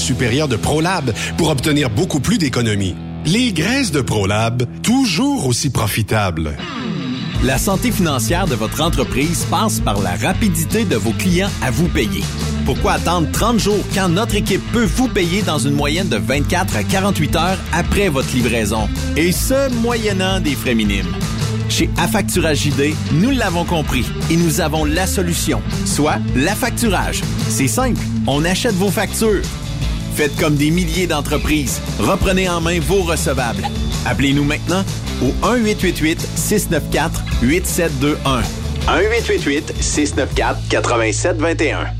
supérieure de ProLab pour obtenir beaucoup plus d'économies. Les graisses de ProLab, toujours aussi profitables. La santé financière de votre entreprise passe par la rapidité de vos clients à vous payer. Pourquoi attendre 30 jours quand notre équipe peut vous payer dans une moyenne de 24 à 48 heures après votre livraison? Et ce, moyennant des frais minimes. Chez Affacturage JD, nous l'avons compris et nous avons la solution, soit l'affacturage. C'est simple, on achète vos factures. Faites comme des milliers d'entreprises. Reprenez en main vos recevables. Appelez-nous maintenant au 1-888-694-8721. 1-888-694-8721.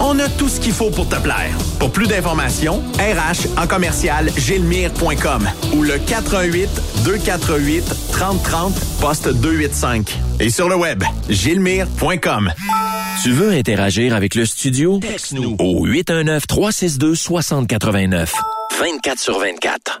On a tout ce qu'il faut pour te plaire. Pour plus d'informations, RH en commercial gilmire.com ou le 418 248 3030 poste 285. Et sur le web, gilmire.com. Tu veux interagir avec le studio? Texte-nous au 819 362 6089. 24 sur 24.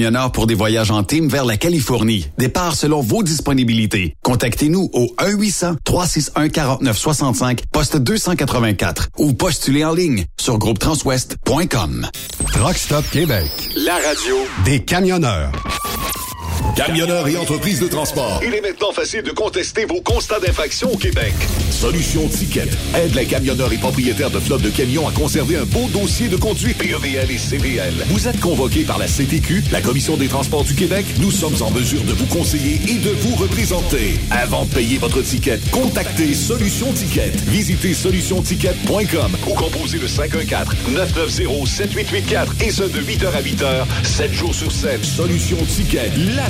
camionneurs pour des voyages en team vers la Californie. Départ selon vos disponibilités. Contactez-nous au 1-800-361-4965, poste 284 ou postulez en ligne sur groupetranswest.com. Truck Stop Québec. La radio des camionneurs. Camionneurs et entreprises de transport. Il est maintenant facile de contester vos constats d'infraction au Québec. Solution Ticket aide les camionneurs et propriétaires de flottes de camions à conserver un beau dossier de conduite PEVL et CVL. Vous êtes convoqué par la CTQ, la Commission des transports du Québec. Nous sommes en mesure de vous conseiller et de vous représenter. Avant de payer votre ticket, contactez Solution Ticket. Visitez solutionticket.com ou composez le 514-990-7884 et ce de 8h à 8h, 7 jours sur 7. Solution Ticket, la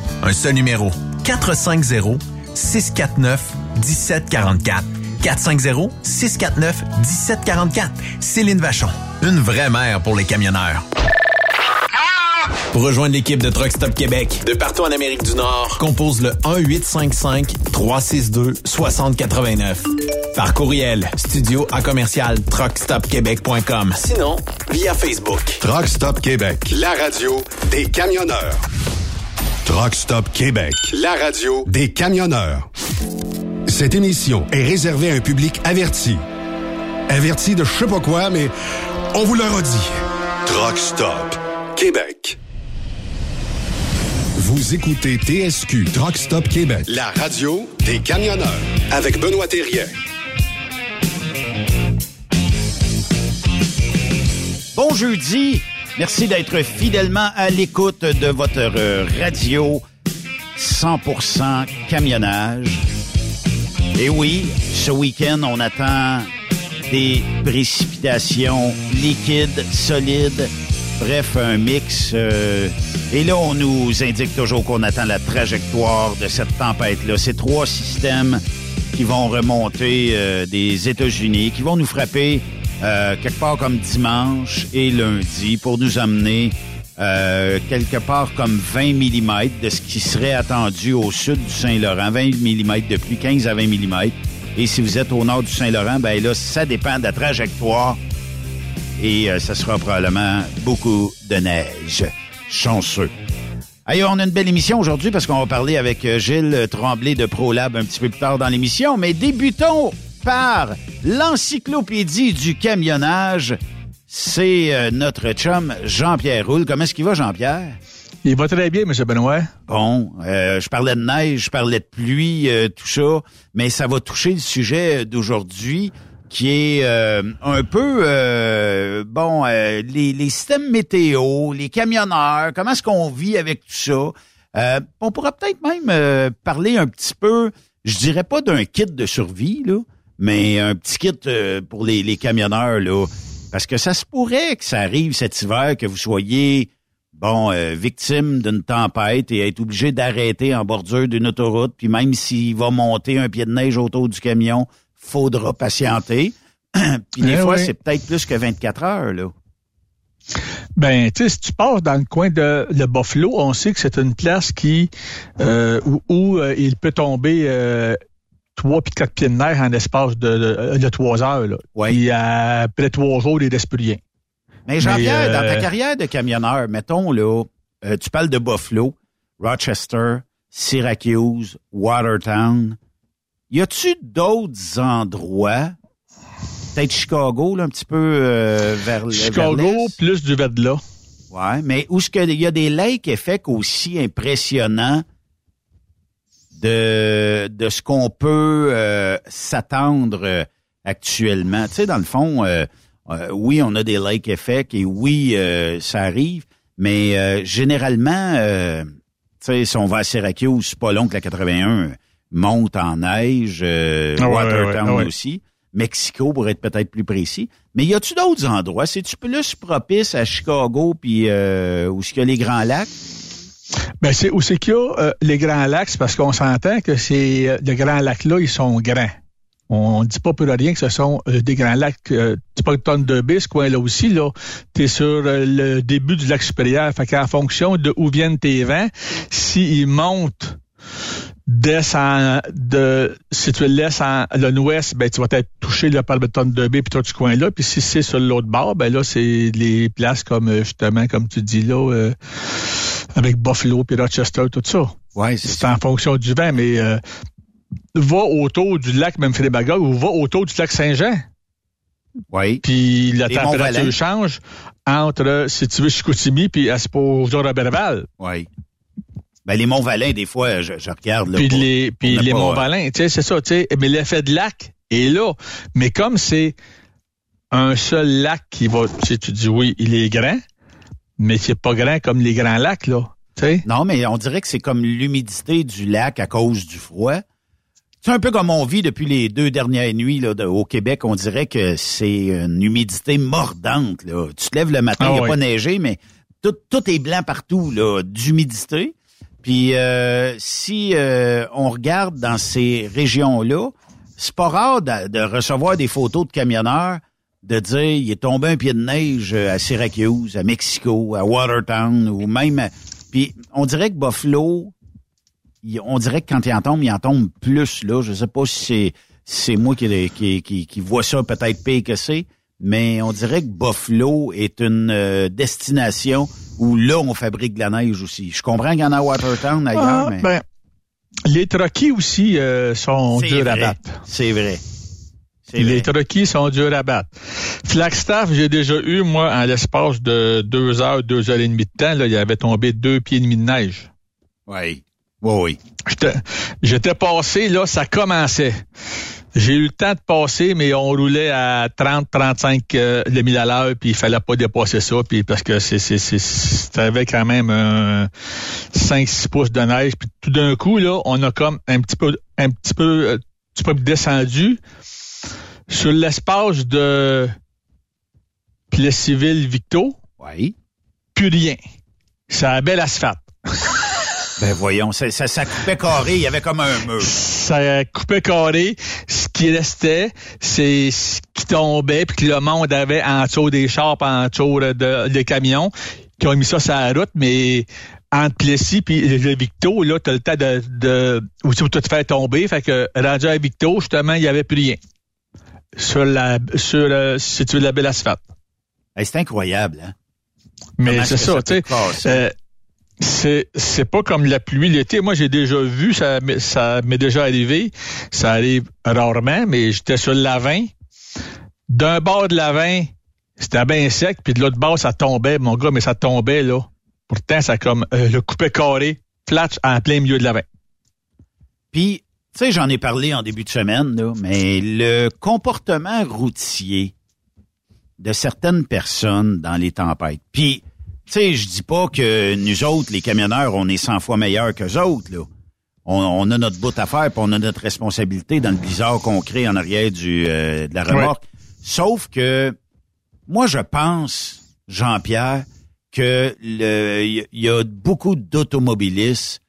Un seul numéro. 450 649 1744. 450 649 1744. Céline Vachon. Une vraie mère pour les camionneurs. Pour rejoindre l'équipe de Truck Stop Québec, de partout en Amérique du Nord, compose le 1-855-362-6089. Par courriel, studio à commercial truckstopquebec.com. Sinon, via Facebook. Truck Stop Québec. La radio des camionneurs. Truck Stop Québec. La radio des camionneurs. Cette émission est réservée à un public averti. Averti de je sais pas quoi, mais on vous le redit. Truck Stop Québec. Vous écoutez TSQ Truck Stop Québec. La radio des camionneurs avec Benoît Thérien. Bon jeudi Merci d'être fidèlement à l'écoute de votre radio 100% camionnage. Et oui, ce week-end, on attend des précipitations liquides, solides, bref, un mix. Euh, et là, on nous indique toujours qu'on attend la trajectoire de cette tempête-là. Ces trois systèmes qui vont remonter euh, des États-Unis, qui vont nous frapper euh, quelque part comme dimanche et lundi pour nous amener euh, quelque part comme 20 mm de ce qui serait attendu au sud du Saint-Laurent. 20 mm de pluie, 15 à 20 mm. Et si vous êtes au nord du Saint-Laurent, ben là, ça dépend de la trajectoire. Et ça sera probablement beaucoup de neige. Chanceux. Allez, on a une belle émission aujourd'hui parce qu'on va parler avec euh, Gilles Tremblay de ProLab un petit peu plus tard dans l'émission. Mais débutons par l'encyclopédie du camionnage. C'est euh, notre chum Jean-Pierre Roule. Comment est-ce qu'il va, Jean-Pierre? Il va très bien, M. Benoît. Bon, euh, je parlais de neige, je parlais de pluie, tout ça, mais ça va toucher le sujet d'aujourd'hui qui est euh, un peu euh, bon euh, les, les, systèmes météo, les camionneurs, comment est-ce qu'on vit avec tout ça? on pourra peut-être même parler un petit peu, je dirais pas d'un kit de survie là, mais un petit kit pour les, les camionneurs là, parce que ça se pourrait que ça arrive cet hiver que vous soyez bon victime d'une tempête et être obligé d'arrêter en bordure d'une autoroute, puis même s'il va monter un pied de neige autour du camion, faudra patienter. Puis des eh fois, c'est peut-être plus que 24 heures, là. Ben, tu sais, si tu pars dans le coin de le Buffalo, on sait que c'est une place qui euh, où, euh, il peut tomber euh, trois puis quatre pieds de neige en espace de, de, trois heures. Là. Ouais. Et après trois jours, il ne reste plus rien. Mais Jean-Pierre, dans ta carrière de camionneur, mettons là, tu parles de Buffalo, Rochester, Syracuse, Watertown. Y a-tu d'autres endroits, peut-être Chicago, là, un petit peu euh, vers le Chicago, plus du là. Ouais, mais où est-ce qu'il y a des lake effects aussi impressionnants de, de ce qu'on peut euh, s'attendre euh, actuellement. Tu sais, dans le fond, oui, on a des lake effects et oui, ça arrive, mais généralement, tu sais, si on va à Syracuse, c'est pas long que la 81 monte en neige, euh, ah Watertown ah aussi. Mexico pour être peut-être plus précis. Mais y a-tu d'autres endroits? C'est-tu plus propice à Chicago puis euh, où est-ce qu'il y a les Grands Lacs? Ben c'est où c'est qu'il y a euh, les Grands Lacs, parce qu'on s'entend que ces euh, les Grands Lacs-là, ils sont grands. On ne dit pas pour rien que ce sont des grands lacs. Euh, tu pas le tonne de bis, quoi, là aussi, là. Tu es sur le début du lac supérieur. Fait qu'en fonction de où viennent tes vents, s'ils montent descend de si tu le laisses en l'ouest, ben tu vas être touché là, par le tonne de B puis toi du coin-là. Puis si c'est sur l'autre bord, ben là, c'est les places comme euh, justement, comme tu dis là, euh, avec Buffalo puis Rochester, tout ça. Ouais, c'est en fonction du vent, mais euh, va autour du lac même Bagog ou va autour du lac Saint-Jean. Oui. Puis la température change entre, si tu veux, Chicoutimi puis à Roberval. Oui. Ben, les Monts-Valin, des fois, je, regarde. Là, puis les, puis les Monts-Valin, tu sais, c'est ça, tu sais. Mais l'effet de lac est là. Mais comme c'est un seul lac qui va, tu sais, tu dis oui, il est grand, mais c'est pas grand comme les grands lacs, là. sais. Non, mais on dirait que c'est comme l'humidité du lac à cause du froid. C'est un peu comme on vit depuis les deux dernières nuits là, au Québec. On dirait que c'est une humidité mordante. Là. Tu te lèves le matin, il n'y a ah pas neigé, mais tout, tout est blanc partout là, d'humidité. Puis euh, si euh, on regarde dans ces régions-là, c'est pas rare de, recevoir des photos de camionneurs de dire il est tombé un pied de neige à Syracuse, à Mexico, à Watertown ou même puis on dirait que Buffalo on dirait que quand il en tombe, il en tombe plus là, je sais pas si c'est c'est moi qui, qui, qui, qui vois ça peut-être pire que c'est, mais on dirait que Buffalo est une euh, destination où là, on fabrique de la neige aussi. Je comprends qu'il y en a à Watertown ailleurs, ah, mais... Ben, les troquis aussi euh, sont durs à battre. C'est vrai. Les troquis sont durs à battre. Flagstaff, j'ai déjà eu, moi, en l'espace de deux heures, deux heures et demie de temps, là, il avait tombé deux pieds et demi de neige. Oui. Oui, oui. J'étais passé, là, ça commençait. J'ai eu le temps de passer, mais on roulait à 30, 35 euh, le mille à l'heure, puis il fallait pas dépasser ça, puis parce que c'est, c'était quand même un 5-6 pouces de neige, puis tout d'un coup, là, on a comme un petit peu, un petit peu, euh, petit peu descendu sur l'espace de Plessisville Victo. Oui. Plus rien. C'est un bel asphalte. Ben voyons, ça, ça, ça, coupait carré, il y avait comme un mur. Ça coupait carré. Ce qui restait, c'est ce qui tombait, puis que le monde avait en dessous des chars, en dessous de, des camions, qui ont mis ça sur la route, mais entre Plessis puis le Victo, là, t'as le temps de, de tu te faire tomber. Fait que rendu à Victo, justement, il n'y avait plus rien. Sur la sur le, si tu veux la belle asphalte. c'est incroyable, hein? Mais c'est ça, tu sais c'est c'est pas comme la pluie l'été. Moi, j'ai déjà vu, ça, ça m'est déjà arrivé. Ça arrive rarement, mais j'étais sur le lavin. D'un bord de lavin, c'était bien sec, puis de l'autre bord, ça tombait, mon gars, mais ça tombait, là. Pourtant, ça comme euh, le coupé carré, flat en plein milieu de lavin. Puis, tu sais, j'en ai parlé en début de semaine, là, mais le comportement routier de certaines personnes dans les tempêtes. Puis, tu sais, je dis pas que nous autres, les camionneurs, on est 100 fois meilleurs que autres, là. On, a notre bout à faire, puis on a notre responsabilité dans le blizzard qu'on crée en arrière du, euh, de la remorque. Sauf que, moi, je pense, Jean-Pierre, que il y, a beaucoup d'automobilistes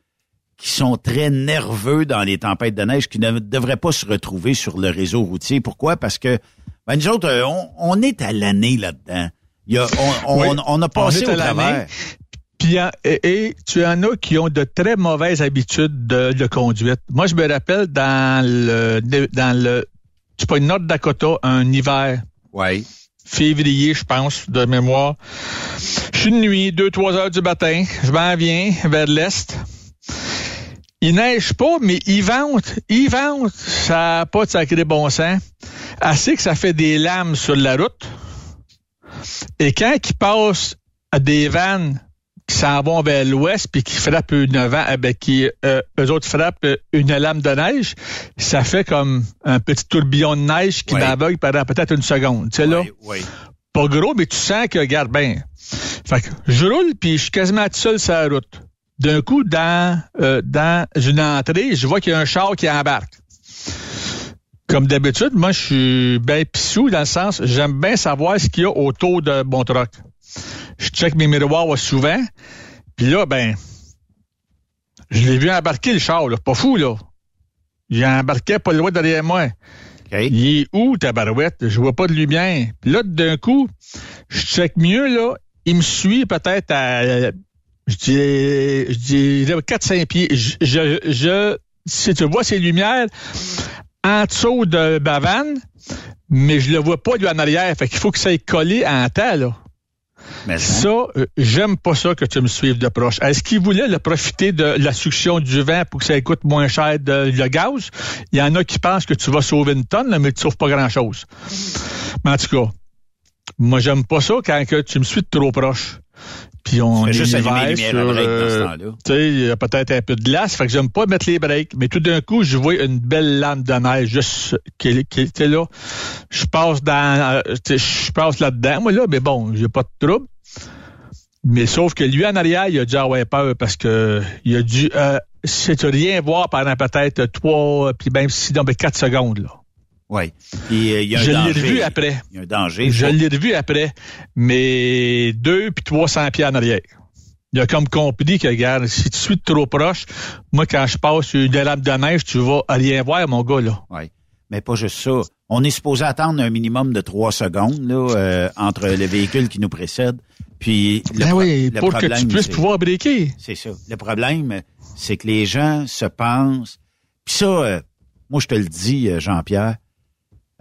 qui sont très nerveux dans les tempêtes de neige, qui ne devraient pas se retrouver sur le réseau routier. Pourquoi? Parce que ben, nous autres, euh, on est à l'année là-dedans on, a passé au travers. Puis, et, tu en as qui ont de très mauvaises habitudes de, conduite. Moi, je me rappelle dans le dans le tu pas Nord Dakota un hiver. Oui. Février, je pense, de mémoire. Je suis de nuit, 2-3 heures du matin. Je m'en viens vers l'est. Il neige pas, mais il vente. Il vente. Ça n'a pas de sacré bon sens. Assez que ça fait des lames sur la route. Et quand ils passent à des vannes qui s'en vont vers l'ouest puis qui frappent une vent, eh ben, qui euh, eux autres frappent une lame de neige, ça fait comme un petit tourbillon de neige qui oui. pendant peut-être une seconde. Tu sais là, pas gros, mais tu sens que regarde bien. Fait que je roule puis je suis quasiment tout seul sur la route. D'un coup, dans euh, dans une entrée, je vois qu'il y a un char qui embarque. Comme d'habitude, moi, je suis bien pissou dans le sens, j'aime bien savoir ce qu'il y a autour de mon truck. Je check mes miroirs souvent. Puis là, ben, je l'ai vu embarquer le char, là. Pas fou, là. Il embarquait pas loin derrière moi. Il est où, ta barouette? Je vois pas de lumière. Puis là, d'un coup, je check mieux, là. Il me suit peut-être à, je dirais, je dirais 4-5 pieds. Je, je, je, si tu vois ces lumières, en dessous de Bavane, mais je le vois pas lui en arrière. Fait qu'il faut que ça ait collé en temps, là. Mais ça, euh, j'aime pas ça que tu me suives de proche. Est-ce qu'il voulait le profiter de la succion du vent pour que ça coûte moins cher de, le gaz? Il y en a qui pensent que tu vas sauver une tonne, mais tu sauves pas grand-chose. Mais en tout cas, moi, j'aime pas ça quand que tu me suis de trop proche. Puis on est juste sur, euh, Tu sais, il y a peut-être un peu de glace, fait que j'aime pas mettre les breaks. Mais tout d'un coup, je vois une belle lame de neige juste qui, qui était là. Je passe dans, euh, je passe là-dedans, moi là, mais bon, j'ai pas de trouble. Mais sauf que lui en arrière, il a dû avoir peur parce que il a dû, euh, rien voir pendant peut-être trois, puis même si non, mais quatre secondes là. Oui. Euh, je l'ai revu après. Il y a un danger. Je l'ai revu après, mais deux puis 300 pieds en arrière. Il a comme compris que, regarde, si tu suis trop proche, moi, quand je passe une lame de neige, tu vas rien voir, mon gars, là. Oui. Mais pas juste ça. On est supposé attendre un minimum de trois secondes, là, euh, entre le véhicule qui nous précède puis le, ben oui, pour que tu puisses pouvoir briquer. C'est ça. Le problème, c'est que les gens se pensent. Puis ça, euh, moi je te le dis, Jean-Pierre,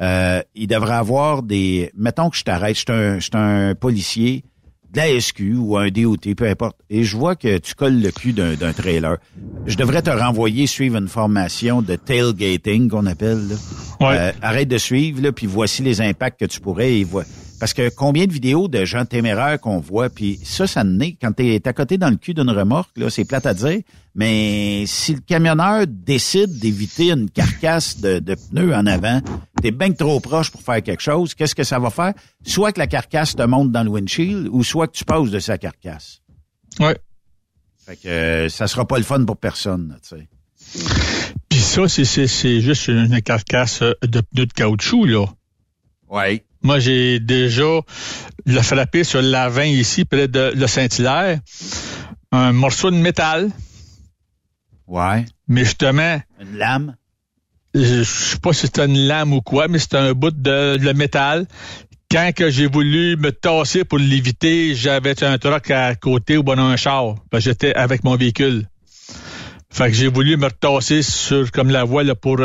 euh, il devrait avoir des... Mettons que je t'arrête, je suis un, policier de la SQ ou un DOT, peu importe, et je vois que tu colles le cul d'un trailer. Je devrais te renvoyer suivre une formation de tailgating qu'on appelle. Là. Euh, arrête de suivre, là, puis voici les impacts que tu pourrais. Et Parce que combien de vidéos de gens téméraires qu'on voit, puis ça, ça naît quand t'es à côté dans le cul d'une remorque, là, c'est plate à dire, mais si le camionneur décide d'éviter une carcasse de, de pneus en avant, t'es bien trop proche pour faire quelque chose, qu'est-ce que ça va faire? Soit que la carcasse te monte dans le windshield, ou soit que tu passes de sa carcasse. Ouais. Fait que euh, ça sera pas le fun pour personne, tu sais. Puis ça, c'est, c'est, c'est juste une carcasse de pneus de caoutchouc, là. Ouais. Moi, j'ai déjà le frappé sur l'avant ici, près de le Saint-Hilaire. Un morceau de métal, Ouais. mais justement, Une lame? je sais pas si c'était une lame ou quoi, mais c'était un bout de, de métal. Quand que j'ai voulu me tasser pour l'éviter, j'avais un truck à côté ou bon un char. J'étais avec mon véhicule. Fait que j'ai voulu me retasser sur comme la voie là, pour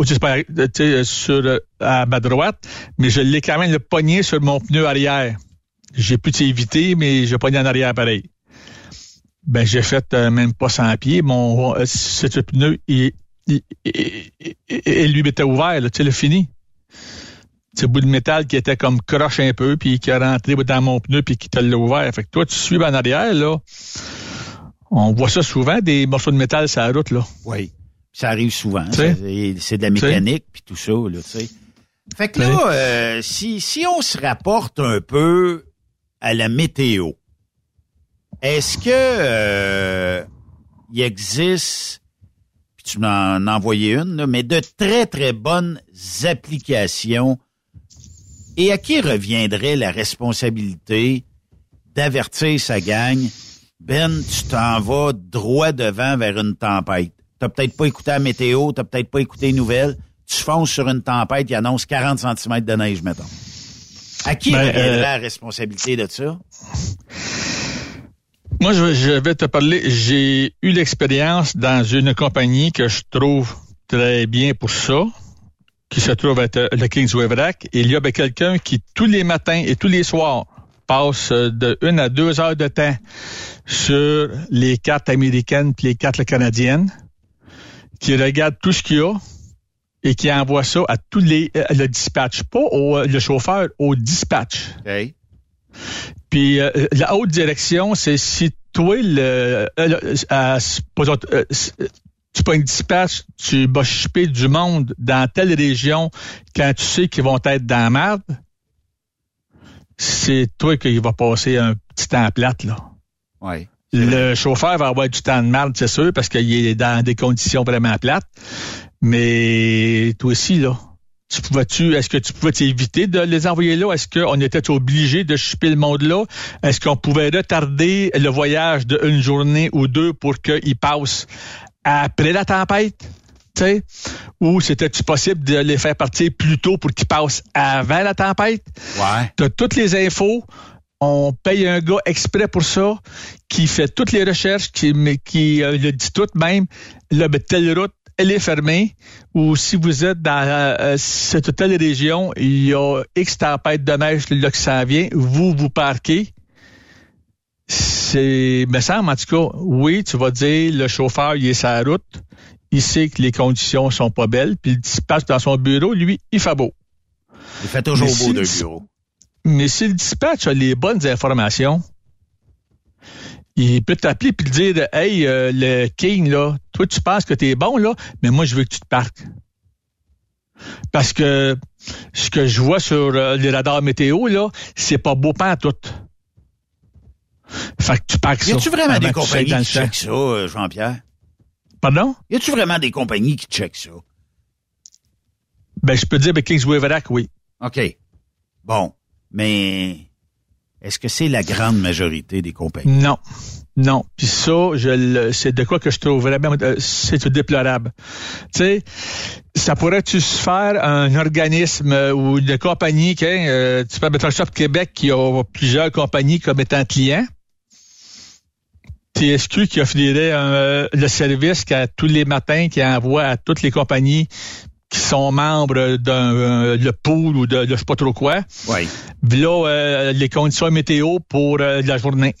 euh, pas, euh, sais, sur euh, à ma droite, mais je l'ai quand même le pogné sur mon pneu arrière. J'ai pu t'éviter, mais j'ai pogné en arrière pareil. Ben j'ai fait euh, même pas 100 pieds. Mon euh, ce pneu, il, il, il- il- lui était ouvert, tu sais, le fini. C'est bout de métal qui était comme croche un peu, puis qui est rentré dans mon pneu, puis qui te l'a ouvert. Fait que toi, tu suis en arrière, là. On voit ça souvent, des morceaux de métal sur la route, là. Oui. Ça arrive souvent. C'est de la mécanique puis tout ça, là, tu sais. Fait que là, euh, si, si on se rapporte un peu à la météo, est-ce que euh, il existe, puis tu m'en envoyé une, là, mais de très, très bonnes applications et à qui reviendrait la responsabilité d'avertir sa gang ben, tu t'en vas droit devant vers une tempête? T'as peut-être pas écouté la météo, t'as peut-être pas écouté les nouvelles. Tu fonces sur une tempête qui annonce 40 cm de neige, mettons. À qui Ben, euh, la responsabilité de ça? Moi, je, je vais te parler. J'ai eu l'expérience dans une compagnie que je trouve très bien pour ça, qui se trouve être le Kingsway. Et il y a ben, quelqu'un qui, tous les matins et tous les soirs, passe euh, de une à deux heures de temps sur les cartes américaines puis les cartes canadiennes, qui regarde tout ce qu'il y a et qui envoie ça à tous les euh, le dispatch, pas au euh, le chauffeur, au dispatch. Puis euh, la haute direction, c'est si toi, le, euh, le- à- euh, tu pas une dispatch, tu vas shipper du monde dans telle région quand tu sais qu'ils vont être dans la merde, c'est toi qui va passer un petit temps plate, là. Ouais. Le chauffeur va avoir du temps de merde, c'est sûr, parce qu'il est dans des conditions vraiment plates. Mais toi aussi, là, tu pouvais-tu, est-ce que tu pouvais t'éviter de les envoyer là? Est-ce qu'on était obligé de chipper le monde là? Est-ce qu'on pouvait retarder le voyage d'une journée ou deux pour qu'il passe après la tempête? Ou c'était-tu possible de les faire partir plus tôt pour qu'ils passent avant la tempête? Ouais. T'as toutes les infos. On paye un gars exprès pour ça, qui fait toutes les recherches, qui, mais qui euh, le dit tout même. Là, ben, telle route, elle est fermée. Ou si vous êtes dans euh, cette telle région, il y a X tempêtes de neige là que ça vient, vous vous parquez. C'est, me semble, en tout cas, oui, tu vas dire, le chauffeur, il est sur la route, il sait que les conditions sont pas belles, puis il passe dans son bureau, lui, il fait beau. Il fait toujours Mais beau si de le- bureau. Mais si le dispatch a les bonnes informations, il peut t'appeler puis te dire Hey, euh, le King, là, toi, tu penses que t'es bon, là, mais moi, je veux que tu te parques. Parce que ce que je vois sur euh, les radars météo, là, c'est pas beau pas tout. Fait que tu parques ça. Y a-tu vraiment des que tu sois compagnies qui checkent ça, euh, Jean-Pierre? Pardon? Y a-tu vraiment des compagnies qui checkent ça? Ben, je peux dire, ben, Kingsway Vrac, oui. OK. Bon. Mais est-ce que c'est la grande majorité des compagnies? Non. Non. Puis ça, je c'est de quoi que je trouve vraiment, euh, c'est déplorable. Tu sais, ça pourrait-tu se faire un organisme euh, ou une compagnie, qui, euh, tu peux mettre Shop Québec qui a plusieurs compagnies comme étant clients? TSQ qui offrirait le service qu'à tous les matins qui envoie à toutes les compagnies qui sont membres d'un euh, le pool ou de, de je sais pas trop quoi. Oui. Là, euh, les conditions météo pour euh, la journée.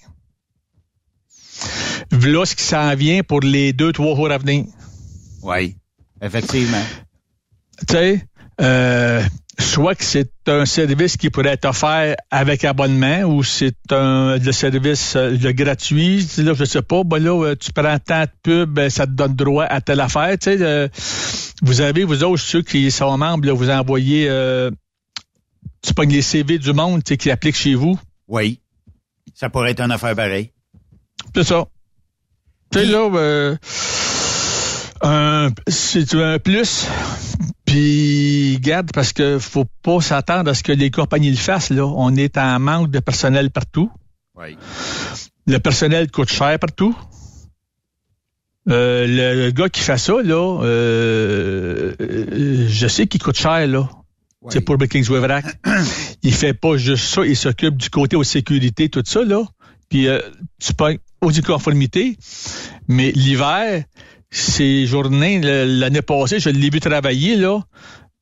Là, ce qui s'en vient pour les deux, trois jours à venir. Oui. Effectivement. Tu sais, euh, soit que c'est un service qui pourrait être offert avec abonnement ou c'est un le service euh, le gratuit. Là, je sais pas, ben là, euh, tu prends tant de pub, ben, ça te donne droit à telle affaire. Tu sais, vous avez, vous autres, ceux qui sont membres, là, vous envoyez euh, tu pognes les CV du monde tu sais, qui appliquent chez vous. Oui. Ça pourrait être une affaire pareille. C'est ça. Tu sais, là, euh, un, c'est un plus. Puis, garde, parce que faut pas s'attendre à ce que les compagnies le fassent, là. On est en manque de personnel partout. Oui. Le personnel coûte cher partout. Euh, le, le gars qui fait ça, là, euh, euh, je sais qu'il coûte cher, là. Oui. C'est pour Breakings Waverack. il fait pas juste ça, il s'occupe du côté aux sécurités, tout ça, là. Puis euh, tu pognes aux conformité, mais l'hiver, ces journées, l'année passée, je l'ai vu travailler, là.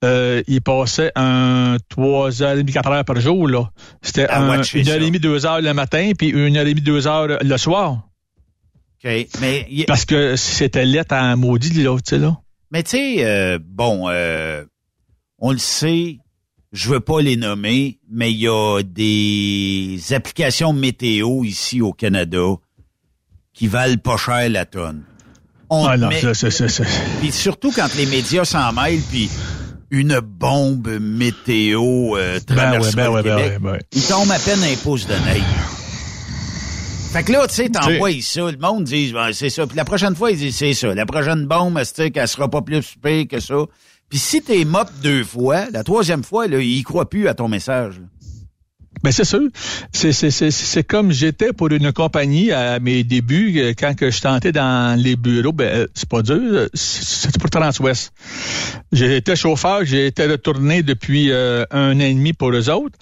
Euh, il passait un 3h30, 4 heures par jour, là. C'était À un- une heure et demie, deux heures le matin, puis une heure et demie, deux heures le soir. OK. Mais, Parce que c'était lettre en maudit, là, tu sais, là. mais tu sais, euh, bon, euh, on le sait, je veux pas les nommer, mais il y a des applications météo ici au Canada qui valent pas cher la tonne. On Ah non, met- ça, ça, ça, ça. Puis surtout quand les médias s'en mêlent, puis une bombe météo euh, Ben traverse ouais, ben le ouais, ben Québec, ouais, ben ouais. il tombe à peine un pouce de neige. Fait que là, tu sais, t'envoies ça, le monde dit, ben, c'est ça. Puis la prochaine fois, ils disent, c'est ça. La prochaine bombe, c'est qu'elle sera pas plus pire que ça. Puis si t'es mop deux fois, la troisième fois, là, il croit plus à ton message. là. Ben c'est sûr. C'est, c'est, c'est, c'est comme j'étais pour une compagnie à mes débuts, euh, quand que je tentais dans les bureaux, ben euh, c'est pas dur, euh, c'est- c'était pour Transwest. J'ai été chauffeur, j'ai été retourné depuis euh, un an et demi pour eux autres.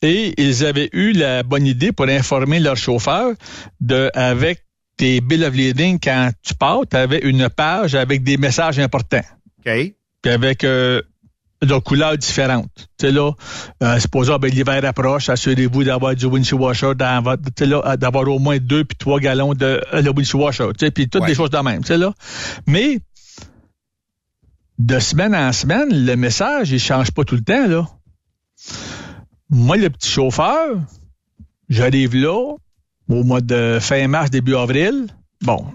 Et ils avaient eu la bonne idée pour informer leurs chauffeurs de avec tes bill of lading, quand tu pars, tu avais une page avec des messages importants OK? puis avec euh, de couleurs différentes. Tu sais là, euh, supposons ben, l'hiver approche, assurez-vous d'avoir du windshield washer euh, d'avoir au moins deux puis trois gallons de euh, le windshield washer, tu sais, puis toutes Ouais. des choses de même, tu sais là. Mais de semaine en semaine, le message il change pas tout le temps là. Moi, le petit chauffeur, j'arrive là au mois de fin mars, début avril. Bon,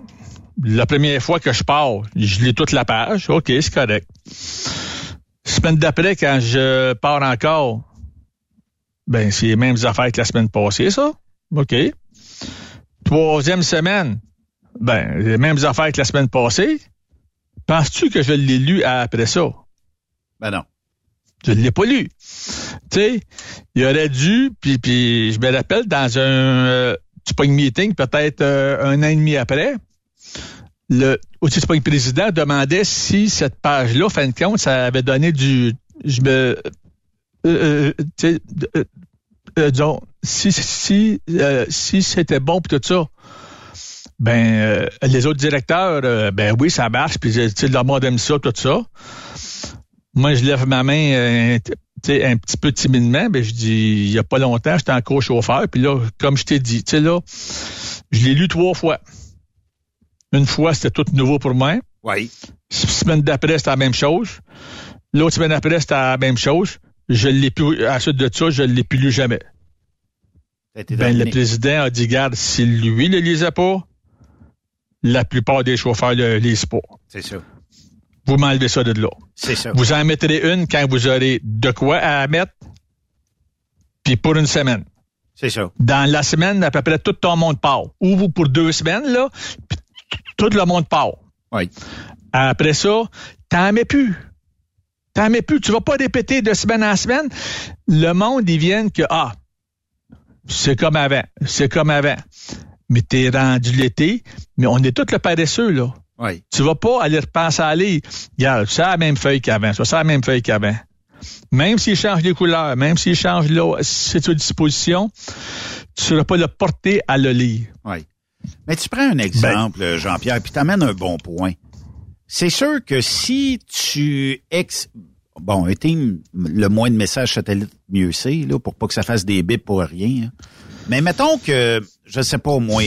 la première fois que je pars, je lis toute la page. OK, c'est correct. Semaine d'après, quand je pars encore, ben, c'est les mêmes affaires que la semaine passée, ça. OK. Troisième semaine, ben, les mêmes affaires que la semaine passée. Penses-tu que je l'ai lu après ça? Ben non. Je ne l'ai pas lu. Tu sais, il aurait dû, puis, puis je me rappelle, dans un euh, meeting, peut-être euh, un an et demi après, le aussi Tupang président demandait si cette page-là, fin de compte, ça avait donné du... Je me... euh, euh, euh, euh, disons, si, si, euh, si c'était bon pour tout ça, ben les autres directeurs, ben oui, ça marche, puis le monde aime ça, tout ça. Moi, je lève ma main un petit peu timidement, ben je dis, il y a pas longtemps, j'étais en co-chauffeur, puis là, comme je t'ai dit, tu sais là, je l'ai lu trois fois. Une fois, c'était tout nouveau pour moi. Oui. Semaine d'après, c'était la même chose. L'autre semaine d'après, c'était la même chose. Je l'ai plus, à la suite de ça, je l'ai plus lu jamais. Ben, le président a dit, garde, si lui ne lisait pas, la plupart des chauffeurs ne le lisent pas. C'est ça. Vous m'enlevez ça de là. C'est ça. Vous en mettrez une quand vous aurez de quoi à mettre, puis pour une semaine. C'est ça. Dans la semaine, à peu près tout ton monde part. Ou vous pour deux semaines, là, puis tout le monde part. Oui. Après ça, t'en mets plus. T'en mets plus. Tu vas pas répéter de semaine en semaine. Le monde, ils viennent que, ah, c'est comme avant. C'est comme avant. Mais t'es rendu l'été, mais on est tous le paresseux, là. Oui. Tu vas pas aller repenser à aller. Regarde, c'est la même feuille qu'avant. Ça, c'est la même feuille qu'avant. Même s'il change les couleurs, même s'il change là, c'est à disposition, tu seras pas le porté à le lire. Mais tu prends un exemple, Ben. Jean-Pierre, puis t'amènes un bon point. C'est sûr que si tu ex... Bon, un team, le moins de messages satellites, mieux c'est, là, pour pas que ça fasse des bips pour rien. hein. Mais mettons que, je sais pas moi,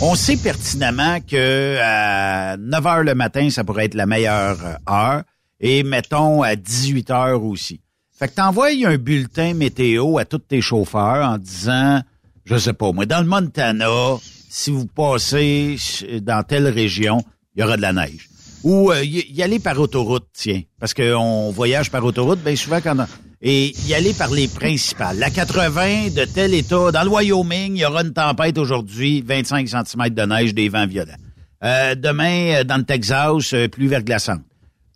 on sait pertinemment que à 9 heures le matin, ça pourrait être la meilleure euh, heure, et mettons à 18 heures aussi. Fait que t'envoies un bulletin météo à tous tes chauffeurs en disant, je sais pas, moi, dans le Montana, si vous passez dans telle région, il y aura de la neige. Ou euh, y, aller par autoroute, tiens, parce qu'on voyage par autoroute, bien souvent quand on... Et y aller par les principales. La 80 de tel état, dans le Wyoming, il y aura une tempête aujourd'hui, 25 cm de neige, des vents violents. Euh, demain, euh, dans le Texas, plus verglaçante.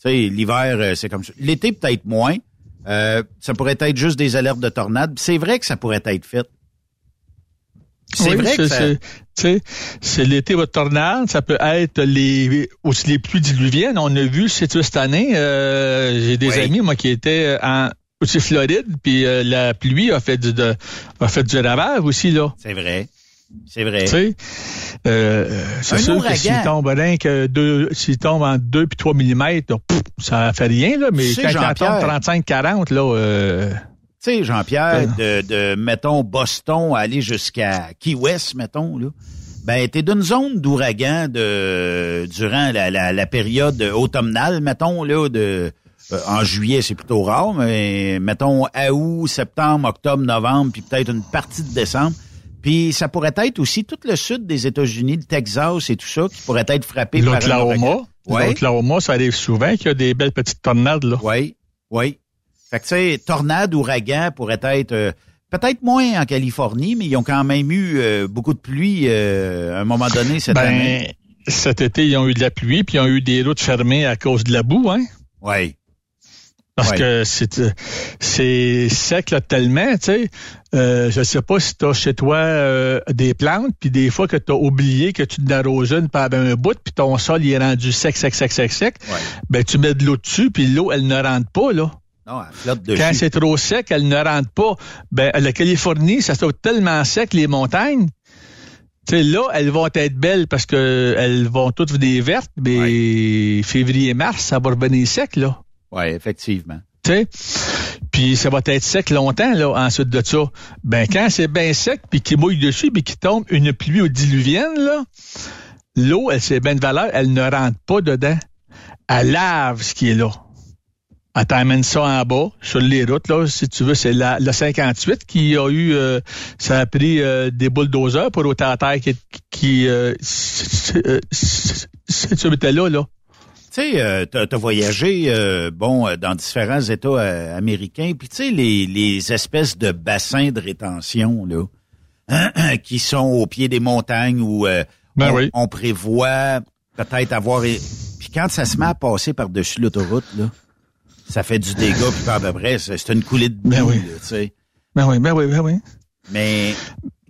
Tu sais, l'hiver, c'est comme ça. L'été, peut-être moins. ça pourrait être juste des alertes de tornades. C'est vrai que ça pourrait être fait. C'est vrai que ça... c'est l'été votre tornade, ça peut être les aussi les pluies diluviennes. On a vu cette année, euh, j'ai des amis moi qui étaient en aussi Floride, puis euh, la pluie a fait du de, a fait du ravage aussi là. C'est vrai. C'est vrai. Tu sais, euh, c'est sûr que s'il tombe rien que deux, s'il tombe en 2 puis 3 mm, ça fait rien, là, mais quand il tombe 35-40, là, euh, tu sais, Jean-Pierre, de, de, mettons, Boston à aller jusqu'à Key West, mettons, là, ben, t'es d'une zone d'ouragan de durant la, la, la, période automnale, mettons, là, de euh, en juillet, c'est plutôt rare, mais mettons août, septembre, octobre, novembre, puis peut-être une partie de décembre. Puis ça pourrait être aussi tout le sud des États-Unis, le Texas et tout ça, qui pourrait être frappé par L'Oklahoma. Ouais. L'Oklahoma, ça arrive souvent qu'il y a des belles petites tornades, là. Oui, oui. Fait que, tu sais, tornade, ouragan pourrait être... Euh, peut-être moins en Californie, mais ils ont quand même eu euh, beaucoup de pluie euh, à un moment donné cette ben, année. Cet été, ils ont eu de la pluie, puis ils ont eu des routes fermées à cause de la boue, hein? Oui. Parce que c'est c'est sec là, tellement, tu sais. Euh, je sais pas si tu as chez toi des plantes, puis des fois que tu as oublié que tu n'arroses une par un bout, puis ton sol il est rendu sec, sec, sec, sec, sec. Ben tu mets de l'eau dessus, puis l'eau elle ne rentre pas là. Quand c'est trop sec, elle ne rentre pas. Ben, la Californie, ça se tellement sec, les montagnes. Tu sais, là, elles vont être belles parce que elles vont toutes venir vertes, mais février-mars, ça va revenir sec, là. Oui, effectivement. Tu sais? Puis ça va être sec longtemps, là, ensuite de ça. Ben, quand c'est bien sec, puis qu'il mouille dessus, puis qu'il tombe une pluie au diluvienne, là, l'eau, elle, c'est bien de valeur, elle ne rentre pas dedans. Elle lave ce qui est là. Elle t'amène ça en bas, sur les routes, là, si tu veux. C'est la, 58 qui a eu, euh, ça a pris euh, des bulldozers pour ôter la terre qui, qui euh, tu étais là, là. Tu sais, t'as as voyagé, bon, dans différents États américains, puis tu sais, les, les espèces de bassins de rétention, là, qui sont au pied des montagnes où ben on, on, prévoit peut-être avoir... Puis quand ça se met à passer par-dessus l'autoroute, là, ça fait du dégât, puis à peu près, c'est une coulée de ben boue, oui. tu sais. Ben oui, ben oui, ben oui. Mais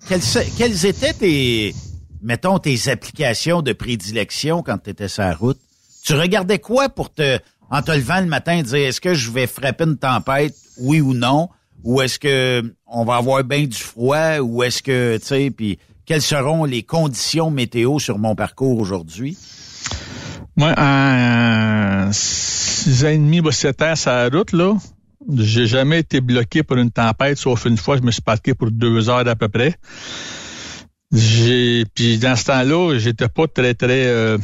quelles, quelles étaient tes, mettons, tes applications de prédilection quand tu étais sur la route? Tu regardais quoi pour te, en te levant le matin, dire est-ce que je vais frapper une tempête, oui ou non? Ou est-ce que on va avoir bien du froid? Ou est-ce que, tu sais, puis quelles seront les conditions météo sur mon parcours aujourd'hui? Moi, en six ans et demi, sept ans sur la route, là, j'ai jamais été bloqué pour une tempête, sauf une fois, je me suis parqué pour deux heures à peu près. J'ai, puis dans ce temps-là, j'étais pas très, très, euh,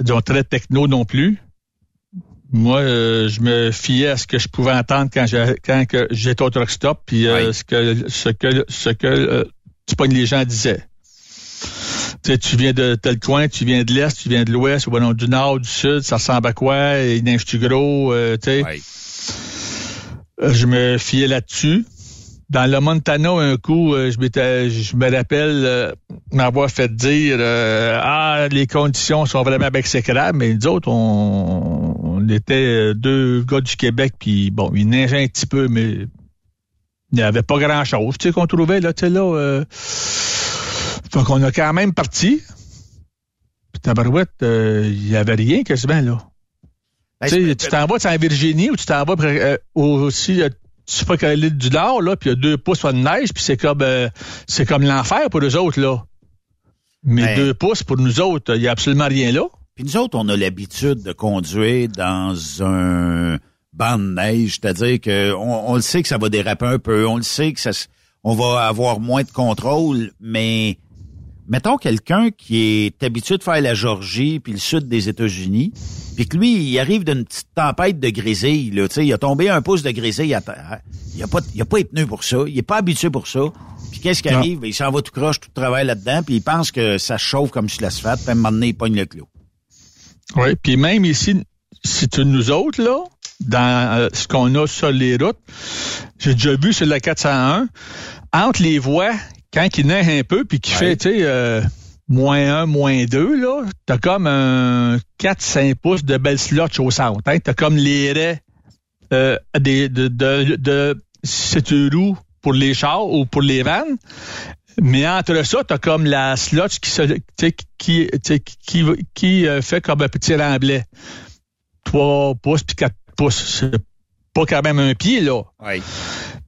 disons, très techno non plus. Moi, euh, je me fiais à ce que je pouvais entendre quand j'ai, quand j'étais au truck stop, puis euh, ce que, ce que, ce que, euh, tu les gens disaient tu, sais, tu viens de tel coin, tu viens de l'Est, tu viens de l'Ouest, ou non, du Nord, du Sud, ça ressemble à quoi? Il neige-tu gros? Euh, tu sais? Euh, je me fiais là-dessus. Dans le Montana, un coup, euh, je, je me rappelle m'avoir fait dire Ah, les conditions sont vraiment exécrables, mais nous autres, on, on était deux gars du Québec, puis bon, il neigeait un petit peu, mais il n'y avait pas grand-chose, tu sais, qu'on trouvait, là, tu sais, là. Fait qu'on a quand même parti. Puis tabarouette, il euh, n'y avait rien quasiment, là. Ben, tu t'en vas en Virginie ou tu t'en vas euh, aussi, euh, tu sais pas l'île du Nord, là, puis il y a deux pouces de neige, puis c'est comme c'est comme l'enfer pour les autres, là. Mais ben, deux pouces pour nous autres, il n'y a absolument rien là. Puis nous autres, on a l'habitude de conduire dans un banc de neige, c'est-à-dire que on, le sait que ça va déraper un peu, on le sait que ça on va avoir moins de contrôle, mais mettons quelqu'un qui est habitué de faire la Georgie puis le sud des États-Unis, puis que lui, il arrive d'une petite tempête de grésille, là, il a tombé un pouce de grésille à terre. Il a pas, il a pas pour ça, il est pas habitué pour ça. Puis qu'est-ce qui arrive? Il s'en va tout croche, tout travail là-dedans, puis il pense que ça chauffe comme sur l'asphalte, puis à un moment donné, il pogne le clou. Oui, puis même ici, si tu nous autres, là, dans euh, ce qu'on a sur les routes, j'ai déjà vu sur la 401, entre les voies, quand il neige un peu, puis qu'il fait, tu sais, euh, moins 1, moins 2, là, t'as comme un 4-5 pouces de belle slotch au centre. Hein? T'as comme les raies euh, des, de, de, de, de roues pour les chars ou pour les vannes. Mais entre ça, t'as comme la slotch qui se, qui, qui, qui, qui euh, fait comme un petit remblai. 3 pouces puis 4 pouces. C'est pas quand même un pied, là.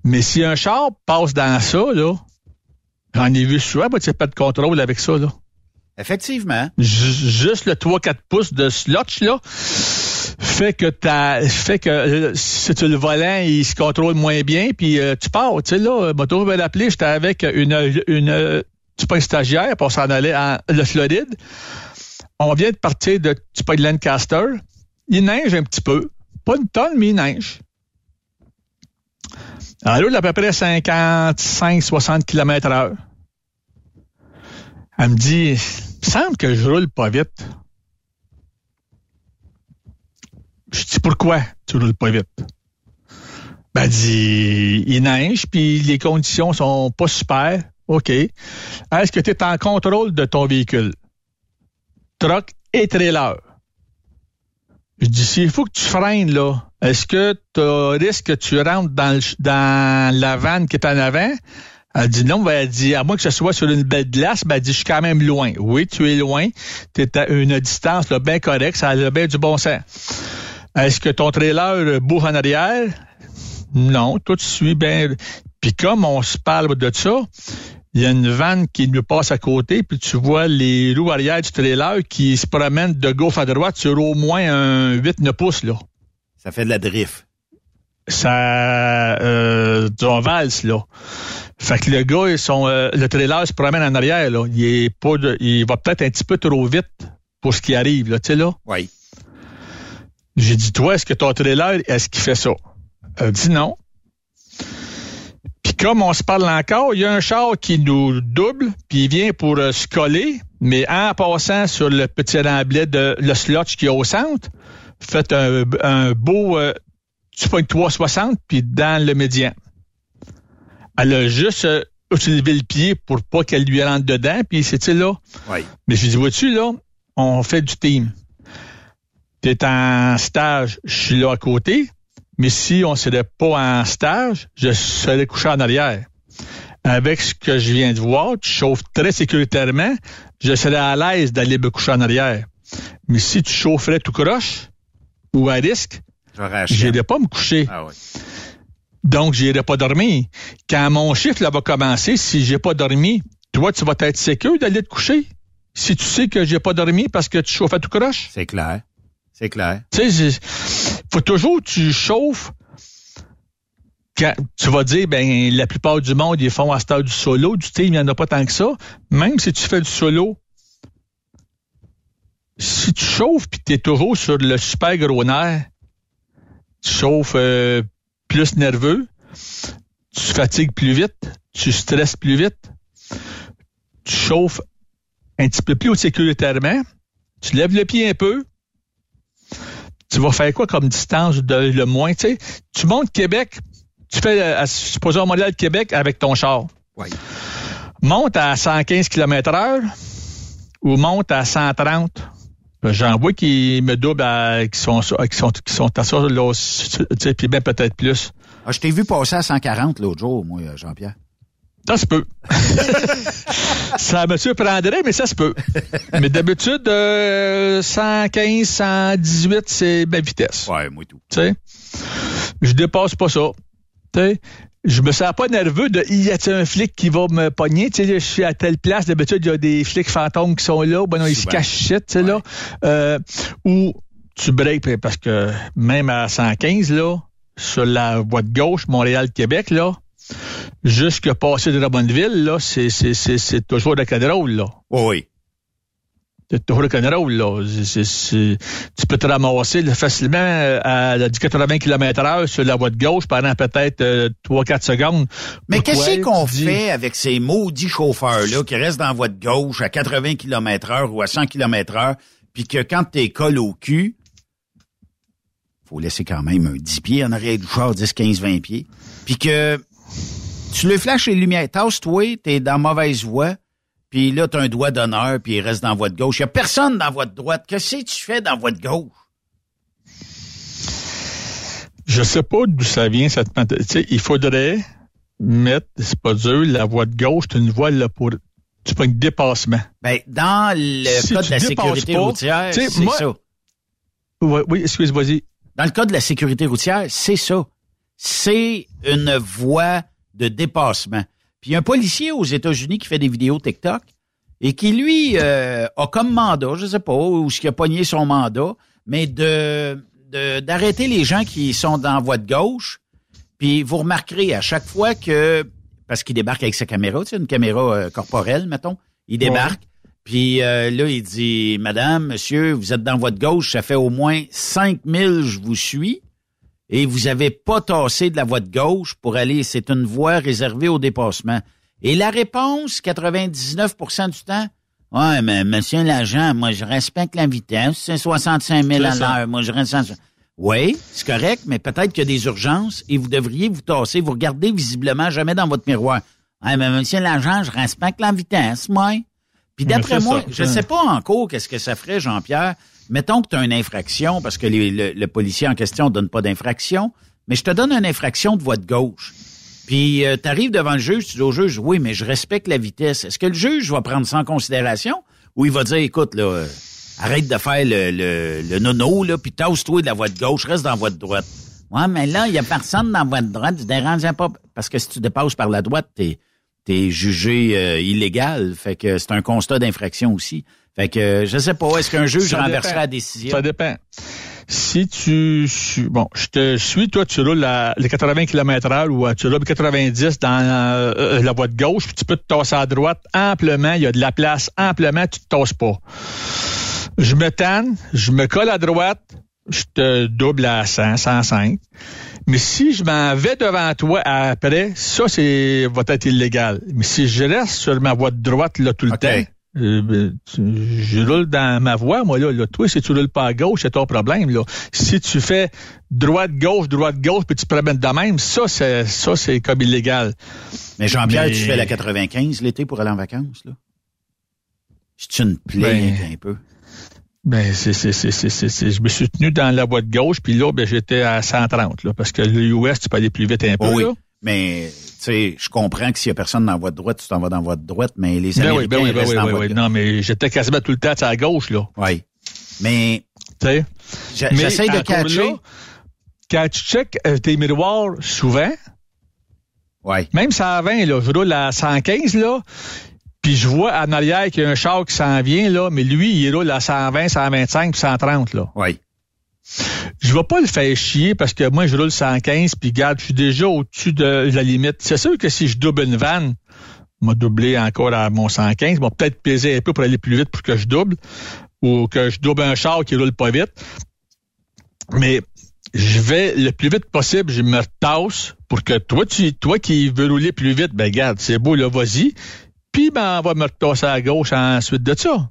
Mais si un char passe dans ça, là, j'en ai vu souvent, bah, tu n'as pas de contrôle avec ça, là. Effectivement. J- juste le 3-4 pouces de slotch, là, fait que t'as, fait que euh, si tu le volant, il se contrôle moins bien, puis euh, tu pars, tu sais, là, moto va l'appeler, j'étais avec une, une, tu pas stagiaire, pour s'en aller en le Floride. On vient de partir de, tu pas de Lancaster. Il neige un petit peu. Pas une tonne, mais il neige. Elle roule à peu près 55-60 km heure. Elle me dit, il me semble que je roule pas vite. Je dis, pourquoi tu roules pas vite? Ben, elle dit, il neige, puis les conditions sont pas super. OK. Est-ce que tu es en contrôle de ton véhicule? Truck et trailer. Je dis, s'il faut que tu freines, là, est-ce que tu risque que tu rentres dans, le, dans la vanne qui est en avant? Elle dit non, ben, elle dit, à moins que ce soit sur une belle glace, ben, elle dit, je suis quand même loin. Oui, tu es loin. Tu es à une distance là, bien correcte, ça a bien du bon sens. Est-ce que ton trailer bouge en arrière? Non, toi, tu suis bien. Puis comme on se parle de ça, il y a une vanne qui nous passe à côté, puis tu vois les roues arrière du trailer qui se promènent de gauche à droite sur au moins un 8-9 pouces, là. Ça fait de la drift. Ça, euh, du valse, là. Fait que le gars, ils sont, euh, le trailer se promène en arrière, là. Il est pas de, il va peut-être un petit peu trop vite pour ce qui arrive, là, tu sais, là. Oui. J'ai dit, toi, est-ce que ton trailer, est-ce qu'il fait ça? Elle dit non. Comme on se parle encore, il y a un char qui nous double, puis il vient pour euh, se coller, mais en passant sur le petit remblai de le slotch qui est au centre, fait un, un beau euh, tu pognes 360 puis dans le médian. Elle a juste euh, utilisé le pied pour pas qu'elle lui rentre dedans, puis c'est là. Oui. Mais je dis, vois-tu, là, on fait du team. T'es en stage, je suis là à côté, mais si on serait pas en stage, je serais couché en arrière. Avec ce que je viens de voir, tu chauffes très sécuritairement, je serais à l'aise d'aller me coucher en arrière. Mais si tu chaufferais tout croche ou à risque, acheté. j'irais pas me coucher. Ah oui. Donc, j'irai pas dormir. Quand mon chiffre là, va commencer, si j'ai pas dormi, toi, tu vas être sécure d'aller te coucher? Si tu sais que j'ai pas dormi parce que tu chauffes à tout croche? C'est clair. C'est clair. Tu sais, faut toujours que tu chauffes. Tu vas dire, ben, la plupart du monde, ils font à ce stade du solo. Du team, il n'y en a pas tant que ça. Même si tu fais du solo, si tu chauffes puis tu es toujours sur le super gros nerf, tu chauffes euh, plus nerveux, tu fatigues plus vite, tu stresses plus vite, tu chauffes un petit peu plus sécuritairement, tu lèves le pied un peu, tu vas faire quoi comme distance de le moins, tu sais? Tu montes Québec, tu fais, euh, supposons Montréal Québec avec ton char. Oui. Monte à 115 km heure ou monte à 130. Ben, J'en vois qui me doublent à, qui sont, qui sont, qui sont à ça, là, tu sais, puis ben peut-être plus. Ah, je t'ai vu passer à 140 l'autre jour, moi, Jean-Pierre. Ça se peut. ça me surprendrait, mais ça se peut. Mais d'habitude, euh, 115, 118, c'est ma vitesse. Ouais, moi tout. Tu sais, je dépasse pas ça. Tu sais, je me sens pas nerveux de y a-t-il un flic qui va me pogner? Tu sais, je suis à telle place, d'habitude, il y a des flics fantômes qui sont là, ben non, ils se cachent tu sais, là. Euh, ou tu breaks parce que même à 115, là, sur la voie de gauche, Montréal-Québec, là, jusque passer de la bonne ville, là, c'est, c'est, c'est, c'est toujours de contrôle, là. Oui. C'est toujours le contrôle, là. C'est, c'est, tu peux te ramasser facilement à, à 80 km heure sur la voie de gauche pendant peut-être euh, 3-4 secondes. Mais qu'est-ce qu'on fait avec ces maudits chauffeurs-là qui restent dans la voie de gauche à 80 km heure ou à 100 km heure, puis que quand t'es colle au cul, faut laisser quand même un 10 pieds en arrière du char, 10, 15, 20 pieds, puis que tu le flashes les lumières, tasse-toi, t'es dans mauvaise voie, puis là, t'as un doigt d'honneur, puis il reste dans la voie de gauche. Il y a personne dans la voie de droite. Qu'est-ce que tu fais dans la voie de gauche? Je sais pas d'où ça vient cette mentalité. Tu il faudrait mettre, c'est pas dur, la voie de gauche, c'est une voie là pour tu prends un dépassement. Ben, dans le Si code tu de la sécurité pas, routière, tu c'est moi- ça. Oui, oui excuse, vas-y. Dans le cas de la sécurité routière, c'est ça. C'est une voie de dépassement. Puis il y a un policier aux États-Unis qui fait des vidéos TikTok et qui, lui, euh, a comme mandat, je sais pas, où ce qui a pogné son mandat, mais de de- d'arrêter les gens qui sont dans la voie de gauche. Puis vous remarquerez à chaque fois que, parce qu'il débarque avec sa caméra, tu sais, une caméra euh, corporelle, mettons, il débarque, puis euh, là, il dit, Madame, Monsieur, vous êtes dans votre gauche, ça fait au moins 5000, je vous suis, et vous avez pas tassé de la voie de gauche pour aller, c'est une voie réservée au dépassement. Et la réponse, 99% du temps, Ouais, mais monsieur l'agent, moi, je respecte la vitesse, c'est 65 000 à l'heure, moi, je reste... Oui, c'est correct, mais peut-être qu'il y a des urgences et vous devriez vous tasser, vous regardez visiblement jamais dans votre miroir. Ouais, mais monsieur l'agent, je respecte la vitesse, moi. Puis d'après moi, ça. je sais pas encore qu'est-ce que ça ferait, Jean-Pierre. Mettons que tu as une infraction, parce que le, policier en question donne pas d'infraction, mais je te donne une infraction de voie de gauche. Puis tu arrives devant le juge, tu dis au juge, oui, mais je respecte la vitesse. Est-ce que le juge va prendre ça en considération ou il va dire, écoute, là, euh, arrête de faire le, nono, là, puis tasse-toi de la voie de gauche, reste dans la voie de droite. Ouais, mais là, il y a personne dans la voie de droite, tu déranges pas. Parce que si tu dépasses par la droite, t'es es jugé euh, illégal. Fait que c'est un constat d'infraction aussi. Fait que je sais pas, est-ce qu'un juge Ça renverserait dépend. la décision? Ça dépend. Si tu suis, bon, je te suis, toi, tu roules à les 80 km heure ou euh, tu roules 90 dans euh, euh, la voie de gauche, puis tu peux te tasser à droite amplement, il y a de la place amplement, tu te tasses pas. Je me tanne, je me colle à droite, je te double à 100, 105. Mais si je m'en vais devant toi après, ça, c'est, va être illégal. Mais si je reste sur ma voie de droite, là, tout le temps, euh, ben, je roule dans ma voie, moi, là, là. Toi, si tu roules pas à gauche, c'est ton problème, là. Si tu fais droite-gauche, droite-gauche, puis tu te promènes de même, ça, c'est, ça, c'est comme illégal. Mais Jean-Pierre, Mais- tu fais la 95 l'été pour aller en vacances, là? C'est une plaie Ben- un peu. Ben, c'est, c'est, c'est, c'est, c'est, c'est- je me suis tenu dans la voie de gauche, puis là, ben, j'étais à 130, là, parce que l'US, tu peux aller plus vite un peu, Oh oui. là. Mais, tu sais, je comprends que s'il y a personne dans de droite, tu t'en vas dans de droite, mais les Ben Américains oui, ben oui, ben restent oui, dans la oui. Non, mais j'étais quasiment tout le temps à gauche, là. Oui. Mais, Tu sais? j'essaie de catcher. là, quand tu checkes euh, tes miroirs souvent, Oui. même ça à 20, là, je roule à 115, là, puis je vois en arrière qu'il y a un char qui s'en vient, là, mais lui, il roule à 120, 125, puis 130, là. Oui. Je vais pas le faire chier parce que moi, je roule 115, puis garde, je suis déjà au-dessus de la limite. C'est sûr que si je double une vanne, m'a doublé encore à mon 115, m'a peut-être pesé un peu pour aller plus vite pour que je double, ou que je double un char qui roule pas vite. Mais je vais le plus vite possible, je me tasse pour que toi, tu, toi qui veux rouler plus vite, ben garde, c'est beau, là, vas-y. Puis ben, on va me retasser à gauche ensuite de ça.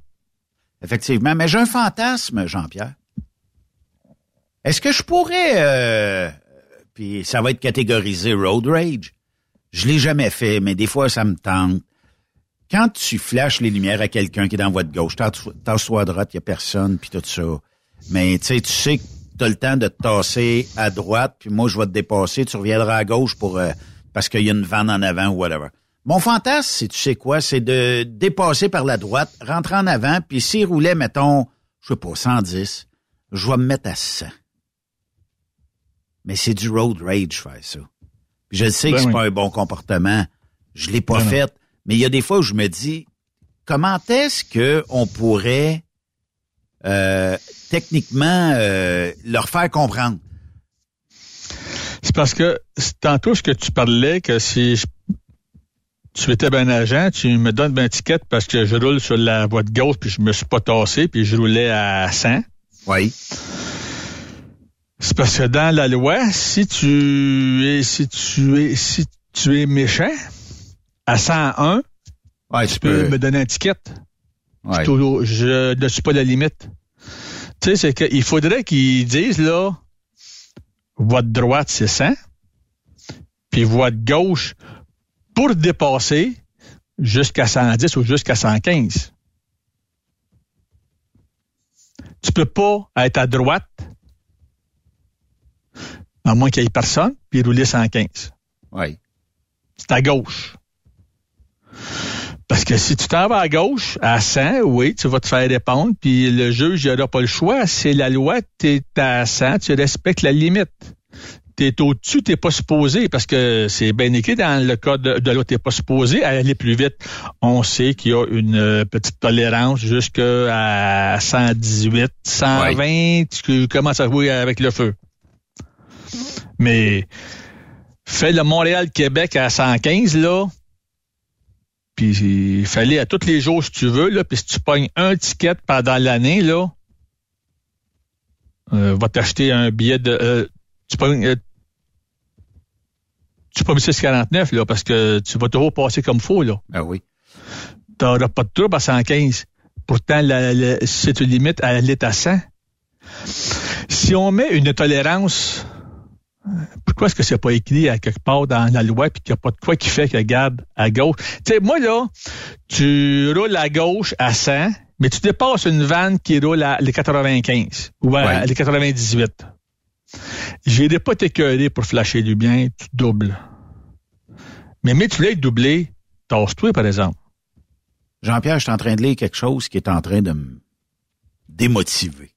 Effectivement. Mais j'ai un fantasme, Jean-Pierre. Est-ce que je pourrais, euh, puis ça va être catégorisé road rage. Je l'ai jamais fait, mais des fois, ça me tente. Quand tu flashes les lumières à quelqu'un qui est dans de gauche, tasse-toi à droite, il y a personne, puis tout ça. Mais tu sais, tu sais que tu as le temps de te tasser à droite, puis moi, je vais te dépasser, tu reviendras à gauche pour euh, parce qu'il y a une vanne en avant ou whatever. Mon fantasme, c'est, tu sais quoi, c'est de dépasser par la droite, rentrer en avant, puis s'il roulait, mettons, je sais pas, 110, je vais me mettre à 100. Mais c'est du road rage faire ça. Puis je sais que Ben c'est oui. pas un bon comportement. Je l'ai pas Ben non. fait. Mais il y a des fois où je me dis, comment est-ce que on pourrait euh, techniquement euh, leur faire comprendre? C'est parce que tantôt ce que tu parlais, que si tu étais bien agent, tu me donnes une ticket parce que je roule sur la voie de gauche puis je me suis pas tassé puis je roulais à 100. Oui. C'est parce que dans la loi, si tu es si tu es si tu es méchant à 101, Ouais, tu peux me donner un ticket. Ouais. Je, je ne suis pas la limite. Tu sais, c'est qu'il faudrait qu'ils disent, là, voie de droite, c'est 100, puis voie de gauche, pour dépasser, jusqu'à 110 ou jusqu'à 115. Tu peux pas être à droite, à moins qu'il y ait personne, puis rouler 115. Oui. C'est à gauche. Parce que si tu t'en vas à gauche, à 100, oui, tu vas te faire répondre, puis le juge, il n'aura pas le choix. C'est la loi, tu es à 100, tu respectes la limite. Tu es au-dessus, tu pas supposé, parce que c'est bien écrit dans le code de, l'autre, tu pas supposé aller plus vite. On sait qu'il y a une euh, petite tolérance jusqu'à 118, 120, tu commences à jouer avec le feu. Mais fais le Montréal-Québec à 115, là, puis il fallait à tous les jours si tu veux, là, puis si tu pognes un ticket pendant l'année, là, euh, va t'acheter un billet de. Euh, tu pognes. Euh, tu pas 649, là, parce que tu vas toujours passer comme faux, là. Ah oui. Tu n'auras pas de trouble à 115. Pourtant, la, la, si tu limites, elle est à 100. Si on met une tolérance pourquoi est-ce que c'est pas écrit à quelque part dans la loi puis qu'il n'y a pas de quoi qui fait que garde à gauche? Tu sais, moi, là, tu roules à gauche à 100, mais tu dépasses une vanne qui roule à les 95 ou à Ouais. les 98. J'irai pas t'écœurer pour flasher du bien, tu doubles. Mais mais tu l'as doublé, tasse-toi, par exemple. Jean-Pierre, je suis en train de lire quelque chose qui est en train de me démotiver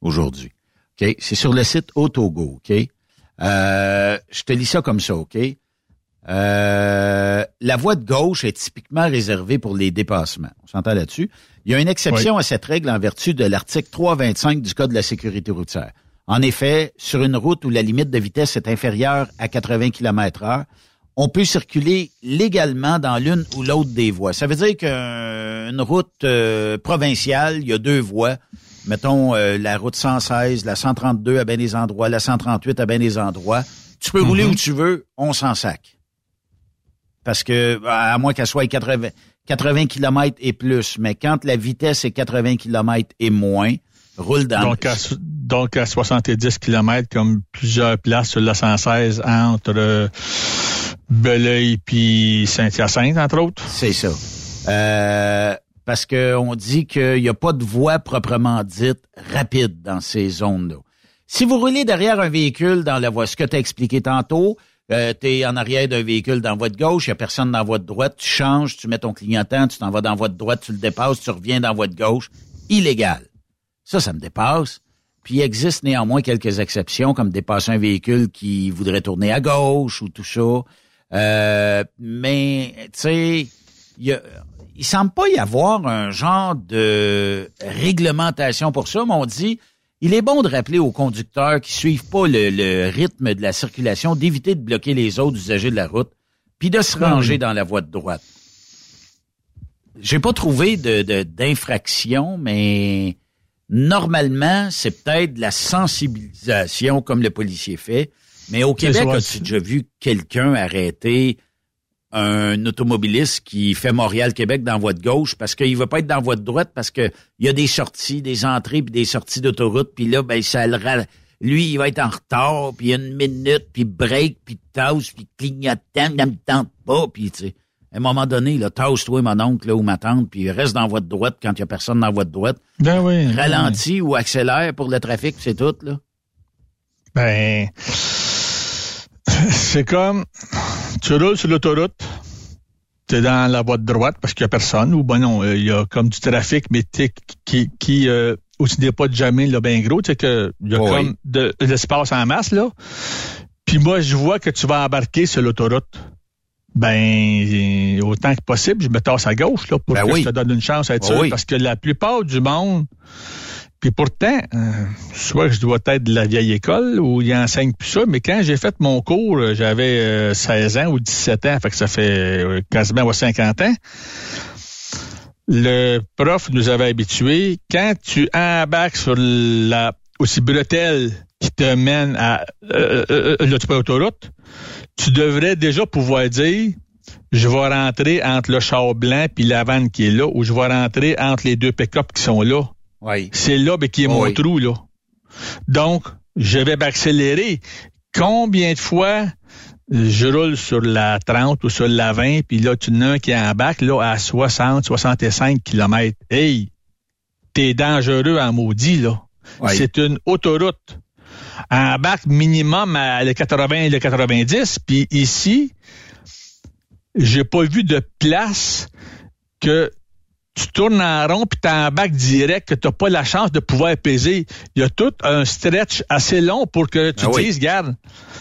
aujourd'hui. OK? C'est sur le site Autogo, OK? Euh, je te lis ça comme ça, OK? Euh, la voie de gauche est typiquement réservée pour les dépassements. On s'entend là-dessus? Il y a une exception à cette règle en vertu de l'article 325 du Code de la sécurité routière. En effet, sur une route où la limite de vitesse est inférieure à 80 km heure, on peut circuler légalement dans l'une ou l'autre des voies. Ça veut dire qu'une route euh, provinciale, il y a deux voies. Mettons euh, la route 116, la 132 à bien des endroits, la 138 à bien des endroits. Tu peux rouler où tu veux, on s'en sac. Parce que, à moins qu'elle soit 80, 80 km et plus, mais quand la vitesse est 80 km et moins, roule dans Donc à, donc à 70 km, comme plusieurs places sur la 116 entre Belleuil puis Saint-Hyacinthe, entre autres? C'est ça. Euh, parce qu'on dit qu'il n'y a pas de voie proprement dite rapide dans ces zones-là. Si vous roulez derrière un véhicule dans la voie, ce que tu as expliqué tantôt, euh, tu es en arrière d'un véhicule dans de gauche, il n'y a personne dans de droite, tu changes, tu mets ton clignotant, tu t'en vas dans de droite, tu le dépasses, tu reviens dans de gauche. Illégal. Ça, ça me dépasse. Puis il existe néanmoins quelques exceptions, comme dépasser un véhicule qui voudrait tourner à gauche ou tout ça. Euh, mais, tu sais, il y a- il semble pas y avoir un genre de réglementation pour ça, mais on dit, il est bon de rappeler aux conducteurs qui suivent pas le, le rythme de la circulation d'éviter de bloquer les autres usagers de la route, puis de se ranger dans la voie de droite. J'ai pas trouvé de de- d'infraction, mais normalement, c'est peut-être de la sensibilisation comme le policier fait. Mais au Québec, as-tu déjà vu quelqu'un arrêter un automobiliste qui fait Montréal-Québec dans voie de gauche parce qu'il veut pas être dans voie de droite parce que il y a des sorties, des entrées puis des sorties d'autoroute puis là ben ça le lui il va être en retard puis il une minute puis break puis tasse puis clignotant, ne me tente pas puis tu sais à un moment donné là tasse toi mon oncle là, ou ma tante puis reste dans de droite quand il y a personne dans de droite, Ben oui. ralentis ou accélère pour le trafic, c'est tout là. Ben, c'est comme, tu roules sur l'autoroute, tu es dans la voie de droite parce qu'il n'y a personne, ou ben non, euh, il y a comme du trafic, mais t'es- qui, qui euh, aussi n'est pas de jamais là, bien gros, tu sais que il y a Oui. comme de, de l'espace en masse, là. Puis moi, je vois que tu vas embarquer sur l'autoroute. Ben, autant que possible, je me tasse à gauche, là, pour Ben que oui. je te donne une chance à être Ben sûr. Parce que la plupart du monde, Puis pourtant, euh, soit je dois être de la vieille école où il enseigne plus ça, mais quand j'ai fait mon cours, euh, j'avais 16 ans ou 17 ans, que ça fait quasiment 50 ans. Le prof nous avait habitués, quand tu embarques sur la aussi bretelle qui te mène à euh, euh, l'autoroute, tu devrais déjà pouvoir dire je vais rentrer entre le char blanc puis la vanne qui est là, ou je vais rentrer entre les deux pick-up qui sont là. Oui. C'est là ben, qui est mon trou, là. Donc, je vais m'accélérer. Combien de fois je roule sur la 30 ou sur la 20, puis là, tu n'as un qui embarque là, à 60, 65 km. Hey, t'es dangereux en maudit, là. C'est une autoroute. Embarque minimum à le 80 et le 90, puis ici, j'ai pas vu de place que tu tournes en rond puis bac direct que tu n'as pas la chance de pouvoir peser. Il y a tout un stretch assez long pour que tu ah dises, regarde,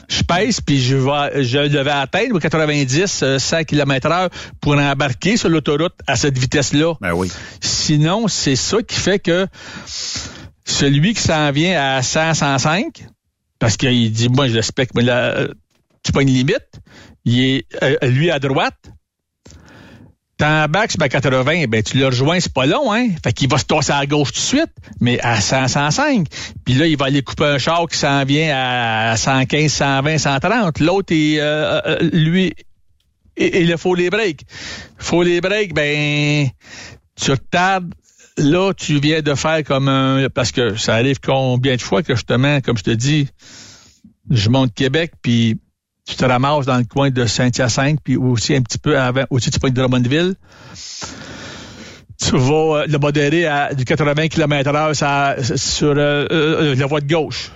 je pèse puis je vais, je devais atteindre 90, 100 km heure pour embarquer sur l'autoroute à cette vitesse-là. Ben oui. Sinon, c'est ça qui fait que celui qui s'en vient à 100, 105, parce qu'il dit, moi, je respecte, mais là, tu pas une limite, il est, euh, lui à droite, T'embarques sur 80, ben tu le rejoins, c'est pas long, hein? Fait qu'il va se tosser à gauche tout de suite, mais à 100, 105. Puis là, il va aller couper un char qui s'en vient à 115, 120, 130. L'autre, est, euh, euh, lui, il faut les breaks. Faut les breaks, ben, tu retardes. Là, tu viens de faire comme un... Parce que ça arrive combien de fois que justement, comme je te dis, je monte Québec, puis tu te ramasses dans le coin de Saint-Hyacinthe, puis aussi un petit peu avant, aussi tu prends de Drummondville. Tu vas euh, le modérer à du 80 km heure sur euh, euh, la voie de gauche.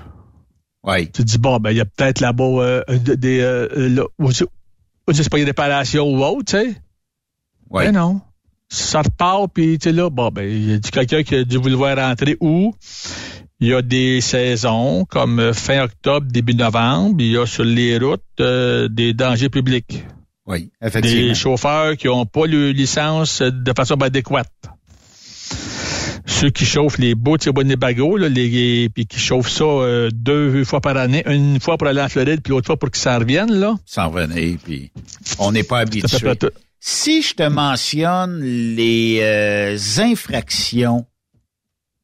Oui. Tu te dis, bon, ben, il y a peut-être là-bas des, là, aussi, c'est pas une réparation ou autre, tu sais. Oui. Mais non. Ça repart, puis tu sais là, bon, ben, il y a quelqu'un qui a dû vouloir rentrer où? Il y a des saisons comme euh, fin octobre, début novembre. Il y a sur les routes euh, des dangers publics. Oui, effectivement. Des chauffeurs qui n'ont pas le licence de façon adéquate. Ceux qui chauffent les bouts de Winnebago, là, les, puis qui chauffent ça euh, deux fois par année, une fois pour aller en Floride, puis l'autre fois pour qu'ils s'en reviennent. Là. S'en revenir, puis on n'est pas habitué. Si je te mentionne les infractions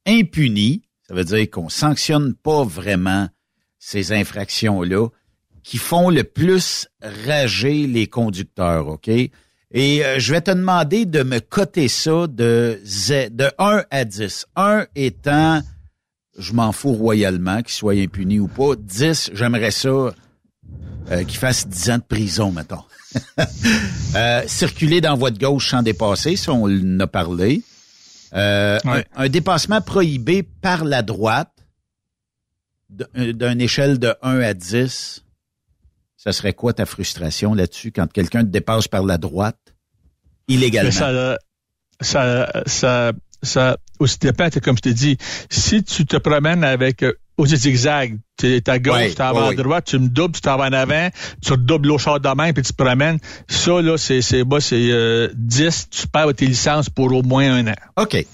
impunies, ça veut dire qu'on sanctionne pas vraiment ces infractions-là qui font le plus rager les conducteurs, OK? Et euh, je vais te demander de me coter ça de, de 1 à 10. 1 étant, je m'en fous royalement, qu'il soit impuni ou pas. 10, j'aimerais ça euh, qu'il fasse 10 ans de prison, mettons. euh, circuler dans voie de gauche sans dépasser, ça on en a parlé. Euh, un, dépassement prohibé par la droite euh, d'une échelle de 1 à 10, ça serait quoi ta frustration là-dessus quand quelqu'un te dépasse par la droite illégalement? Ça, ça, ça, ça, aussi dépend, comme je t'ai dit, si tu te promènes avec euh, au zigzag. Tu es à gauche, tu t'en vas à droite, tu me doubles, tu t'en vas en avant, tu redoubles l'eau char de main, puis tu te promènes. Ça, là, c'est, c'est, bah, c'est euh, 10, tu perds tes licences pour au moins un an. OK.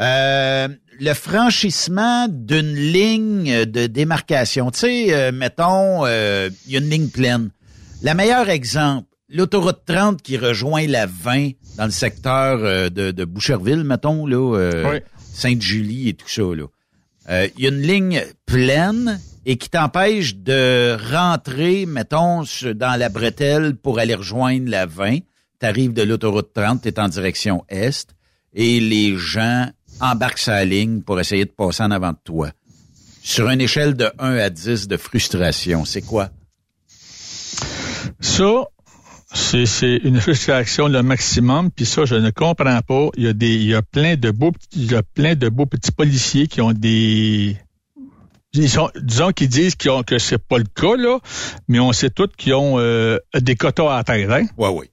Euh, le franchissement d'une ligne de démarcation. Tu sais, euh, mettons, euh, il y a une ligne pleine. Le meilleur exemple, l'autoroute 30 qui rejoint la 20 dans le secteur de, de Boucherville, mettons, là, Sainte-Julie et tout ça, là. Il euh, y a une ligne pleine et qui t'empêche de rentrer, mettons, dans la bretelle pour aller rejoindre la 20. Tu arrives de l'autoroute 30, tu es en direction est et les gens embarquent sa ligne pour essayer de passer en avant de toi. Sur une échelle de 1 à 10 de frustration, c'est quoi? Ça, c'est une frustration le maximum, puis ça, je ne comprends pas. Il y a des, il y a plein de beaux, il y a plein de beaux petits policiers qui ont des, ils sont, disons qu'ils disent qu'ils ont, que c'est pas le cas là, mais on sait tous qu'ils ont euh, des quotas à terre. Hein? Ouais, oui.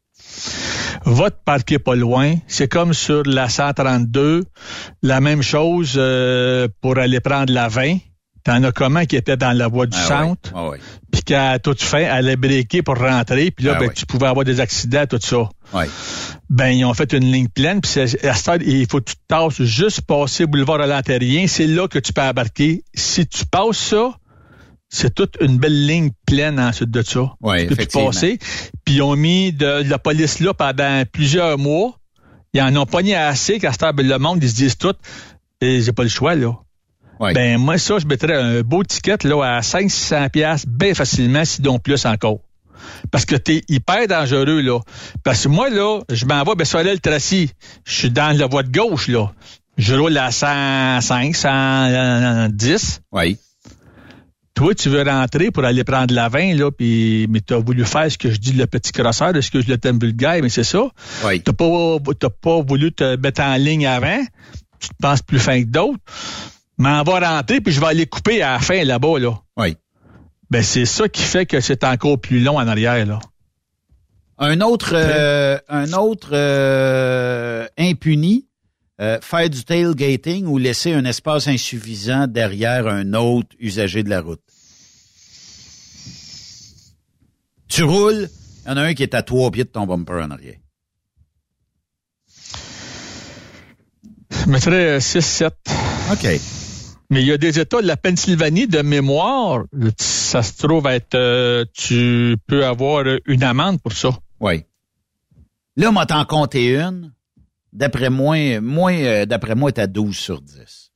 Votre parquet pas loin. C'est comme sur la 132, la même chose euh, pour aller prendre la 20 T'en as comment qui était dans la voie du Ah centre, ah puis qu'à toute fin, elle allait breaker pour rentrer, puis là, Ah ben, tu pouvais avoir des accidents, tout ça. Ouais. Ben, ils ont fait une ligne pleine, puis à ce stade, il faut que tu tasses juste passer boulevard à l'Antérien, c'est là que tu peux embarquer. Si tu passes ça, c'est toute une belle ligne pleine ensuite de ça. Ouais, tu peux passer. Puis ils ont mis de, de la police là pendant plusieurs mois. Ils en ont pogné assez qu'à ce stade, ben, le monde, ils se disent tout, et j'ai pas le choix, là. Ouais. Ben, moi, ça, je mettrais un beau ticket, là, à 500 pièces bien facilement, sinon plus encore. Parce que t'es hyper dangereux, là. Parce que moi, là, je m'en vais, ben, sur le Tracy. Je suis dans la voie de gauche, là. Je roule à 105, 110. Ouais. Toi, tu veux rentrer pour aller prendre la 20, là, puis, mais t'as voulu faire ce que je dis, le petit crosseur, est-ce que je le t'aime vulgaire, mais c'est ça. Ouais. T'as pas, t'as pas voulu te mettre en ligne avant. Tu te penses plus fin que d'autres. M'en va rentrer, puis je vais aller couper à la fin, là-bas, là. Ouais. Ben, c'est ça qui fait que c'est encore plus long en arrière, là. Un autre, euh, un autre euh, impuni, euh, faire du tailgating ou laisser un espace insuffisant derrière un autre usager de la route? Tu roules, il y en a un qui est à trois pieds de ton bumper en arrière. Je mettrais 6-7. OK. Mais il y a des États de la Pennsylvanie de mémoire, ça se trouve être, euh, tu peux avoir une amende pour ça. Oui. Là, moi, t'en compter une. D'après moi, moi, euh, d'après moi, t'es à 12 sur 10.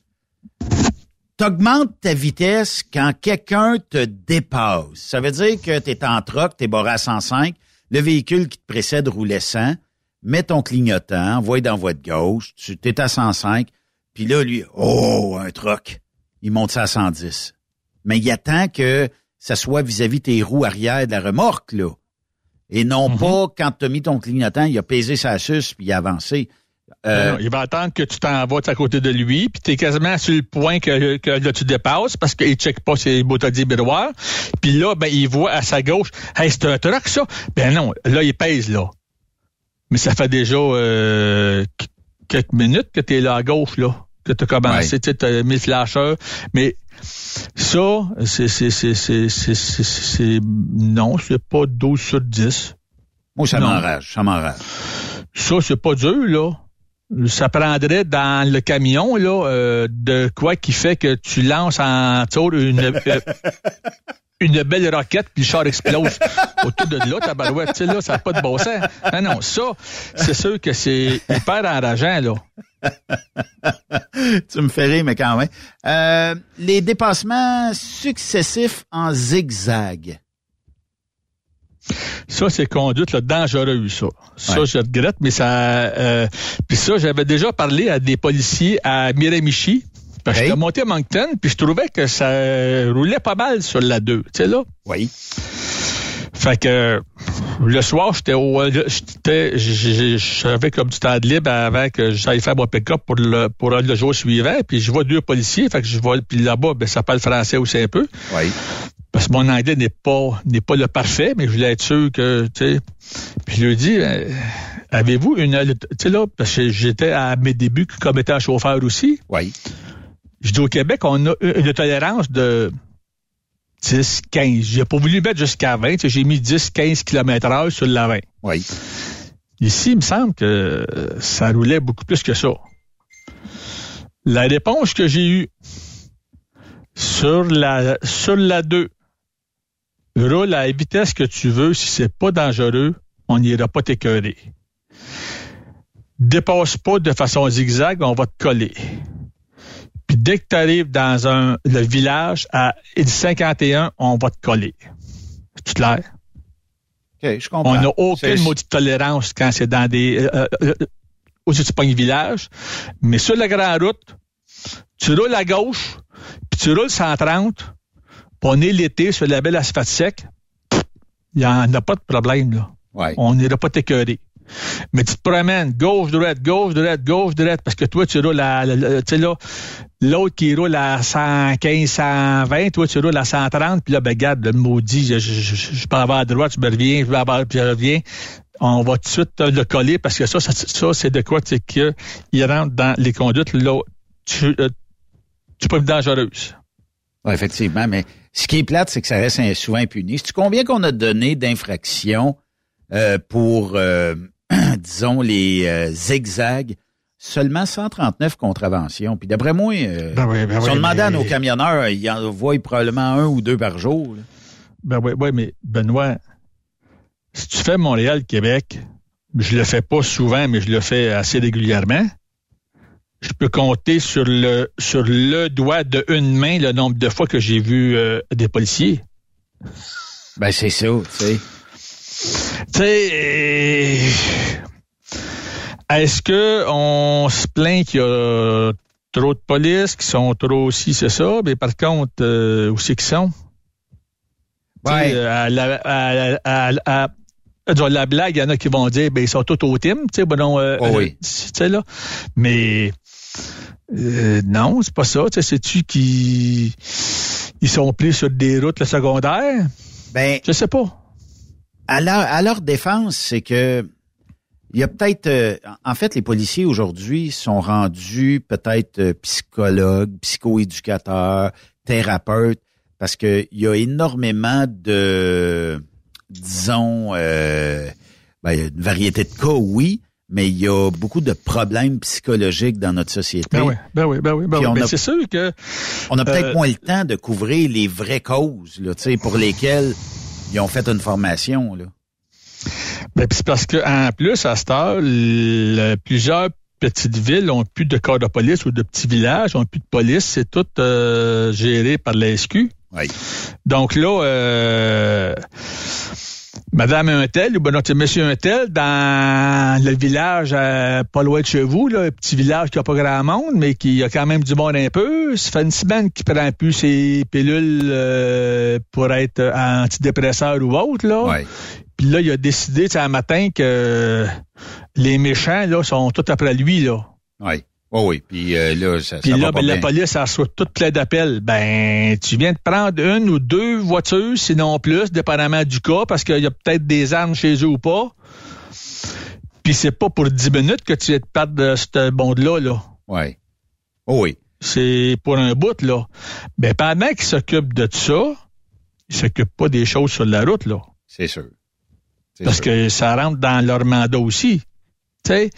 T'augmentes ta vitesse quand quelqu'un te dépasse. Ça veut dire que t'es en troc, t'es barré à 105, le véhicule qui te précède roulait 100, mets ton clignotant, voie dans voie gauche, tu t'es à 105, puis là, lui, oh, un troc. Il monte ça à 110. Mais il attend que ça soit vis-à-vis tes roues arrière de la remorque, là. Et non Mhm. pas quand tu as mis ton clignotant, il a pesé sa suce puis il a avancé. Euh, Non, il va attendre que tu t'en vas à côté de lui, puis tu es quasiment sur le point que, que là, tu dépasses parce qu'il check pas ses boutadiers miroirs. Puis là, ben, il voit à sa gauche, hey, c'est un truck, ça? Ben non, là, il pèse, là. Mais ça fait déjà euh, qu- quelques minutes que tu es là à gauche, là, que tu as commencé, tu as mis le flasheur. Mais ça, c'est, c'est, c'est, c'est, c'est, c'est, c'est- non, c'est pas 12 sur 10. moi, ça m'enrage, ça m'enrage. Ça, c'est pas dur, là. Ça prendrait dans le camion, là, euh, de quoi qui fait que tu lances en tour une, euh, une belle roquette, puis le char explose. Autour de là, ta barouette, tu sais, là, ça n'a pas de bon sens. Non, non, ça, c'est sûr que c'est hyper enrageant, là. tu me fais rire, mais quand même. Euh, les dépassements successifs en zigzag. Ça, c'est conduite là, dangereuse, ça. Ça, Ouais. je regrette, mais ça... Euh, puis ça, j'avais déjà parlé à des policiers à Miramichi. Parce que Hey. j'étais monté à Moncton, puis je trouvais que ça roulait pas mal sur la 2. Tu sais, là? Oui. Fait que le soir, j'étais au j'étais j'ai- j'avais comme du temps de libre avant que j'aille faire mon pick-up pour le pour le jour suivant, puis je vois deux policiers, fait que je vois puis là-bas ben ça parle français aussi un peu Oui. parce que mon anglais n'est pas n'est pas le parfait, mais je voulais être sûr que tu sais puis je lui dis euh, avez-vous une tu sais là parce que j'étais à mes débuts comme étant chauffeur aussi. Oui. Je dis au Québec, on a une tolérance de 10, 15. J'ai pas voulu mettre jusqu'à 20. tu sais, J'ai mis 10, 15 km heure sur la 20. Oui. Ici, il me semble que ça roulait beaucoup plus que ça. La réponse que j'ai eue sur la, sur la 2, roule à la vitesse que tu veux. Si c'est pas dangereux, on n'ira pas t'écœurer. Dépasse pas de façon zigzag, on va te coller. Dès que tu arrives dans un, le village à 51, on va te coller. C'est clair? OK, je comprends. On n'a aucune maudite tolérance quand c'est dans des... Euh, euh, euh, où tu pognes village. Mais sur la grande route, tu roules à gauche, puis tu roules 130, puis on est l'été sur la belle asphalte sec, il n'y en a pas de problème, là. Ouais. On n'ira pas t'écœurer. Mais tu te promènes gauche, droite, gauche, droite, gauche, droite, parce que toi, tu roules à, tu sais là, l'autre qui roule à 115, 120, toi, tu roules à 130, puis là, ben, regarde, le maudit, je, je, je, je peux avoir à droite, je me reviens, je vais avoir, puis je reviens. On va tout de suite le coller, parce que ça, ça, ça, c'est de quoi, c'est qu'il rentre dans les conduites, là, tu, euh, tu peux être dangereuse. Oui, effectivement, mais ce qui est plate, c'est que ça reste souvent impuni. Sais-tu combien qu'on a donné d'infractions euh, pour, euh, disons, les euh, zigzags? Seulement 139 contraventions. Puis d'après moi, ben oui, ben si oui, on demandait à nos camionneurs, ils en voient probablement un ou deux par jour. là. Ben oui, oui, mais Benoît, si tu fais Montréal-Québec, je le fais pas souvent, mais je le fais assez régulièrement. Je peux compter sur le sur le doigt de une main le nombre de fois que j'ai vu euh, des policiers. Ben c'est ça, tu sais. Tu sais, euh, est-ce que on se plaint qu'il y a trop de police, qui sont trop aussi, c'est ça, mais par contre, euh, où c'est qu'ils sont? Ouais. à la, à, à- à- à- dans la blague, il y en a qui vont dire, ben, ils sont tous au team, tu sais, ben non, euh, Oh oui. euh, tu sais, là. Mais, euh, non, c'est pas ça, tu sais, c'est-tu qui, ils sont pris sur des routes le secondaire? Ben, Je sais pas. À leur, à leur défense, c'est que il y a peut-être, euh, en fait, les policiers aujourd'hui sont rendus peut-être euh, psychologues, psychoéducateurs, thérapeutes, parce que il y a énormément de, disons, euh, ben, il y a une variété de cas, oui, mais il y a beaucoup de problèmes psychologiques dans notre société. Ben oui, ben oui, ben oui, ben oui. on Ben a- c'est sûr que On a peut-être Euh, moins le temps de couvrir les vraies causes, là, tu sais, pour lesquelles ils ont fait une formation, là. Ben, c'est parce que en plus, à cette heure, le- plusieurs petites villes ont plus de corps de police ou de petits villages ont plus de police. C'est tout euh, géré par la SQ. Oui. Donc là, euh, Madame Untel ou ben non, c'est Monsieur Untel dans le village euh, pas loin de chez vous, là, un petit village qui a pas grand monde, mais qui a quand même du monde un peu. Ça fait une semaine qu'il prend plus ses pilules euh, pour être antidépresseur ou autre, là. Ouais. Puis là, il a décidé, un matin, que les méchants, là, sont tous après lui, là. Oh oui. Puis euh, là, ça, Puis ça là, va pas ben, la police, elle reçoit toute plein d'appels. Ben, tu viens de prendre une ou deux voitures, sinon plus, dépendamment du cas, parce qu'il y a peut-être des armes chez eux ou pas. Puis c'est pas pour 10 minutes que tu viens de perdre de ce monde-là, là. Oui. Oh oui. C'est pour un bout, là. Ben, pendant qu'ils s'occupent de ça, ils s'occupent pas des choses sur la route, là. C'est sûr. Parce sûr. que ça rentre dans leur mandat aussi. Tu sais,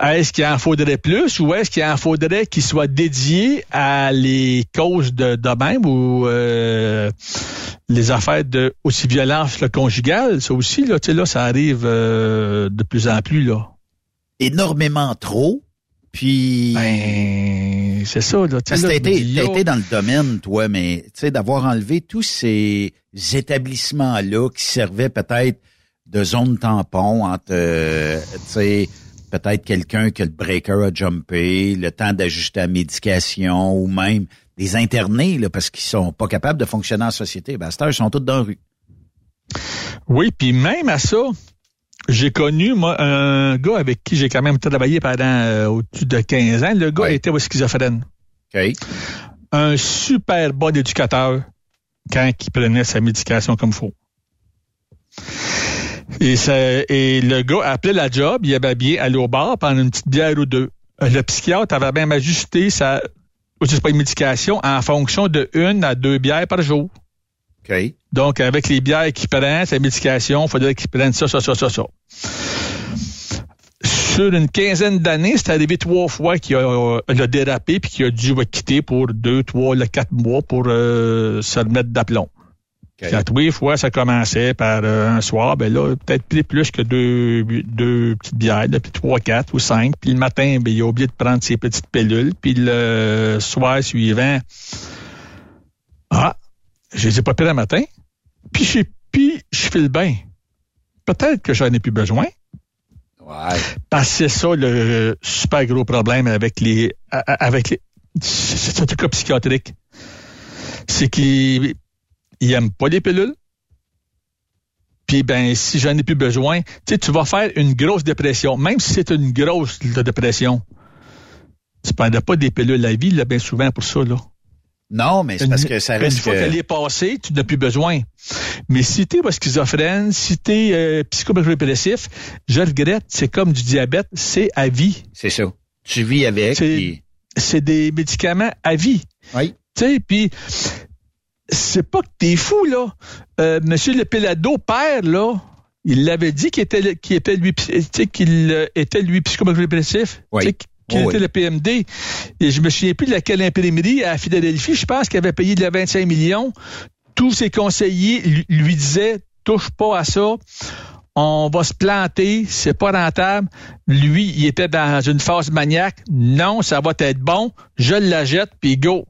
est-ce qu'il en faudrait plus ou est-ce qu'il en faudrait qu'ils soient dédiés à les causes de, de même ou euh, les affaires de aussi violence là, conjugale, ça aussi, là, là, ça arrive euh, de plus en plus, là. Énormément trop. Puis. Ben, c'est ça, là. Parce là, été, été dans le domaine, toi, mais tu sais, d'avoir enlevé tous ces établissements-là qui servaient peut-être de zone tampon entre, euh, tu sais, peut-être quelqu'un que le breaker a jumpé, le temps d'ajuster la médication, ou même des internés, là, parce qu'ils sont pas capables de fonctionner en société. Ben, à cette heure, ils sont tous dans la rue. Oui, puis même à ça, j'ai connu, moi, un gars avec qui j'ai quand même travaillé pendant euh, au-dessus de 15 ans. Le gars Ouais. était schizophrène. Un super bon éducateur quand il prenait sa médication comme faut. Et, ça, et le gars appelait la job, il avait bien aller au bar, prendre une petite bière ou deux. Euh, Le psychiatre avait même ajusté sa ou c'est pas une médication en fonction de une à deux bières par jour. OK? Donc, avec les bières qu'il prend, sa médication, il faudrait qu'il prenne ça, ça, ça, ça, ça. Sur une quinzaine d'années, c'est arrivé trois fois qu'il a, a dérapé puis qu'il a dû quitter pour deux, trois, quatre mois pour euh, se remettre d'aplomb. OK. Quand oui, fois, ça commençait par euh, un soir, ben là, peut-être pris plus que deux, deux petites bières, là, puis trois, quatre ou cinq. Puis le matin, ben, il a oublié de prendre ses petites pilules. Puis le soir suivant, ah, je les ai pas pris le matin. Puis je, puis je file bien. Peut-être que j'en ai plus besoin. Ouais. Parce que c'est ça le super gros problème avec les avec les c'est un cas psychiatrique. C'est qu'ils ils aiment pas les pilules. Puis ben si j'en ai plus besoin, tu vas faire une grosse dépression, même si c'est une grosse dépression. Tu prendras pas des pilules à vie là bien souvent pour ça là. Non, mais c'est parce que ça Une reste fois que... qu'elle est passée, tu n'as plus besoin. Mais si t'es schizophrène, si t'es euh, psychodépressif, je regrette, c'est comme du diabète, c'est à vie. C'est ça. Tu vis avec. C'est- C'est des médicaments à vie. Oui. Tu sais, puis c'est pas que t'es fou, là. Euh, Monsieur Le Pelado, père, là, il l'avait dit qu'il était, qu'il était lui, qu'il était lui psychodépressif. Oui. Qu'il Oh, était oui. le PMD. Et je me souviens plus de laquelle imprimerie à Philadelphie, je pense qu'il avait payé de la 25 millions. Tous ses conseillers lui, lui disaient, touche pas à ça. On va se planter, c'est pas rentable. Lui, il était dans une phase maniaque. Non, ça va être bon. Je la jette, puis go.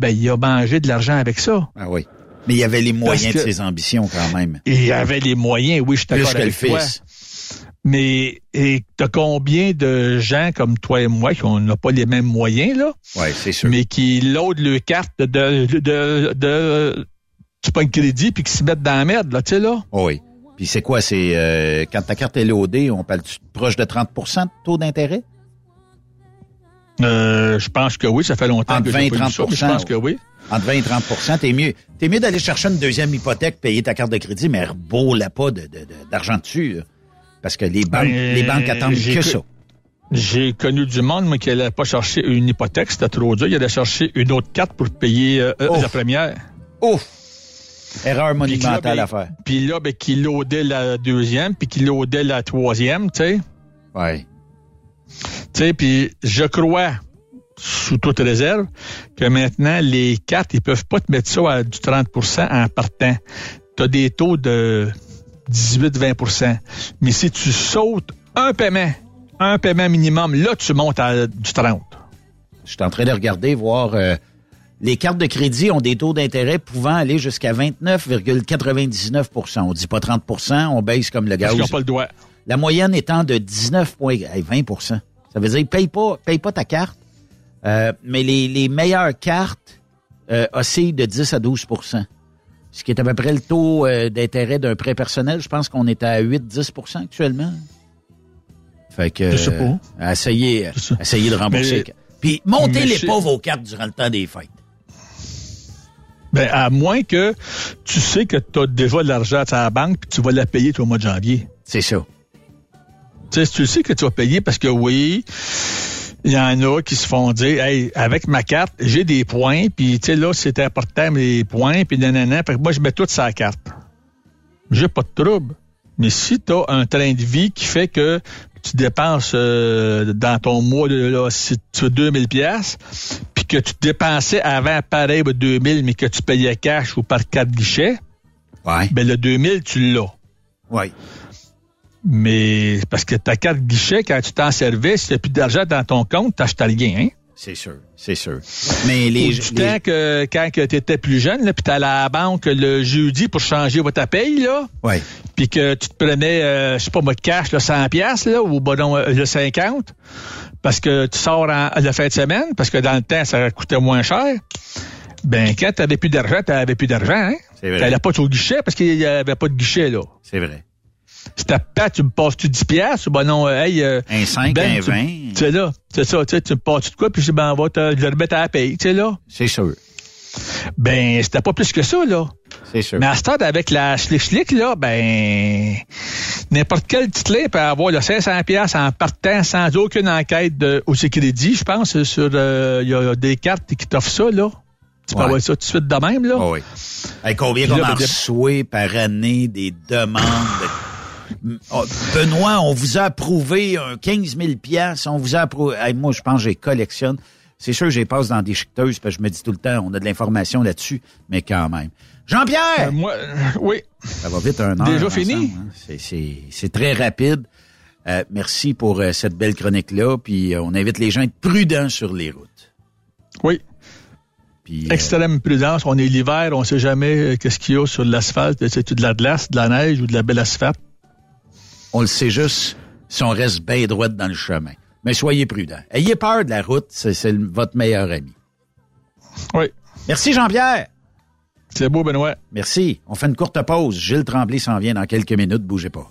Ben, il a mangé de l'argent avec ça. Ah oui. Mais il y avait les moyens de ses ambitions quand même. Il avait les moyens, oui, je suis d'accord le avec toi. fils. Mais et t'as combien de gens comme toi et moi qui n'ont pas les mêmes moyens, là, Oui, c'est sûr. mais qui loadent le carte de, de, de, de tu pas crédit puis qui se mettent dans la merde, là, tu sais, là? Oh oui. Puis c'est quoi? C'est euh, quand ta carte est loadée, on parle proche de 30% de taux d'intérêt? Euh, je pense que oui, ça fait longtemps Entre que 20 j'ai et pas vu ça, mais je 30%, pense que oui. Entre 20 et 30 t'es mieux. T'es mieux d'aller chercher une deuxième hypothèque, payer ta carte de crédit, mais rebourre-la pas de, de- de- d'argent dessus. là. Parce que les banques, Ben, les banques attendent que ça. J'ai connu du monde, mais qui n'allait pas chercher une hypothèque, c'était trop dur. Il allait chercher une autre carte pour payer euh, euh, la première. Ouf! Erreur monumentale ben, à faire. Puis là, ben, qui loadait la deuxième, puis qui loadait la troisième, tu sais. Ouais. Tu sais, puis je crois, sous toute réserve, que maintenant, les cartes, ils peuvent pas te mettre ça à du 30% en partant. Tu as des taux de 18-20% Mais si tu sautes un paiement, un paiement minimum, là, tu montes à du 30 Je suis en train de regarder, voir. euh, les cartes de crédit ont des taux d'intérêt pouvant aller jusqu'à 29,99% On dit pas 30% on baisse comme le Parce gaz. qu'ils n'ont pas le. La moyenne étant de 19 points, hey, 20 Ça veut dire paye pas, paye pas ta carte. Euh, mais les, les meilleures cartes euh, oscillent de 10 à 12% Ce qui est à peu près le taux euh, d'intérêt d'un prêt personnel. Je pense qu'on est à 8-10% actuellement. Fait que Je sais pas. essayez, essayez de rembourser. Mais- Puis montez les pas vos cartes durant le temps des fêtes. Ben, à moins que tu sais que tu as déjà de l'argent à ta banque puis tu vas la payer toi, au mois de janvier. C'est ça. Tu sais, tu sais que tu vas payer parce que oui, il y en a qui se font dire, hey, avec ma carte, j'ai des points, puis tu sais, là, c'est important, mes points, puis nanana, fait que moi, je mets tout la carte. J'ai pas de trouble. Mais si tu as un train de vie qui fait que tu dépenses euh, dans ton mois, de, là, si tu as 2000 pièces puis que tu dépensais avant pareil ben, 2000, mais que tu payais cash ou par carte guichet, Ouais. ben le 2000, tu l'as. Ouais. Mais parce que ta carte guichet, quand tu t'en servais, si tu plus d'argent dans ton compte, t'achetais rien. Hein? C'est sûr. C'est sûr. Mais les, du les- temps que quand tu étais plus jeune, puis t'allais à la banque le jeudi pour changer ta paye, là, ouais. puis que tu te prenais, euh, je sais pas moi, cash, le 100 pièces là, ou bon, non, euh, le 50, parce que tu sors en, la fin de semaine, parce que dans le temps, ça coûtait moins cher. Ben, quand t'avais plus d'argent, t'avais plus d'argent, hein? C'est vrai. T'allais pas au guichet parce qu'il y avait pas de guichet, là. C'est vrai. Si t'as pas, tu me passes-tu 10 pièces ou ben non, euh, hey, euh, Un 5, Ben, un tu- 20. tu sais là, c'est ça, tu sais, tu me passes de quoi, puis je dis, ben, on va te je le remettre à la paye, tu sais là. C'est sûr. Ben, c'était pas plus que ça, là. C'est sûr. Mais à ce stade, avec la schlick là, ben, n'importe quel titulaire peut avoir le 500 pièces en partant sans aucune enquête de, au crédit, je pense, sur, euh, il y a des cartes qui t'offrent ça, là. Tu peux Ouais. avoir ça tout de suite de même, là. Oh oui. Hey, combien qu'on ben, reçoit par année des demandes? de- Benoît, on vous a approuvé un 15 000 piastres, on vous a approuvé. Hey, moi, je pense que j'ai collectionne. C'est sûr, j'ai passe dans des chiqueteuses, parce que je me dis tout le temps, on a de l'information là-dessus, mais quand même. Jean-Pierre! Euh, moi, euh, oui. Ça va vite un heure. Déjà fini? hein. C'est- très rapide. Euh, merci pour cette belle chronique-là. Puis on invite les gens à être prudents sur les routes. Oui. Puis, Extrême prudence. On est l'hiver, on sait jamais qu'est-ce qu'il y a sur l'asphalte. C'est-tu de la glace, de la neige ou de la belle asphalte? On le sait juste si on reste bien droite dans le chemin. Mais soyez prudents. Ayez peur de la route, c'est votre meilleur ami. Oui. Merci Jean-Pierre. C'est beau, Benoît. Merci. On fait une courte pause. Gilles Tremblay s'en vient dans quelques minutes. Bougez pas.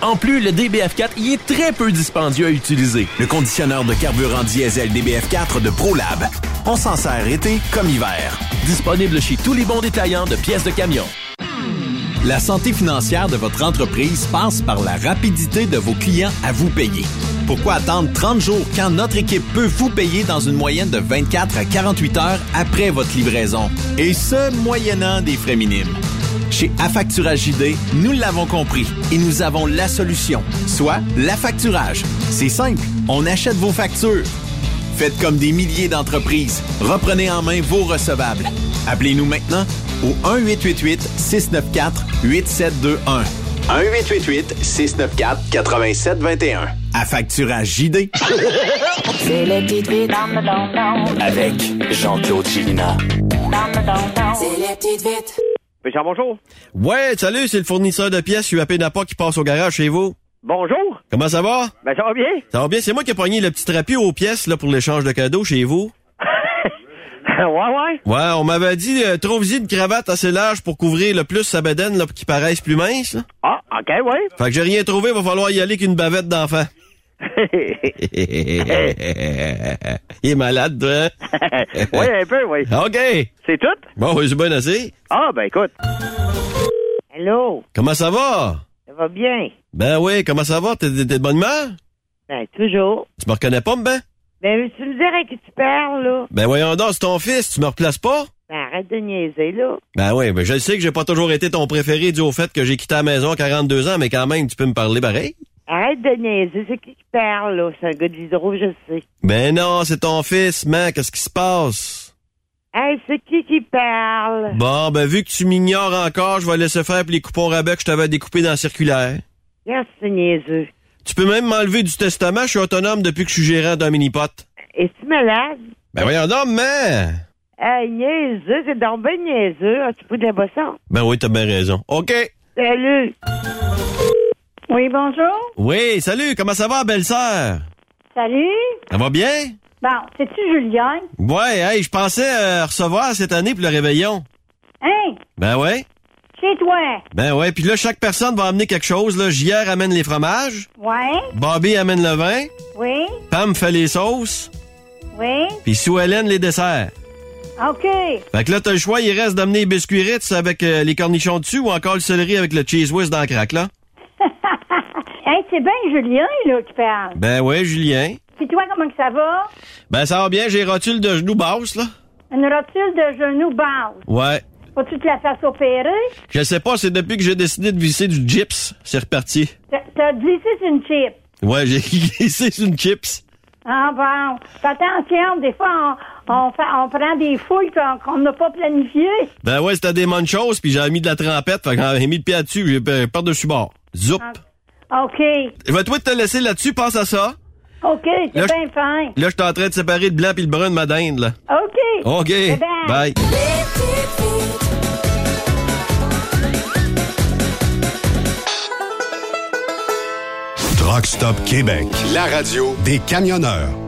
En plus, le DBF4 y est très peu dispendieux à utiliser. Le conditionneur de carburant diesel DBF4 de ProLab. On s'en sert été comme hiver. Disponible chez tous les bons détaillants de pièces de camion. La santé financière de votre entreprise passe par la rapidité de vos clients à vous payer. Pourquoi attendre 30 jours quand notre équipe peut vous payer dans une moyenne de 24 à 48 heures après votre livraison? Et ce, moyennant des frais minimes. Chez Affacturage JD, nous l'avons compris et nous avons la solution, soit l'affacturage. C'est simple, on achète vos factures. Faites comme des milliers d'entreprises. Reprenez en main vos recevables. Appelez-nous maintenant au 1-888-694-8721. 1-888-694-8721. Affacturage JD. C'est le vite le Avec Jean-Claude Chilina. C'est les petites vites. Jean, bonjour. Ouais, salut, c'est le fournisseur de pièces UAP Napa qui passe au garage chez vous. Bonjour. Comment ça va? Ben, ça va bien. Ça va bien, c'est moi qui ai pogné le petit trapu aux pièces là, pour l'échange de cadeaux chez vous. ouais, ouais. Ouais, on m'avait dit euh, trouve-y une cravate assez large pour couvrir le plus sa bedaine là, pour qu'il paraisse plus mince. là. Ah, OK, ouais. Fait que j'ai rien trouvé, va falloir y aller qu'une bavette d'enfant. Il est malade, toi. hein? oui, un peu, oui. OK. C'est tout? Bon, oui, c'est bien assez. Ah, ben, écoute. Hello, Comment ça va? ça va bien? Ben oui, comment ça va? T'es de bonne humeur? Ben, toujours. Tu me reconnais pas, ben? Ben, tu me dirais que tu parles, là. Ben voyons donc, c'est ton fils, tu me replaces pas? Ben, arrête de niaiser, là. Ben oui, ben je sais que j'ai pas toujours été ton préféré dû au fait que j'ai quitté la maison à 42 ans, mais quand même, tu peux me parler pareil? Arrête de niaiser, c'est qui qui parle, là? C'est un gars d'hydro, je sais. Ben non, c'est ton fils, man, qu'est-ce qui se passe? Hey, c'est qui qui parle? Bon, ben vu que tu m'ignores encore, je vais laisser faire les coupons rabais que je t'avais découpés dans la circulaire. Regarde, c'est niaiseux. Tu peux même m'enlever du testament, je suis autonome depuis que je suis gérant d'un mini-pot. Es-tu malade? Ben voyons donc, man! Hey, niaiseux, c'est donc ben niaiseux. As-tu pris de la boisson? Ben oui, t'as bien raison. OK. Salut! Oui, bonjour. Oui, salut, comment ça va, belle-sœur? Salut. Ça va bien? Bon, c'est-tu Julien? Ouais, hey, je pensais euh, recevoir cette année pour le réveillon. Hein? Ben ouais. Chez toi? Ben ouais, puis là, chaque personne va amener quelque chose. Là, JR amène les fromages, Ouais? Bobby amène le vin, Oui? Pam fait les sauces, Oui? puis Sue Hélène les desserts. OK. Fait que là, t'as le choix, il reste d'amener les biscuits Ritz avec euh, les cornichons dessus ou encore le céleri avec le cheese whiz dans le crack, là. Hey, c'est bien Julien, là, qui parle. Ben ouais, Julien. Puis toi, comment que ça va? Ben ça va bien, j'ai rotule de genoux basse, là. Une rotule de genou basse. Ouais. Faut-tu te la fasses opérer? Je sais pas, c'est depuis que j'ai décidé de visser du gyps, c'est reparti. T'as- glissé sur une chip? Ouais, j'ai glissé sur une chips. Ah bon. Fais attention, des fois, on, on, fait, on prend des fouilles qu'on n'a pas planifiées. Ben ouais, c'était des manchos, puis j'avais mis de la trempette, fait que j'avais mis le pied dessus, j'ai euh, par-dessus bord. Zoup. OK. Je vais te laisser là-dessus, pense à ça. OK, c'est bien fin. Là, je suis en train de séparer le blanc puis le brun de ma dinde, là. OK. OK. Bye-bye. Bye. Truck Stop Québec, la radio des camionneurs.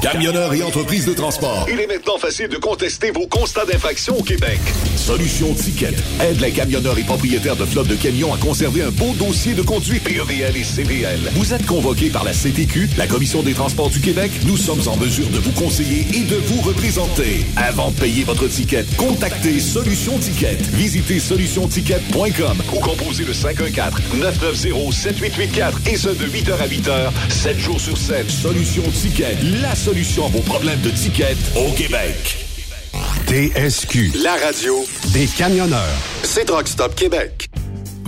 Camionneurs et entreprises de transport. Il est maintenant facile de contester vos constats d'infraction au Québec. Solution Ticket aide les camionneurs et propriétaires de flottes de camions à conserver un beau dossier de conduite PEVL et CVL. Vous êtes convoqué par la CTQ, la Commission des transports du Québec. Nous sommes en mesure de vous conseiller et de vous représenter. Avant de payer votre ticket, contactez Solution Ticket. Visitez solutionticket.com ou composez le 514-990-7884 et ce de 8h à 8h, 7 jours sur 7. Solution Ticket, la solution à vos problèmes de ticket au Québec. TSQ, la radio des camionneurs. C'est Truck Stop Québec.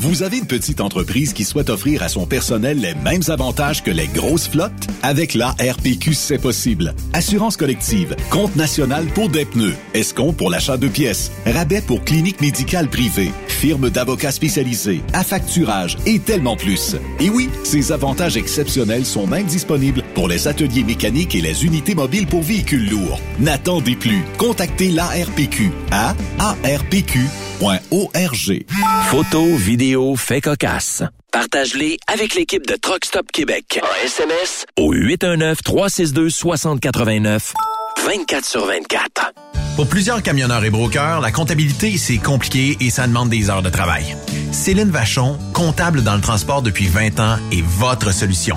Vous avez une petite entreprise qui souhaite offrir à son personnel les mêmes avantages que les grosses flottes? Avec la RPQ, c'est possible. Assurance collective, compte national pour des pneus, escompte pour l'achat de pièces, rabais pour clinique médicale privée, firme d'avocats spécialisés, affacturage et tellement plus. Et oui, ces avantages exceptionnels sont même disponibles pour les ateliers mécaniques et les unités mobiles pour véhicules lourds. N'attendez plus. Contactez l'ARPQ à arpq.org. Photos, vidéos, faits cocasse. Partage-les avec l'équipe de Truck Stop Québec. En SMS au 819-362-6089. 24 sur 24. Pour plusieurs camionneurs et brokers, la comptabilité, c'est compliqué et ça demande des heures de travail. Céline Vachon, comptable dans le transport depuis 20 ans, est votre solution.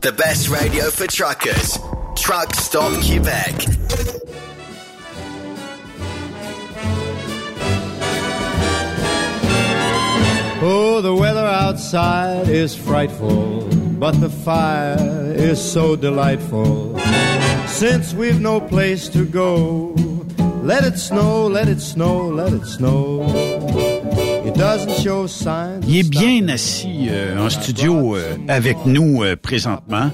The best radio for truckers. Truck Stop Québec. Oh, the weather outside is frightful, but the fire is so delightful. Since we've no place to go, let it snow, let it snow, let it snow. Il est bien assis euh, en studio euh, avec nous euh, présentement.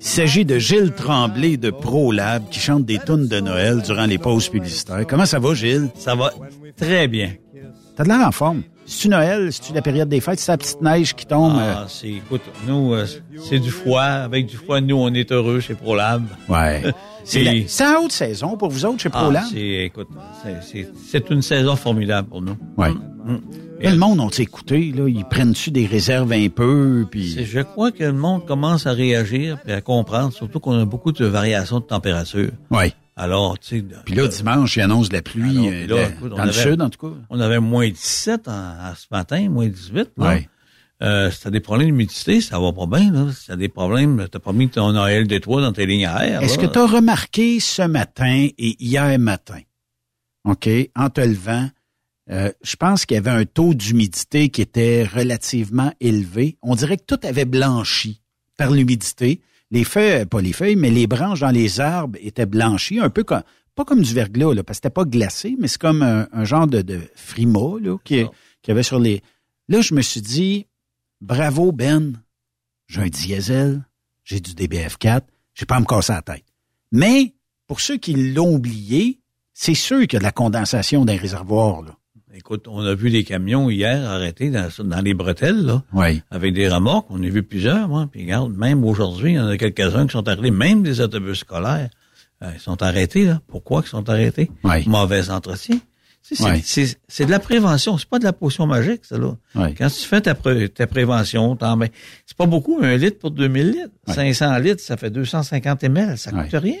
Il s'agit de Gilles Tremblay de ProLab qui chante des tunes de Noël durant les pauses publicitaires. Comment ça va, Gilles? Ça va très bien. T'as de l'air en forme. C'est-tu Noël? C'est-tu la période des fêtes? C'est la petite neige qui tombe? Ah, c'est, écoute, nous, euh, c'est du froid. Avec du froid, nous, on est heureux chez ProLab. Ouais. C'est la, c'est la haute saison pour vous autres chez Ah, ProLab? c'est, écoute, c'est, c'est, c'est une saison formidable pour nous. Ouais. Et le monde ont écouté, là? Ils prennent-tu des réserves un peu? Puis... Je crois que le monde commence à réagir et à comprendre, surtout qu'on a beaucoup de variations de température. Oui. Alors, tu sais. Puis là, dimanche, il annonce de la pluie Alors, euh, là, la- écoute, on dans le avait- sud, en tout cas. On avait moins 17 en, en ce matin, moins 18. Là. Ouais. Euh, si t'as des problèmes d'humidité, ça va pas bien. Là. Si t'as des problèmes, t'as pas mis ton AL D3 dans tes lignes à air. Est-ce que là. tu as remarqué ce matin et hier matin, OK, en te levant, euh, je pense qu'il y avait un taux d'humidité qui était relativement élevé. On dirait que tout avait blanchi par l'humidité. Les feuilles, pas les feuilles, mais les branches dans les arbres étaient blanchies, un peu comme, pas comme du verglas, là, parce que c'était pas glacé, mais c'est comme un, un genre de, de frima, là, qui, qui avait sur les... Là, je me suis dit, bravo Ben, j'ai un diesel, j'ai du DBF4, j'ai pas à me casser la tête. Mais, pour ceux qui l'ont oublié, c'est sûr qu'il y a de la condensation dans les réservoirs, là. Écoute, on a vu des camions hier arrêtés dans, dans les bretelles, là, Oui. avec des remorques. On a vu plusieurs, moi. Puis regarde, même aujourd'hui, il y en a quelques-uns qui sont arrêtés, même des autobus scolaires. euh, ils sont arrêtés, là. Pourquoi ils sont arrêtés? Oui. Mauvais entretien. C'est Oui. de la prévention, c'est pas de la potion magique, ça, là. Oui. Quand tu fais ta, pré- ta prévention, c'est pas beaucoup, un litre pour 2000 litres. 500 litres, ça fait 250 ml, ça coûte rien.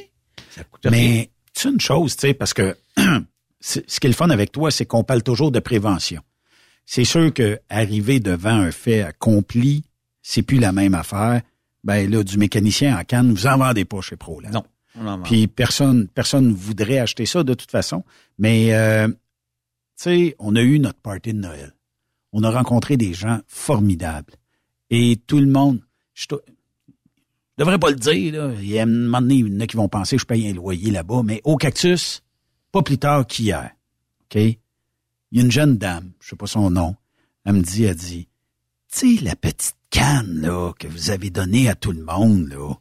Ça coûte rien. Mais c'est une chose, tu sais, parce que ce qui est le fun avec toi, c'est qu'on parle toujours de prévention. C'est sûr que arriver devant un fait accompli, c'est plus la même affaire. Ben là, du mécanicien en canne, vous en vendez pas chez Pro. Là. Non. on en vend. Puis personne, personne voudrait acheter ça de toute façon. Mais euh, tu sais, on a eu notre party de Noël. On a rencontré des gens formidables. Et tout le monde, je je devrais pas le dire, là. Il y a un moment donné, il y en a qui vont penser que je paye un loyer là-bas, mais au cactus, plus tard qu'hier. OK? Il y a une jeune dame, je sais pas son nom, elle me dit, elle dit, tu sais, la petite canne, là, que vous avez donnée à tout le monde, là,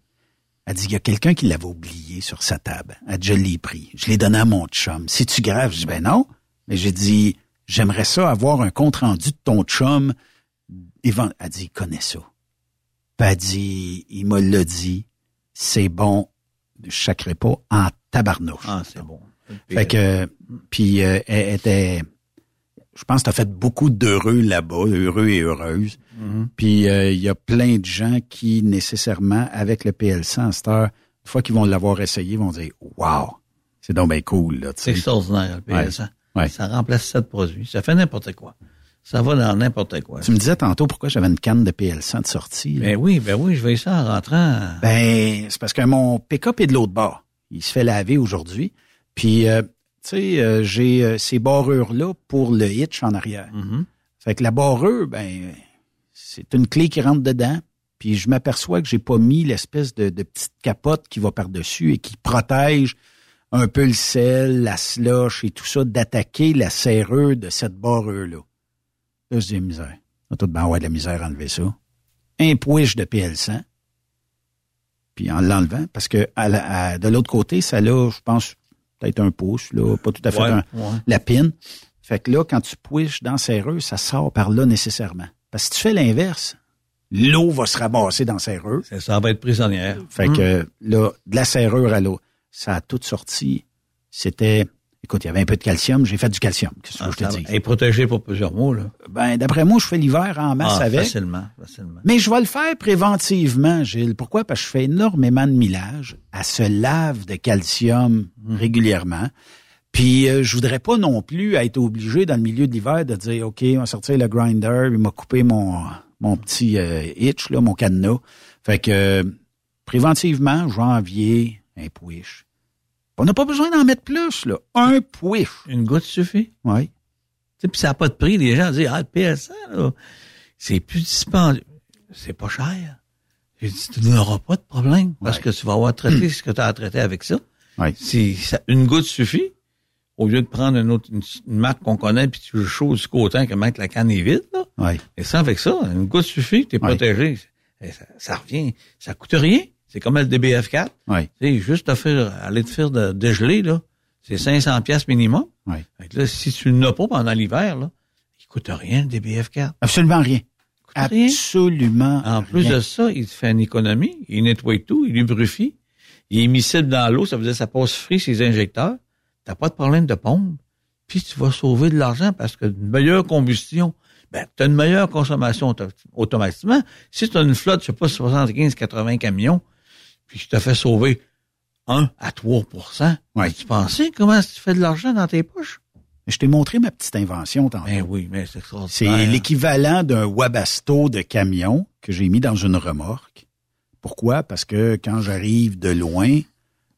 Elle dit, il y a quelqu'un qui l'avait oublié sur sa table. Elle dit, je l'ai pris. Je l'ai donné à mon chum. C'est-tu grave? Je dis, ben non. Mais j'ai dit, j'aimerais ça avoir un compte rendu de ton chum. Elle dit, il connaît ça. Puis elle dit, il me l'a dit, c'est bon, je chacrerai pas en tabarnouche. Ah, c'est bon. Fait que, puis euh, elle était, je pense que tu as fait beaucoup d'heureux là-bas, heureux et heureuses. Mhm. Puis euh, il y a plein de gens qui, nécessairement, avec le PL100 à cette heure, une fois qu'ils vont l'avoir essayé, vont dire « Wow! C'est donc bien cool, là. C'est extraordinaire, le Ouais. PL100. Ouais. Ça remplace sept produits. Ça fait n'importe quoi. Ça va dans n'importe quoi. Tu me disais tantôt pourquoi j'avais une canne de PL100 de sortie. là. Ben oui, ben oui, je vais ça en rentrant. Ben, c'est parce que mon pick-up est de l'autre bord. Il se fait laver aujourd'hui. Puis, euh, tu sais, euh, j'ai euh, ces barrures-là pour le hitch en arrière. Mhm. Fait que la barrure, ben, c'est une clé qui rentre dedans. Puis je m'aperçois que j'ai pas mis l'espèce de, de petite capote qui va par-dessus et qui protège un peu le sel, la slush et tout ça d'attaquer la serrure de cette barrure-là. Là, je dis misère. On a tout bien avoir de la misère à enlever ça. Un push de PL100. Puis en l'enlevant, parce que à la- à- de l'autre côté, ça là, je pense, peut-être un pouce, là, pas tout à fait Ouais, un- ouais. la pine. Fait que là, quand tu puishes dans serrure, ça sort par là nécessairement. Parce que si tu fais l'inverse, l'eau va se ramasser dans serrure. Ça, ça va être prisonnière. Fait que là, de la serrure à l'eau, ça a tout sorti. C'était, écoute, il y avait un peu de calcium, j'ai fait du calcium. Qu'est-ce que Ah, je te ça dis? est protégée pour plusieurs mois, là? Ben, d'après moi, je fais l'hiver en masse Ah, avec. facilement, facilement. Mais je vais le faire préventivement, Gilles. Pourquoi? Parce que je fais énormément de millage. Elle se lave de calcium régulièrement. Puis euh, je voudrais pas non plus être obligé dans le milieu de l'hiver de dire OK, on va sortir le grinder, il m'a coupé mon mon petit euh, hitch là, mon cadenas. Fait que euh, préventivement, janvier, un push. On n'a pas besoin d'en mettre plus là, un push. Une goutte suffit? Oui. Tu sais, puis ça n'a pas de prix. Les gens disent, ah, le PL100, là, c'est plus dispendieux. C'est pas cher. J'ai dit, tu n'auras pas de problème parce que tu vas avoir traité ce que tu as à traiter avec ça. Ouais. Si ça- une goutte suffit, au lieu de prendre une autre une, une marque qu'on connaît puis tu le chaudes jusqu'au autant que mettre la canne est vide, là. Ouais. Et ça, avec ça, une goutte suffit, tu es Ouais. protégé. Ça, ça revient. Ça coûte rien. C'est comme le DBF4. Ouais. Tu sais, juste te faire, aller te faire de, dégeler, là. C'est 500 pièces minimum. Ouais. Fait que là, si tu n'as pas pendant l'hiver, là, il coûte rien, le DBF4. Absolument rien. rien. Absolument. En plus rien. de ça, il te fait une économie, il nettoie tout, il lubrifie, il est miscible dans l'eau, ça veut dire que ça passe frit ses injecteurs. T'as pas de problème de pompe. Puis tu vas sauver de l'argent parce que une meilleure combustion, ben, tu as une meilleure consommation auto- automatiquement. Si tu as une flotte, je sais pas, 75, 80 camions, puis je te fais sauver 1 à 3 Ouais. tu pensais comment tu fais de l'argent dans tes poches? Je t'ai montré ma petite invention tantôt. Ben oui, mais c'est. C'est l'équivalent d'un Wabasto de camion que j'ai mis dans une remorque. Pourquoi? Parce que quand j'arrive de loin,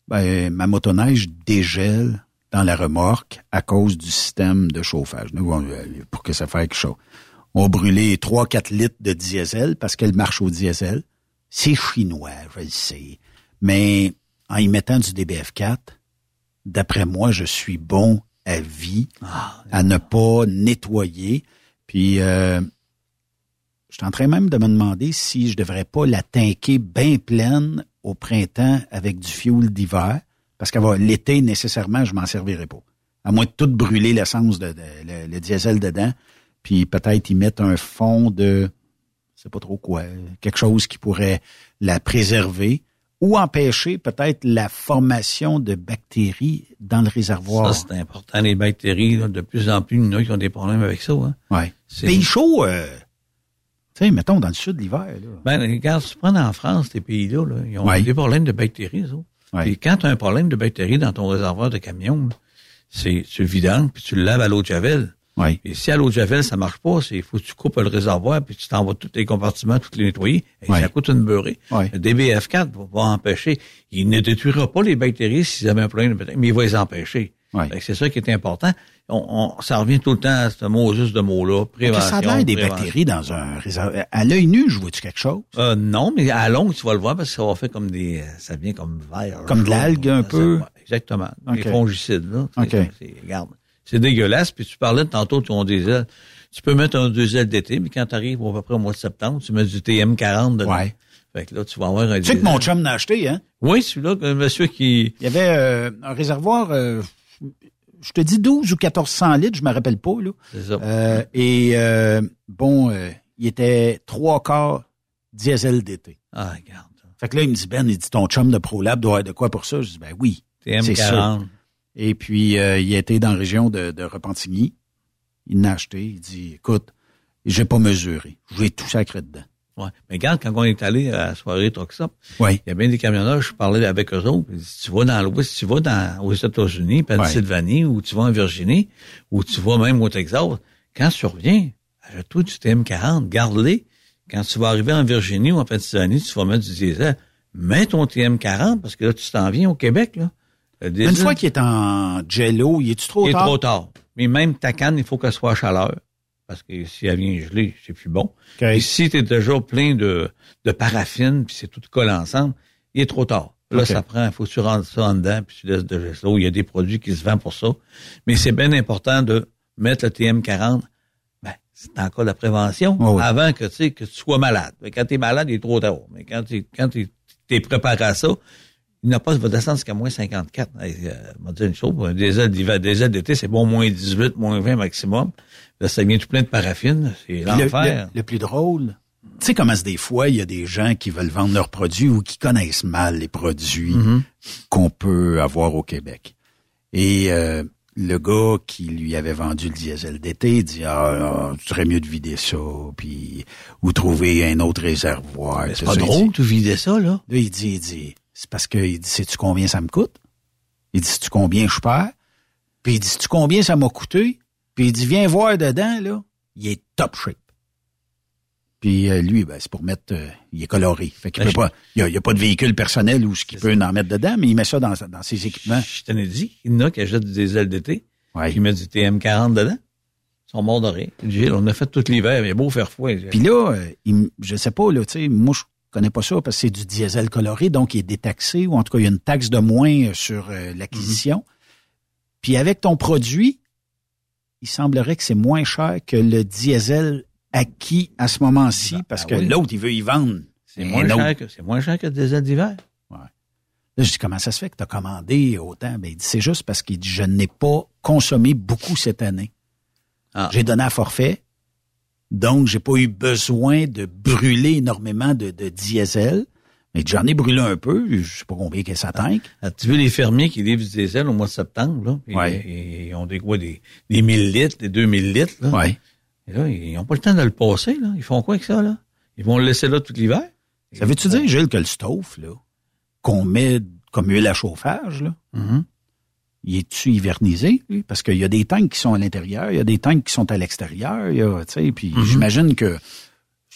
ben, ma motoneige dégèle dans la remorque à cause du système de chauffage. Nous, on- euh, pour que ça fasse chose. On a brûlé 3-4 litres de diesel parce qu'elle marche au diesel. C'est chinois, je le sais. Mais en y mettant du DBF4, d'après moi, je suis bon à vie à ne pas nettoyer. Puis, euh, je suis en train même de me demander si je devrais pas la tanker bien pleine au printemps avec du fioul d'hiver, parce que l'été, nécessairement, je m'en servirai pas. À moins de tout brûler l'essence, de, de- le, le diesel dedans, puis peut-être y mettre un fond de, sais pas trop quoi, quelque chose qui pourrait la préserver ou empêcher peut-être la formation de bactéries dans le réservoir. Ça, c'est important. Les bactéries, là, de plus en plus, il y en a qui ont des problèmes avec ça. Hein. Ouais. C'est- Pays chaud, euh, tu sais, mettons dans le sud l'hiver. Ben, regarde, si tu prends en France, ces pays-là, là, ils ont Ouais. des problèmes de bactéries. Ouais. Et quand tu as un problème de bactéries dans ton réservoir de camion, c'est tu le vidanges, puis tu le laves à l'eau de javel. Et si à l'eau de javel, ça marche pas, c'est faut que tu coupes le réservoir, puis tu t'envoies tous les compartiments, tous les nettoyer, et ça coûte une beurrée. Le DBF4 va, va empêcher. Il ne détruira pas les bactéries s'ils avaient un problème de bactéries, mais il va les empêcher. C'est ça qui est important. On, on- ça revient tout le temps à ce mot, juste de mot-là, prévention. ça a l'air des prévention. bactéries dans un réservoir. À l'œil nu, je vois-tu quelque chose? Euh, non, mais à longue, tu vas le voir parce que ça va faire comme des, ça devient comme vert. Comme de l'algue un peu? exactement. Les fongicides, là. C'est- Ok. regarde. C'est dégueulasse. Puis tu parlais de tantôt de ton diesel. Tu peux mettre un diesel d'été, mais quand tu arrives à peu près au mois de septembre, tu mets du TM40 dedans. Ouais. Fait que là, tu vas avoir un Tu sais que mon chum l'a acheté, hein? Oui, celui-là, un monsieur qui... Il y avait euh, un réservoir, euh, je te dis 12 ou 1400 litres, je me rappelle pas, là. C'est ça. Euh, et euh, bon, il était trois quarts diesel d'été. Ah, regarde. Fait que là, il me dit, Ben, il dit, ton chum de ProLab doit avoir de quoi pour ça? Je dis, ben oui. TM40. Et puis, euh, il était dans la région de, de Repentigny. Il l'a acheté. Il dit, écoute, j'ai pas mesuré. Je vais tout sacré dedans. Ouais. Mais regarde, quand on est allé à la soirée Stop, Oui. il y a bien des camionneurs, je parlais avec eux autres. ils disent, Tu vas dans l'Ouest, tu vas dans, aux États-Unis, Pennsylvanie, ou tu vas en Virginie, ou tu vas même au Texas. Quand tu reviens, achète-toi du TM40, garde-les. Quand tu vas arriver en Virginie ou en Pennsylvanie, tu vas mettre du diesel. Mets ton TM40, parce que là, tu t'en viens au Québec, là. Le Une fois qu'il est en jello, il est-tu trop il est tard? trop tard. Mais même ta canne, il faut qu'elle soit à chaleur. Parce que si elle vient gelée, c'est plus bon. Et si tu es déjà plein de, de paraffine, puis c'est tout collé ensemble, il est trop tard. Là, ça prend, il faut que tu rentres ça en dedans, puis tu laisses de l'eau. Il y a des produits qui se vendent pour ça. Mais c'est bien important de mettre le TM40. Ben, c'est en cas de prévention, Oh oui. avant que, tu sais, que tu sois malade. Mais quand tu es malade, il est trop tard. Mais quand tu quand es préparé à ça, il n'a pas, va descendre jusqu'à moins 54. Hey, euh, m'a dit une chose, un diesel d'hiver, diesel d'été, c'est bon moins 18, moins 20 maximum. Là, ça vient tout plein de paraffine. C'est le, l'enfer. le- le plus drôle, tu sais comment c'est des fois, il y a des gens qui veulent vendre leurs produits ou qui connaissent mal les produits Mhm. qu'on peut avoir au Québec. Et euh, le gars qui lui avait vendu le diesel d'été dit ah, ah, tu serais mieux de vider ça puis ou trouver un autre réservoir. C'est pas drôle, tu vidais ça, là. Là, il dit, il dit, c'est parce que, il dit, sais-tu combien ça me coûte? Il dit, sais-tu combien je perds? Puis il dit, sais-tu combien ça m'a coûté? Puis il dit, viens voir dedans, là. Il est top shape. Puis euh, lui, ben, c'est pour mettre, euh, il est coloré. Fait qu'il Ben, peut pas, il y a, il y a pas de véhicule personnel où ce qu'il peut en mettre dedans, mais il met ça dans, dans ses équipements. Je t'en ai dit, il y en a qui achètent du diesel d'été, qui mettent du TM40 dedans. Ils sont morts de rire. Gilles, on a fait tout l'hiver, il est beau faire fouet. Puis là, euh, il je sais pas, là, tu sais, moi, je connais pas ça parce que c'est du diesel coloré, donc il est détaxé, ou en tout cas, il y a une taxe de moins euh, sur euh, l'acquisition. Puis avec ton produit, il semblerait que c'est moins cher que le diesel acquis à ce moment-ci, parce que oui. l'autre, il veut y vendre. C'est moins, cher que, c'est moins cher que le diesel d'hiver. Là, je dis, comment ça se fait que tu as commandé autant? Ben, il dit, c'est juste parce qu'il dit, je n'ai pas consommé beaucoup cette année. Ah. J'ai donné un forfait, donc j'ai pas eu besoin de brûler énormément de, de diesel. Mais j'en ai brûlé un peu, je sais pas combien que ça tank. Ah, Tu veux les fermiers qui livrent du diesel au mois de septembre, là? Ouais. euh, Ils ont des quoi, des, des 1000 litres, des 2000 litres, là. Ouais. Et là, ils n'ont pas le temps de le passer, là. Ils font quoi avec ça, là? Ils vont le laisser là tout l'hiver? Ça veut-tu dire, Gilles, que le stove, là, qu'on met comme huile à chauffage, là, Mhm. Il est-tu hivernisé? Parce qu'il y a des tanks qui sont à l'intérieur, il y a des tanks qui sont à l'extérieur, il y a, tu sais, puis Mhm. j'imagine que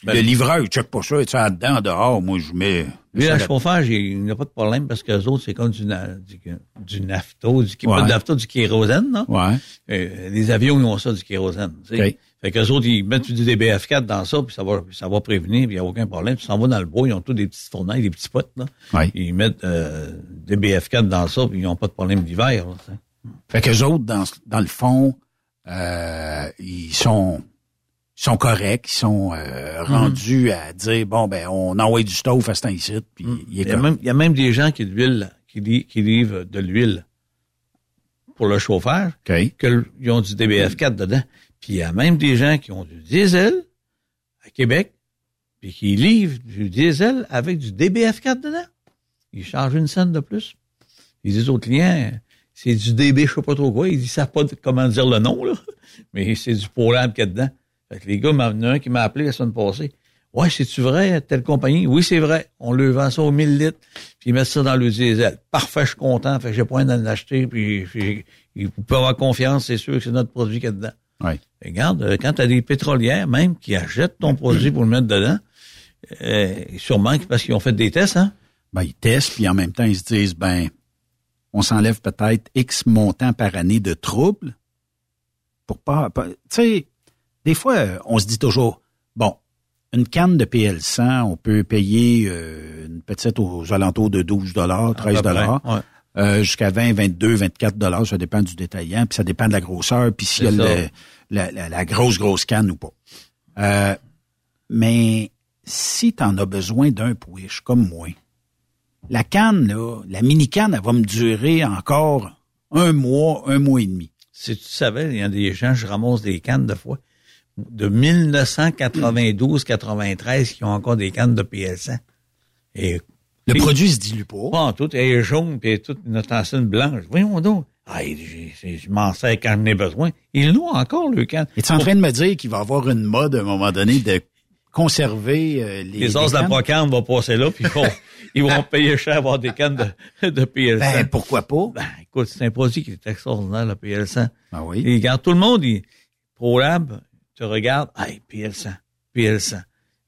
Ben, le livreur, il check pas ça, il est dedans, dehors, moi, je mets... Lui, là- chauffage, il n'y a pas de problème parce que les autres, c'est comme du, du, du nafto, du, pas nafto, du kérosène, non? Ouais. Euh, les avions, ils ont ça, du kérosène. tu sais. Fait qu'eux autres, ils mettent du DBF4 dans ça, puis ça va, ça va prévenir, puis il n'y a aucun problème. Tu s'en vas dans le bois, ils ont tous des petites fournailles, des petits potes, là. Ils mettent euh, des BF4 dans ça, puis ils n'ont pas de problème d'hiver. Fait qu'eux autres, dans, dans le fond, euh, ils sont ils sont corrects, ils sont Mhm. euh, rendus à dire bon ben on envoie du stove à cet ici, puis il est Il y, a même, il y a même des gens qui, de l'huile, qui, li- qui livrent de l'huile pour le chauffage, OK. que l- ils ont du DBF4 dedans. Puis il y a même des gens qui ont du diesel à Québec, puis qui livrent du diesel avec du DBF4 dedans. Ils chargent une scène de plus. Ils disent aux clients, c'est du DB, je sais pas trop quoi. Ils disent, savent pas comment dire le nom, là. Mais c'est du Polab qu'il y a dedans. Fait que les gars, a un qui m'a appelé la semaine passée. Ouais, c'est-tu vrai, telle compagnie? Oui, c'est vrai. On le vend ça aux 1000 litres, puis ils mettent ça dans le diesel. Parfait, je suis content. Fait que j'ai pas envie d'en acheter, puis, puis vous pouvez avoir confiance, c'est sûr que c'est notre produit qu'il y a dedans. Regarde, euh, quand tu as des pétrolières même qui achètent ton produit pour le mettre dedans, euh, sûrement parce qu'ils ont fait des tests, hein? ben ils testent puis en même temps ils se disent ben on s'enlève peut-être X montant par année de troubles pour pas, pas- tu sais des fois euh, on se dit toujours bon une canne de PL100 on peut payer euh, une petite aux alentours de 12 dollars 13 peu près, dollars ouais. Euh, jusqu'à 20 22 24 dollars ça dépend du détaillant puis ça dépend de la grosseur puis s'il y a le- la, la- la grosse grosse canne ou pas Euh, mais si tu en as besoin d'un push, comme moi, la canne, là, la mini-canne, elle va me durer encore un mois, un mois et demi. Si tu savais, il y a des gens, je ramasse des cannes de fois, de 1992-93 qui ont encore des cannes de PL100. Et le produit se dilue pas. Pas tout, elle est jaune, puis toute une enseigne blanche. Voyons donc. Ah, je, je m'en sers quand j'en ai besoin. Ils l'ont encore, le canne. Es-tu en train de me dire qu'il va y avoir une mode à un moment donné de conserver euh, les Les os de la brocante vont passer là, puis ils vont, ils vont payer cher avoir des cannes de, de PL100. Ben, pourquoi pas? Ben, écoute, c'est un produit qui est extraordinaire, le PL100. Ah oui. Et regarde, tout le monde, il, ProLab, tu regardes, hey, PL100, PL100.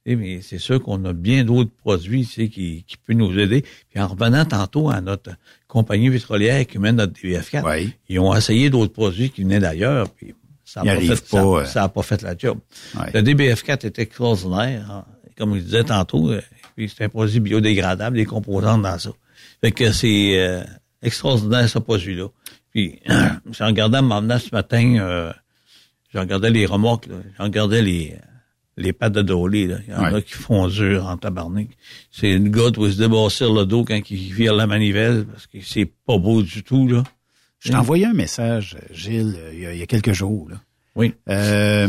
Mais c'est sûr qu'on a bien d'autres produits tu sais, qui, qui peuvent nous aider. Puis en revenant tantôt à notre compagnie pétrolière qui mène notre DBF4, ils ont essayé d'autres produits qui venaient d'ailleurs, puis ça n'a pas, fait, ça- pas, ça, euh. a pas fait la job. Le DBF4 est extraordinaire. hein. Comme je disais tantôt, euh, puis c'est un produit biodégradable, des composantes dans ça. Fait que c'est euh, extraordinaire ce produit-là. Puis j'ai regardé en ce matin, euh, j'ai regardé les remorques, j'ai regardé les les pattes de dolé. Là. Il y en a qui font dur en tabarnak. C'est une gars qui va se débossir le dos quand il vire la manivelle parce que c'est pas beau du tout. là. Je t'ai envoyé un message, Gilles, il y a, il y a quelques jours. Là. Oui. Euh,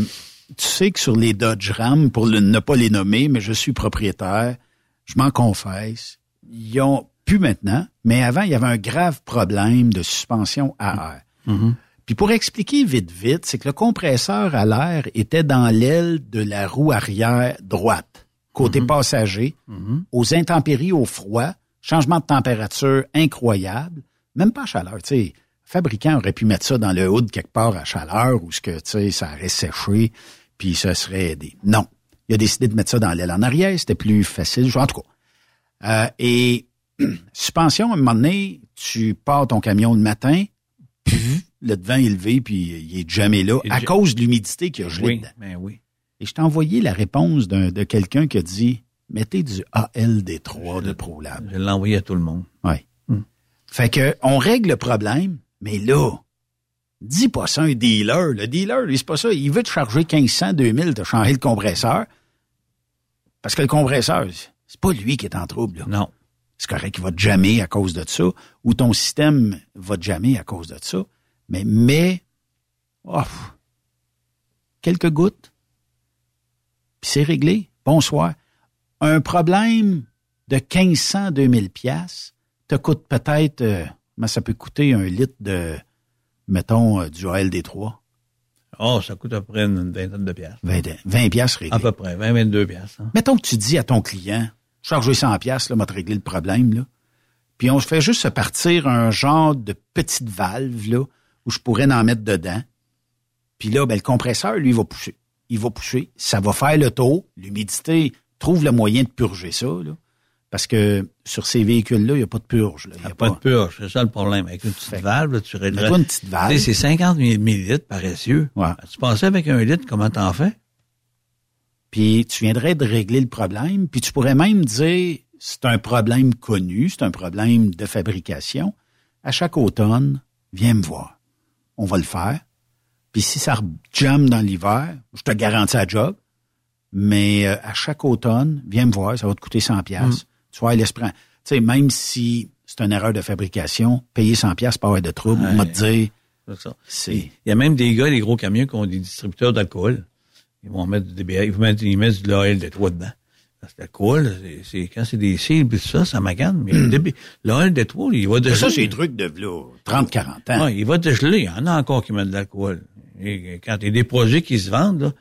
tu sais que sur les Dodge Ram, pour le- ne pas les nommer, mais je suis propriétaire, je m'en confesse, ils ont plus maintenant, mais avant, il y avait un grave problème de suspension à air. Puis pour expliquer vite, vite, c'est que le compresseur à l'air était dans l'aile de la roue arrière droite, côté passager, aux intempéries, au froid, changement de température incroyable, même pas à chaleur. Tu sais, fabricant aurait pu mettre ça dans le hood quelque part à chaleur où ce que tu sais, ça aurait séché, puis ça serait aidé. Non, il a décidé de mettre ça dans l'aile en arrière, c'était plus facile. En tout cas, euh, et suspension, à un moment donné, tu pars ton camion le matin, pff, le devant est levé, puis il est jamais là, Il à cause de l'humidité qu'il y a gelé Oui, dedans. ben oui. Et je t'ai envoyé la réponse de quelqu'un qui a dit mettez du ALD3 de ProLab. Je l'ai envoyé à tout le monde. Ouais. Fait que on règle le problème, mais là, dis pas ça à un dealer. Le dealer, lui, c'est pas ça. Il veut te charger 1500, 2000 de changer le compresseur. Parce que le compresseur, c'est pas lui qui est en trouble. là. Non. C'est correct, il va te jammer à cause de ça, ou ton système va te jammer à cause de ça. Mais mets oh, quelques gouttes, puis c'est réglé. Bonsoir. Un problème de 1500, 2000 pièces te coûte peut-être, euh, mais ça peut coûter un litre de, mettons, euh, du ALD3. Oh, ça coûte à peu près une vingtaine de piastres. 20, 20 piastres réglé. À peu près, 20, 22 piastres. hein. Mettons que tu dis à ton client, chargez 100 pièces là, m'a te réglé le problème, là. Puis on se fait juste se partir un genre de petite valve, là, où je pourrais en mettre dedans. Puis là, ben, le compresseur, lui, il va pousser. Il va pousser. Ça va faire le tour. L'humidité trouve le moyen de purger ça, là. Parce que sur ces véhicules-là, il n'y a pas de purge. Là. Il y a Pas de purge, c'est ça le problème. Avec une petite valve, là, tu réglerais. Mets-toi une petite valve. Tu sais, C'est 50 millilitres paresseux. Ouais. Tu pensais avec un litre, comment t'en fais? Puis tu viendrais de régler le problème, puis tu pourrais même dire c'est un problème connu, c'est un problème de fabrication. À chaque automne, viens me voir. On va le faire. Puis si ça jamme dans l'hiver, je te garantis la job. Mais euh, à chaque automne, viens me voir, ça va te coûter 100 pièces. Tu vois, laisse prendre. Tu sais, même si c'est une erreur de fabrication, payer 100 pièces pas avoir de trouble, on va te dire, C'est Il y a même des gars, des gros camions qui ont des distributeurs d'alcool. Ils vont mettre des BA, ils vont mettre, ils mettent de l'OL de trois dedans. Parce que l'alcool, c'est, c'est- quand c'est des cils pis tout ça, ça magane. Mais le début- l'OL de il va Mais ça, dégeler. c'est des trucs de là, 30, 40 ans. Ouais, il va dégeler. Il y en a encore qui mettent de l'alcool. Et quand il y a des projets qui se vendent, là,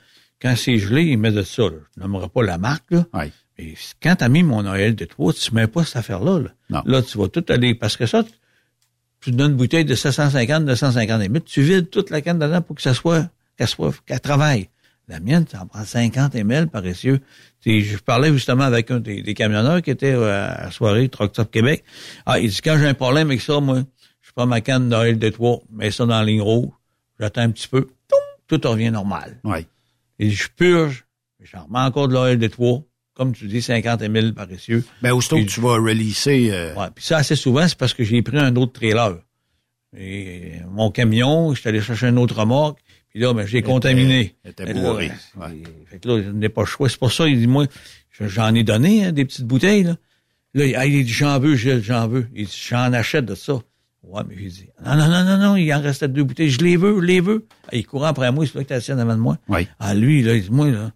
quand c'est gelé, ils mettent de ça. Là. Je nommerai pas la marque. Là. Ouais. Mais quand t'as mis mon OL de 3, tu mets pas cette affaire-là. Là. Non. là, tu vas tout aller. Parce que ça, tu- donnes une bouteille de 750, 250 ml, tu vides toute la canne dedans pour que ça soit, qu'elle soit, qu'elle travaille. La mienne, ça en prend 50 ml paressieux. Je parlais justement avec un des, des camionneurs qui était euh, à la soirée Truck Stop Québec. Ah, il dit, quand j'ai un problème avec ça, moi, je prends ma canne d'OL de 3, mets ça dans la ligne rouge, j'attends un petit peu, tout revient normal. Ouais. Et je purge, j'en remets encore de l'OL de 3, comme tu dis, 50 ml paressieux. Ben, aussitôt que tu vas releaser, euh, Ouais, puis ça, assez souvent, c'est parce que j'ai pris un autre trailer. Et mon camion, je suis allé chercher un autre remorque, Puis là, ben, j'ai contaminé. Était là, bourrée. ben, Fait que là, je n'ai pas le choix. C'est pour ça, il dit, moi, je- j'en ai donné hein, des petites bouteilles. Là, là il, ah, il dit, j'en veux, Gilles, j'en veux. Il dit, j'en achète de ça. Ouais, mais j'ai dit, non, non, non, non, non, il en restait deux bouteilles. Je les veux, je les veux. Ah, il courant après moi, c'est là que t'as assis en avant de moi. Oui. Ah, lui, là, il dit, moi, là,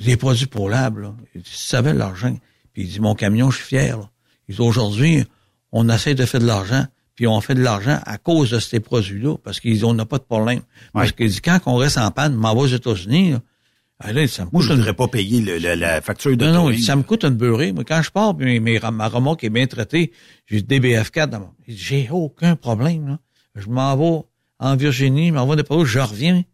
des produits pour l'âme, là. Il dit, tu savais l'argent. Puis il dit, mon camion, je suis fier, là. Il dit, aujourd'hui, on essaie de faire de l'argent, puis on fait de l'argent à cause de ces produits-là, parce qu'ils on n'a pas de problème. Parce qu'il dit, quand on reste en panne, m'en va aux États-Unis, là, ah, là, ça me Moi, je une- voudrais pas payer le- la facture de non, non, ça me coûte une beurrée. Moi, quand je pars, puis mes, ma remorque est bien traitée, j'ai le DBF4 dans mon... J'ai aucun problème, là. Je m'en vais en Virginie, je m'en vais de Paris, je reviens.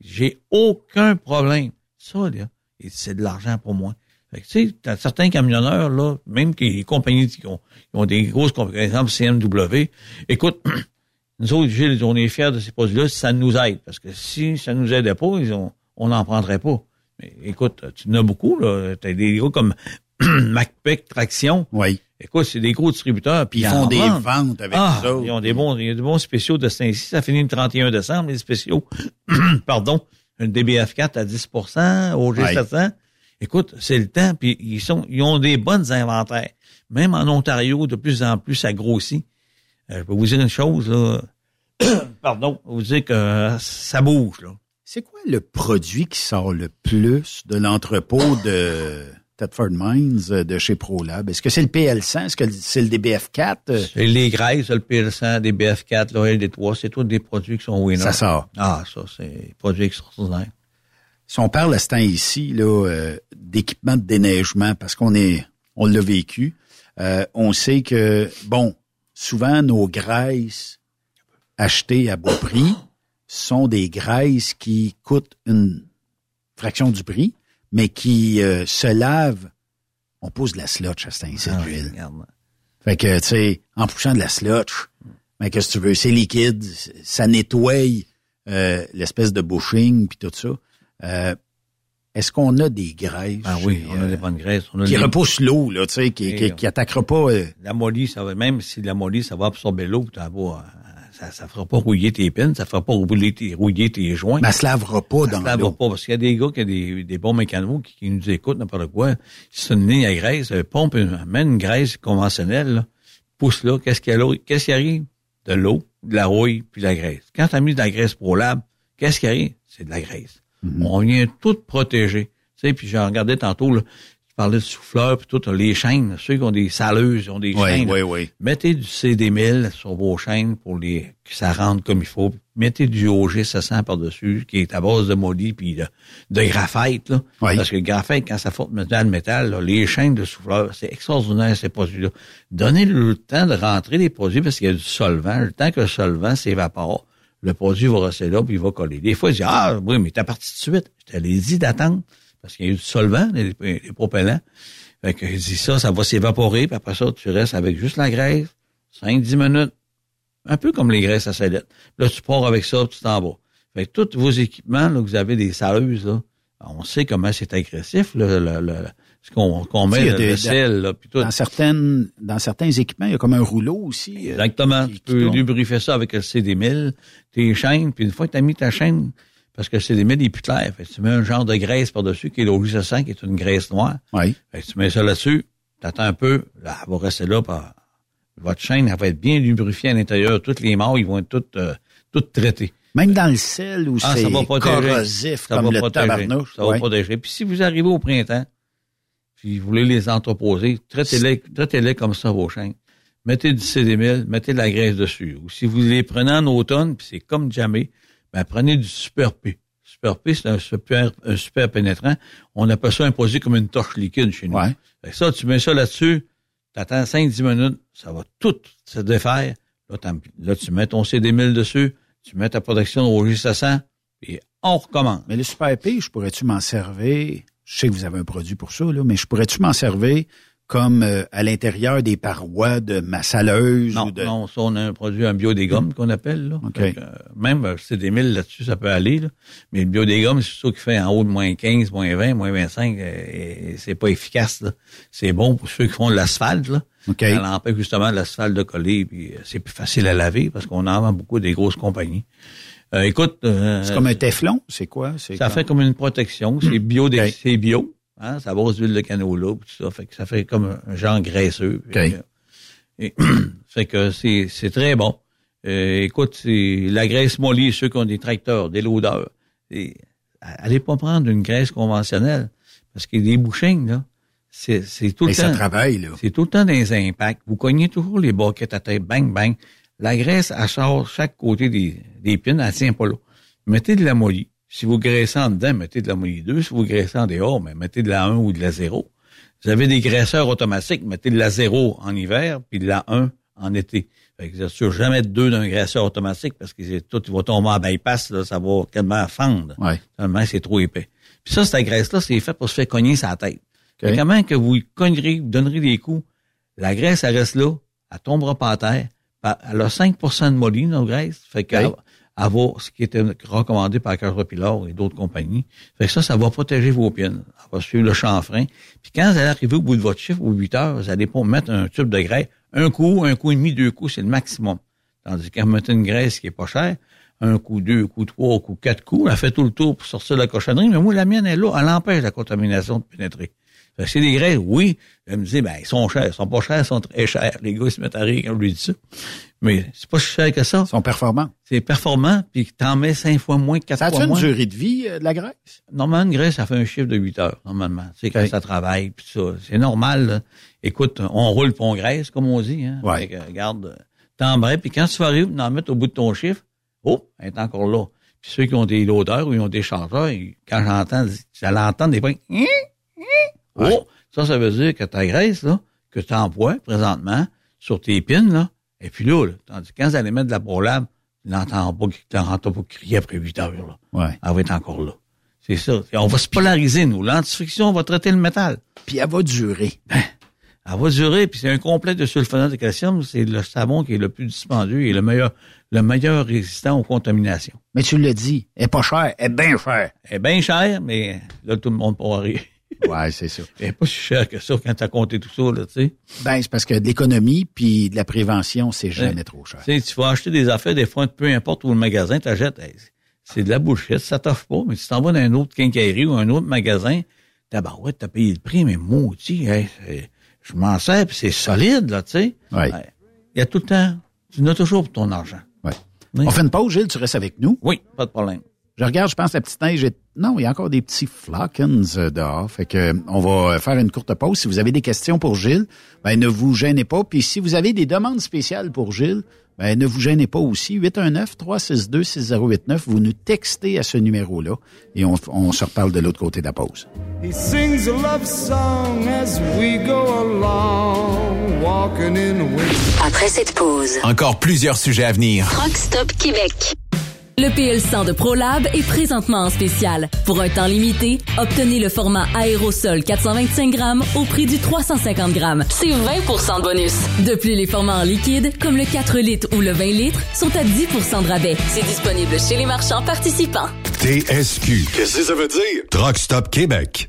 J'ai aucun problème. Ça, là, c'est de l'argent pour moi. Fait que, tu sais, t'as certains camionneurs, là, même qui, les compagnies qui ont, qui ont des grosses compagnies, par exemple CMW, écoute, nous autres, Gilles, on est fiers de ces produits-là, ça nous aide. Parce que si ça nous aidait pas, ils ont, on n'en prendrait pas. Mais écoute, tu en as beaucoup, là. T'as des gros comme MacPac Traction. Oui. Écoute, c'est des gros distributeurs. Puis Ils font des vendent. ventes avec ah, eux autres. Ils ont des bons, il y a des bons spéciaux de temps-ci. Ça finit le 31 décembre, les spéciaux. Pardon. Un DBF4 à 10% OG700. Écoute, c'est le temps, puis ils sont, ils ont des bonnes inventaires. Même en Ontario, de plus en plus, ça grossit. Euh, je peux vous dire une chose, là. Pardon, vous dire que euh, ça bouge, là. C'est quoi le produit qui sort le plus de l'entrepôt de Thetford Mines euh, de chez ProLab? Est-ce que c'est le PL100? Est-ce que c'est le DBF4? Euh, C'est les graisses, le PL100, des BF4, le LD3, c'est tous des produits qui sont winners. Ça sort. Ah, ça, c'est des produits extraordinaires. Si on parle à ce temps ici là, euh, d'équipement de déneigement, parce qu'on est, on l'a vécu, euh, on sait que, bon, souvent nos graisses achetées à bas prix sont des graisses qui coûtent une fraction du prix, mais qui euh, se lavent. On pose de la slotch à ce temps-ci, Ah, Gilles. regarde. Fait que, tu sais, en poussant de la slotch, mais qu'est-ce que tu veux? C'est liquide, ça nettoie euh, l'espèce de bushing puis tout ça. Euh, Est-ce qu'on a des graisses? Ah oui, on a euh, des bonnes graisses. On a qui des- repoussent l'eau, là, tu sais, qui, Et, qui, qui attaquera pas. euh, La molly, ça va, même si la molly, ça va absorber l'eau, t'as beau, euh, ça, ça fera pas rouiller tes pins, ça fera pas rouiller tes, rouiller tes joints. mais elle se lavera pas Ça dans se lavera l'eau. pas, parce qu'il y a des gars qui ont des, des bons mécanos qui, qui nous écoutent, n'importe quoi. Si c'est une ligne à graisse, euh, pompe, une, mène une graisse conventionnelle, là, pousse là, qu'est-ce qu'il y a là? Qu'est-ce qui arrive? De l'eau, de la rouille, puis de la graisse. Quand tu as mis de la graisse pour lab, qu'est-ce qui arrive? C'est de la graisse. Mm-hmm. On vient tout protéger. Tu sais, puis j'ai regardé tantôt, là, je parlais de souffleurs, puis tout, les chaînes, ceux qui ont des saleuses, ils ont des Oui, chaînes. oui, oui. Mettez du CD1000 sur vos chaînes pour les que ça rentre comme il faut. Mettez du OG700 par-dessus, qui est à base de molly puis de, de graphite. Là. Oui. Parce que le graphite, quand ça forme métal, là, les chaînes de souffleur, c'est extraordinaire ces produits-là. Donnez le temps de rentrer les produits parce qu'il y a du solvant. Le temps que le solvant s'évapore, le produit va rester là puis il va coller. Des fois, ils disent Ah oui, mais t'as parti de suite. Je te l'ai dit d'attendre parce qu'il y a eu du solvant, les propellants. Fait que je dis ça, ça va s'évaporer, puis après ça, tu restes avec juste la graisse, 5-10 minutes, un peu comme les graisses à salette. Là, tu pars avec ça, tu t'en vas. Fait que tous vos équipements, là, que vous avez des saleuses, là, on sait comment c'est agressif, le, le, le- ce qu'on met, il y a le, des- le sel, là, puis tout. Dans certaines, dans certains équipements, il y a comme un rouleau aussi. euh, Exactement. qui- Tu peux lubrifier ça avec le CD1000, tes chaînes, puis une fois que tu as mis ta chaîne, parce que le CD1000 il est plus clair, fait tu mets un genre de graisse par-dessus qui est l'OG700, qui est une graisse noire. Oui. Fait tu mets ça là-dessus, t'attends un peu, là, elle va rester là, puis votre chaîne, elle va être bien lubrifiée à l'intérieur. Toutes les morts, ils vont être toutes, euh, toutes traitées. Même dans le sel où Ah, c'est va corrosif Ça comme va le protéger. tabarnouche. Ça va ouais. protéger. Puis si vous arrivez au printemps, puis vous voulez les entreposer, traitez-les, comme ça, vos chaînes. Mettez du CD1000, mettez de la graisse dessus. Ou si vous les prenez en automne, puis c'est comme jamais, ben prenez du Super P. Super P, c'est un super, un super pénétrant. On appelle ça un produit comme une torche liquide chez nous. Ouais. Fait que ça, tu mets ça là-dessus, t'attends 5-10 minutes, ça va tout se défaire. Là, tu mets ton CD1000 dessus, tu mets ta protection au J700, et on recommence. Mais le Super P, je pourrais-tu m'en servir? Je sais que vous avez un produit pour ça, là, mais je pourrais-tu m'en servir comme euh, à l'intérieur des parois de ma saleuse Non, ou de. non, ça, on a un produit, un biodégum qu'on appelle. Là. OK. Fait que, euh, même euh, c'est des milles là-dessus, ça peut aller. Là. Mais le biodégum, c'est ça qui fait en haut de moins 15, moins 20, moins 25. euh, et c'est pas efficace. là. C'est bon pour ceux qui font de l'asphalte. Là. OK. Ça empêche justement l'asphalte de coller. Puis euh, c'est plus facile à laver parce qu'on en vend beaucoup des grosses compagnies. Euh, écoute... euh, C'est comme un téflon, c'est quoi? C'est Ça comme- fait comme une protection. C'est bio, des- c'est bio. Hein, ça base d'huile de canola, tout ça. Fait que ça fait comme un, genre graisseux. Que- et- fait que c'est, c'est très bon. Euh, écoute, c'est la graisse mollie, ceux qui ont des tracteurs, des loaders. Et, allez pas prendre une graisse conventionnelle. Parce que les bouchings, là, c'est, c'est tout le Et temps. ça travaille, là. C'est tout le temps des impacts. Vous cognez toujours les boquettes à tête, bang, bang. La graisse, elle sort chaque côté des, des pins, elle tient pas là. Mettez de la molly. Si vous graissez en dedans, mettez de la molly 2. Si vous graissez en dehors, mais mettez de la 1 ou de la 0. Vous avez des graisseurs automatiques, mettez de la 0 en hiver, puis de la 1 en été. Fait que vous sûr jamais de deux d'un graisseur automatique parce que c'est tout va tomber en bypass, là, ça va quasiment fendre. Ouais. Tellement c'est trop épais. Puis ça, cette graisse-là, c'est fait pour se faire cogner sa tête. Fait comment que vous cognerez, vous donnerez des coups, la graisse, elle reste là, elle tombera pas à terre. Puis Elle a 5% de molly, nos graisses. Fait qu'elle elle va, ce qui était recommandé par Caterpillar et d'autres compagnies. Fait que ça, ça va protéger vos pines. Elle va suivre le chanfrein. Puis quand vous allez arriver au bout de votre chiffre, aux 8 heures, vous allez pas mettre un tube de graisse. Un coup, un coup et demi, deux coups, c'est le maximum. Tandis que quand vous mettez une graisse qui est pas chère, un coup, deux coups, trois coups, quatre coups, elle fait tout le tour pour sortir de la cochonnerie. Mais moi, la mienne est là, elle empêche la contamination de pénétrer. Fait que c'est des graisses, oui. Elle me dit, ben, ils sont chers. Ils sont pas chers, ils sont très chers. Les gars, ils se mettent à rire quand je lui dis ça. Mais c'est pas si cher que ça. Ils sont performants. C'est performant, puis t'en mets cinq fois moins, quatre Ça fois a-tu une moins. durée de vie, euh, de la graisse? Normalement, une graisse, ça fait un chiffre de 8 heures, normalement. C'est quand ça travaille, puis ça. C'est normal, là. Écoute, on roule pour on graisse, comme on dit, hein. Ouais. Fait que, regarde, euh, t'embrayes, puis quand tu vas arriver, en mettre au bout de ton chiffre, oh, elle est encore là. Puis ceux qui ont des loaders ou ils ont des chargeurs, quand j'entends, j'allais entendre des points, Oh, ça, ça veut dire que ta graisse, là, que tu emploies présentement sur tes pins, là, et puis là, là, tandis que quand vous allez mettre de la ProLab, tu n'entends pas, tu n'entends pas crier après 8 heures, là. Ouais. Elle va être encore là. C'est ça. On va se polariser, nous. L'antifriction va traiter le métal. Puis elle va durer. Elle va durer, puis c'est un complet de sulfonate de calcium. C'est le savon qui est le plus dispendieux et le meilleur, le meilleur résistant aux contaminations. Mais tu l'as dit, elle est pas chère, elle est bien chère. Elle est bien chère, mais là, tout le monde pourra rire. Ouais, c'est ça. Elle pas si chère que ça quand t'as compté tout ça, là, tu sais. Ben, c'est parce que de l'économie puis de la prévention, c'est jamais Ouais. trop cher. Tu sais, tu vas acheter des affaires, des fois, peu importe où le magasin t'achètes, hey, c'est- de la bullshit, ça t'offre pas. Mais si t'en vas dans un autre quincaillerie ou un autre magasin, t'as bah ouais, t'as payé le prix, mais maudit, hey, je m'en sers, puis c'est solide, là, tu sais. Ouais. Il y a tout le temps, tu n'as toujours pour ton argent. Ouais. Oui. On fait une pause, Gilles, tu restes avec nous? Oui, pas de problème. Je regarde, je pense la petite neige est... Non, il y a encore des petits flockens euh, dehors. Fait que euh, on va faire une courte pause. Si vous avez des questions pour Gilles, ben ne vous gênez pas. Puis si vous avez des demandes spéciales pour Gilles, ben ne vous gênez pas aussi. 819-362-6089. Vous nous textez à ce numéro-là et on, on se reparle de l'autre côté de la pause. He sings a love song as we go along, walking in the wind. Après cette pause, Encore plusieurs sujets à venir. Truck Stop Québec. Le PL100 de ProLab est présentement en spécial. Pour un temps limité, obtenez le format aérosol 425 grammes au prix du 350 grammes. C'est 20% de bonus. De plus, les formats en liquide, comme le 4 litres ou le 20 litres, sont à 10% de rabais. C'est disponible chez les marchands participants. TSQ. Qu'est-ce que ça veut dire? Truck Stop Québec.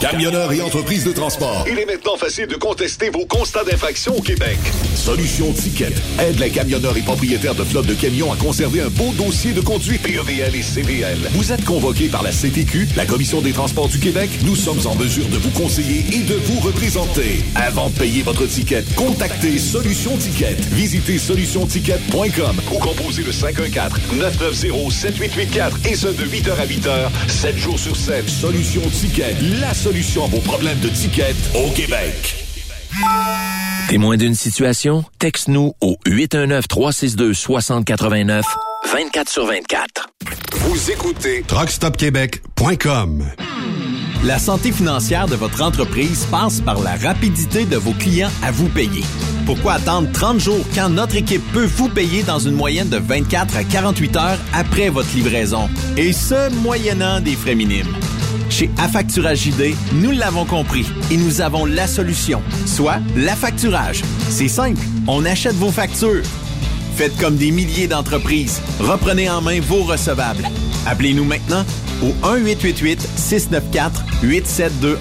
Camionneurs et entreprises de transport. Il est maintenant facile de contester vos constats d'infraction au Québec. Solution Ticket aide les camionneurs et propriétaires de flottes de camions à conserver un beau dossier de conduite PEVL et CVL. Vous êtes convoqué par la CTQ, la Commission des transports du Québec. Nous sommes en mesure de vous conseiller et de vous représenter. Avant de payer votre ticket, contactez Solution Ticket. Visitez solutionticket.com ou composez le 514-990-7884 et ce de 8h à 8h, 7 jours sur 7. Solution Ticket, la solution à vos problèmes de ticket au Québec. Témoin d'une situation? Texte-nous au 819-362-6089, 24 sur 24. Vous écoutez truckstopquebec.com. La santé financière de votre entreprise passe par la rapidité de vos clients à vous payer. Pourquoi attendre 30 jours quand notre équipe peut vous payer dans une moyenne de 24 à 48 heures après votre livraison? Et ce, moyennant des frais minimes. Chez Affacturage JD, nous l'avons compris et nous avons la solution, soit l'affacturage. C'est simple, on achète vos factures. Faites comme des milliers d'entreprises. Reprenez en main vos recevables. Appelez-nous maintenant au 1-888-694-8721.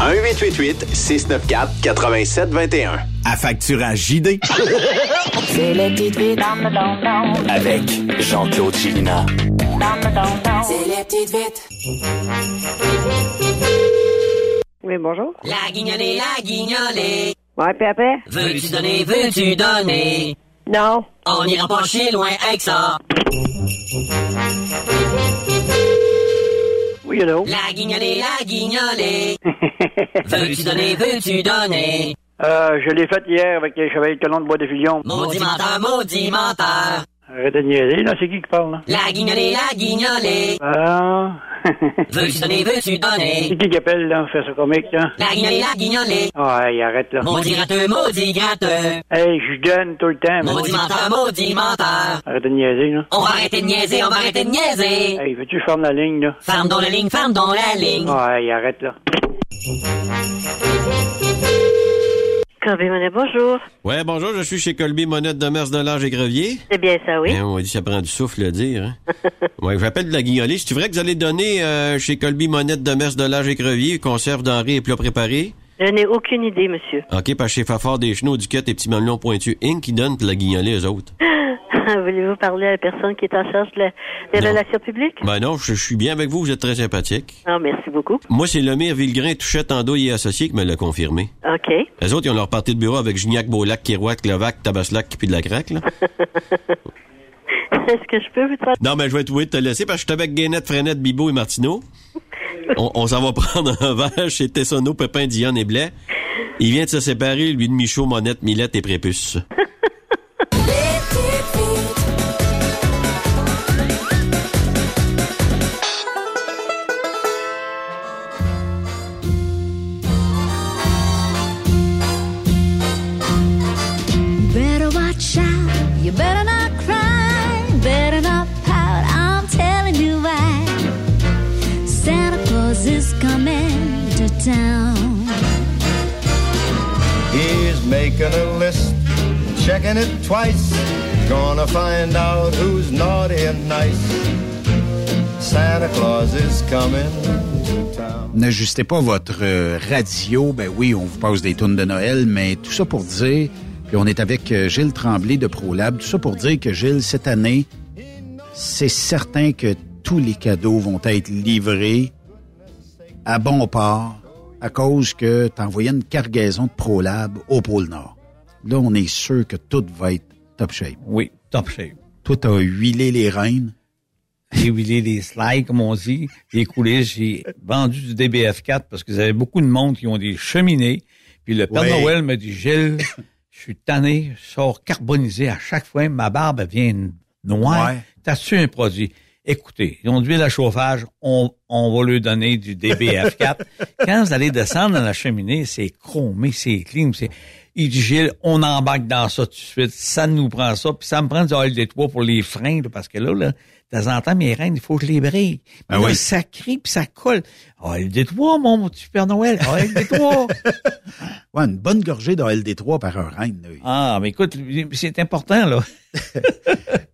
1-888-694-8721. Affacturage JD. C'est le petit tweet dans le don Avec Jean-Claude Chilina. C'est les petites vites. Oui, bonjour. La guignolée, la guignolée. Ouais, puis après? Veux-tu donner, veux-tu donner? Non. On n'ira pas chez loin avec ça. Oui, hello. La guignolée, la guignolée. veux-tu donner, veux-tu donner? Euh, je l'ai faite hier avec les chevaliers de colon de bois de fusion. Maudit menteur, maudit menteur. Arrêtez de niaiser, là, c'est qui qui parle, là? La guignolée, la guignolée. Ah! veux-tu donner, veux-tu donner? C'est qui qui appelle, là, fait ça comique, là? La guignolée, la guignolée. Ah, hey, arrête, là. Maudit gratteux, maudit gratteux. Hey, je donne tout le temps. mais- Maudit menteur, maudit menteur. Arrête de niaiser, là. On va arrêter de niaiser, on va arrêter de niaiser. Hey, veux-tu ferme la ligne, là? Ferme dans la ligne, ferme dans la ligne. Ah, hey, arrête, là. Monet, bonjour. Ouais, bonjour, je suis chez Colby Monette de Mers de l'Âge et Grevier. C'est bien ça, oui. Hein, on dit ça prend du souffle à dire. Hein? ouais, j'appelle de la guignolée. C'est vrai que vous allez donner euh, chez Colby Monette de Mers de l'Âge et Grevier conserve denrées et plats préparés? Je n'ai aucune idée, monsieur. OK, parce que chez Fafard des Chenaux, du et petits mamelons pointus, Inc. qui donne de la guignolée aux autres. Voulez-vous parler à la personne qui est en charge de la- des relations publiques? Ben non, je je suis bien avec vous, vous êtes très sympathique. Ah, merci beaucoup. Moi, c'est Lemire Villegrain Touchette Ando et Associé qui me l'a confirmé. OK. Les autres, ils ont leur partie de bureau avec Gignac, Beaulac, Kirouac, Clovac, Tabaslac, puis de la craque, là. Est-ce que je peux vous traiter? Non, mais je vais être de te laisser parce que je suis avec Guénette, Frenette, Bibo et Martineau. On, on s'en va prendre un verre chez Tessonneau, Pépin, Diane et Blais. Il vient de se séparer, lui de Michaud, Monette, Millette et Prépuce. N'ajustez pas votre euh, radio. Ben oui, on vous passe des tunes de Noël, mais tout ça pour dire, puis on est avec euh, Gilles Tremblay de ProLab, tout ça pour dire que Gilles, cette année, c'est certain que tous les cadeaux vont être livrés à bon port à cause que tu envoyé une cargaison de ProLab au pôle Nord. là, on est sûr que tout va être top shape. Oui, top shape. Toi, t'as huilé les reines. J'ai huilé les slides, comme on dit, les coulisses. J'ai vendu du DBF4 parce que j'avais beaucoup de monde qui ont des cheminées. Puis le Père Ouais. Noël me dit, Gilles, je suis tanné, je sors carbonisé à chaque fois. Ma barbe vient noire. Ouais. T'as-tu un produit? Écoutez, ils ont l'huile à chauffage, on, on va lui donner du DBF4. Quand vous allez descendre dans la cheminée, c'est chromé, c'est clean, c'est... Il dit, Gilles, on embarque dans ça tout de suite. Ça nous prend ça. Puis ça me prend du oil des toits pour les freins, là, parce que là, là, de temps en temps, mes reines, il faut que je les brille. Là, oui. ça crie puis ça colle. Oil des toits, mon petit Père Noël. Oil des toits. Ouais, une bonne gorgée de LD3 par un reine. là. ah, mais écoute, c'est important, là.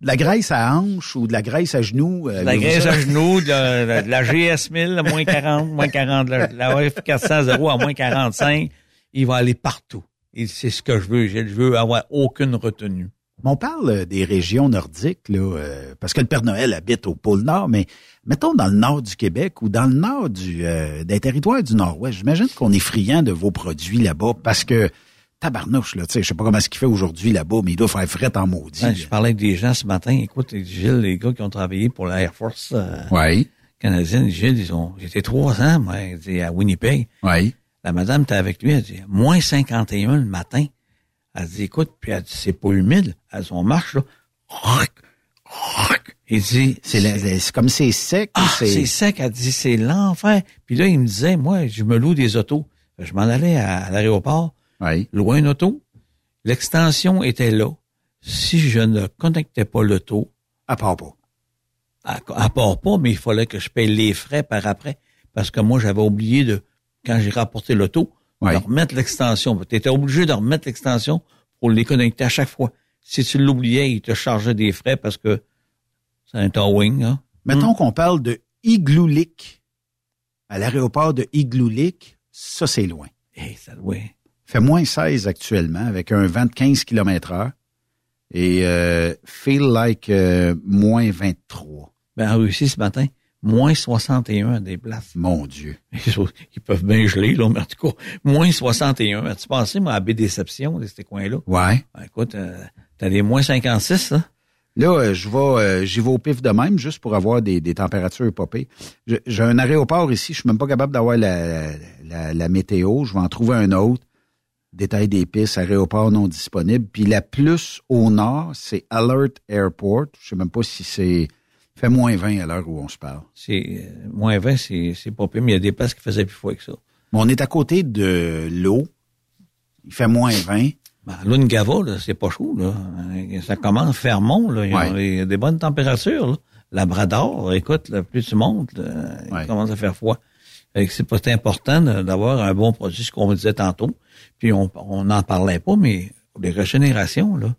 De la graisse à hanche ou de la graisse à genoux. euh, De la graisse à genoux, de la, de la GS 1000, à moins 40, moins 40, la, la OF 400 0 à moins 45, il va aller partout. Et c'est ce que je veux. Je veux avoir aucune retenue. Mais On parle euh, des régions nordiques, là, euh, parce que le Père Noël habite au pôle Nord, mais mettons dans le nord du Québec ou dans le nord du, euh, des territoires du Nord-Ouest, j'imagine qu'on est friand de vos produits là-bas parce que tabarnouche, là, tu sais, je sais pas comment ce qu'il fait aujourd'hui là-bas, mais il doit faire fret en maudit. Ouais, je parlais avec des gens ce matin. Écoute, Gilles, les gars qui ont travaillé pour la Air Force euh, Oui. canadienne, Gilles, ils ont, j'étais trois ans, moi, à Winnipeg. Oui. La madame était avec lui, elle dit, moins 51 le matin. Elle dit, écoute, puis elle dit, c'est pas humide. Elle dit, on marche, là. Il dit, C'est comme c'est sec. ah, c'est c'est sec. Elle dit, c'est l'enfer. Puis là, il me disait, moi, je me loue des autos. Je m'en allais à, à l'aéroport, Oui. louer une auto. L'extension était là. Si je ne connectais pas l'auto, à part pas. à, à part pas, mais il fallait que je paye les frais par après. Parce que moi, j'avais oublié de, quand j'ai rapporté l'auto, de remettre l'extension. Tu étais obligé de remettre l'extension pour les connecter à chaque fois. Si tu l'oubliais, il te chargeait des frais parce que c'est un towing, hein. Mettons qu'on parle de Igloolik. À l'aéroport de Igloolik, ça c'est loin. Eh, ça, oui. fait moins 16 actuellement avec un vent de 15 km heure et euh, feel like euh, moins 23. Ben, en Russie, ce matin, moins 61 à des places. Mon Dieu. Ils peuvent bien geler, là, mais en tout cas, moins 61. As-tu pensé, moi, à baie Déception, de ces coins-là? Ouais. Ben, écoute, euh, t'as des moins 56, là? Là, euh, je vais, euh, j'y vais au pif de même, juste pour avoir des, des températures popées. J'ai un aéroport ici, je suis même pas capable d'avoir la, la, la météo. Je vais en trouver un autre. Détail des pistes, aéroport non disponible. Puis la plus au nord, c'est Alert Airport. Je sais même pas si c'est... fait moins 20 à l'heure où on se parle. C'est, euh, moins 20, c'est, c'est pas pire, mais il y a des places qui faisaient plus froid que ça. Mais on est à côté de l'eau. Il fait moins 20. Ben, Lungava, là, c'est pas chaud, là. Ça commence Fermont, là. Il y a Ouais. des, des bonnes températures, là. Labrador, écoute, là, plus tu montes, là, il commence à faire froid. Fait que c'est pas important d'avoir un bon produit, ce qu'on disait tantôt. Puis on on n'en parlait pas, mais les régénérations, là,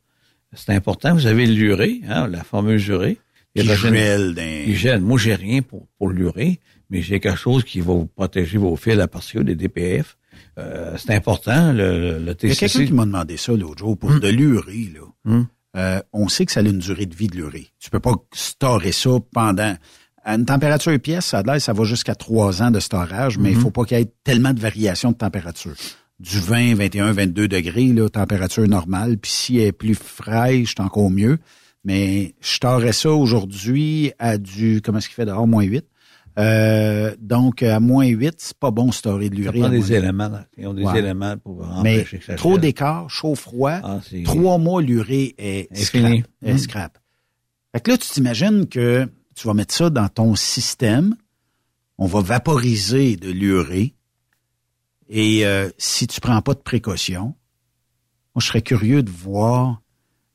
c'est important. Vous avez l'urée, hein, la fameuse urée. Qui gèle dans- gèle. Moi, j'ai rien pour, pour l'urée, mais j'ai quelque chose qui va vous protéger vos fils à partir des DPF. Euh, c'est important, le, le Il y a TCC. quelqu'un qui m'a demandé ça l'autre jour pour de l'urée. Là. Hum. Euh, on sait que ça a une durée de vie de l'urée. Tu peux pas storer ça pendant... À une température pièce, ça a l'air, ça va jusqu'à trois ans de storage, mais il Mhm. faut pas qu'il y ait tellement de variation de température. Du 20, 21, 22 degrés, là, température normale. Puis si elle est plus fraîche, c'est encore mieux. Mais je storerais ça aujourd'hui à du... Comment est-ce qu'il fait dehors? Moins 8. Euh, donc, à moins 8, c'est pas bon storer de l'urée. prend à des éléments. Ils ont des Ouais. éléments pour Mais empêcher que ça trop d'écart, chaud-froid, Ah, trois mois, l'urée est, Est scrap. fini. est Mm. scrap. Fait que là, tu t'imagines que tu vas mettre ça dans ton système, on va vaporiser de l'urée, et euh, si tu prends pas de précautions, moi, je serais curieux de voir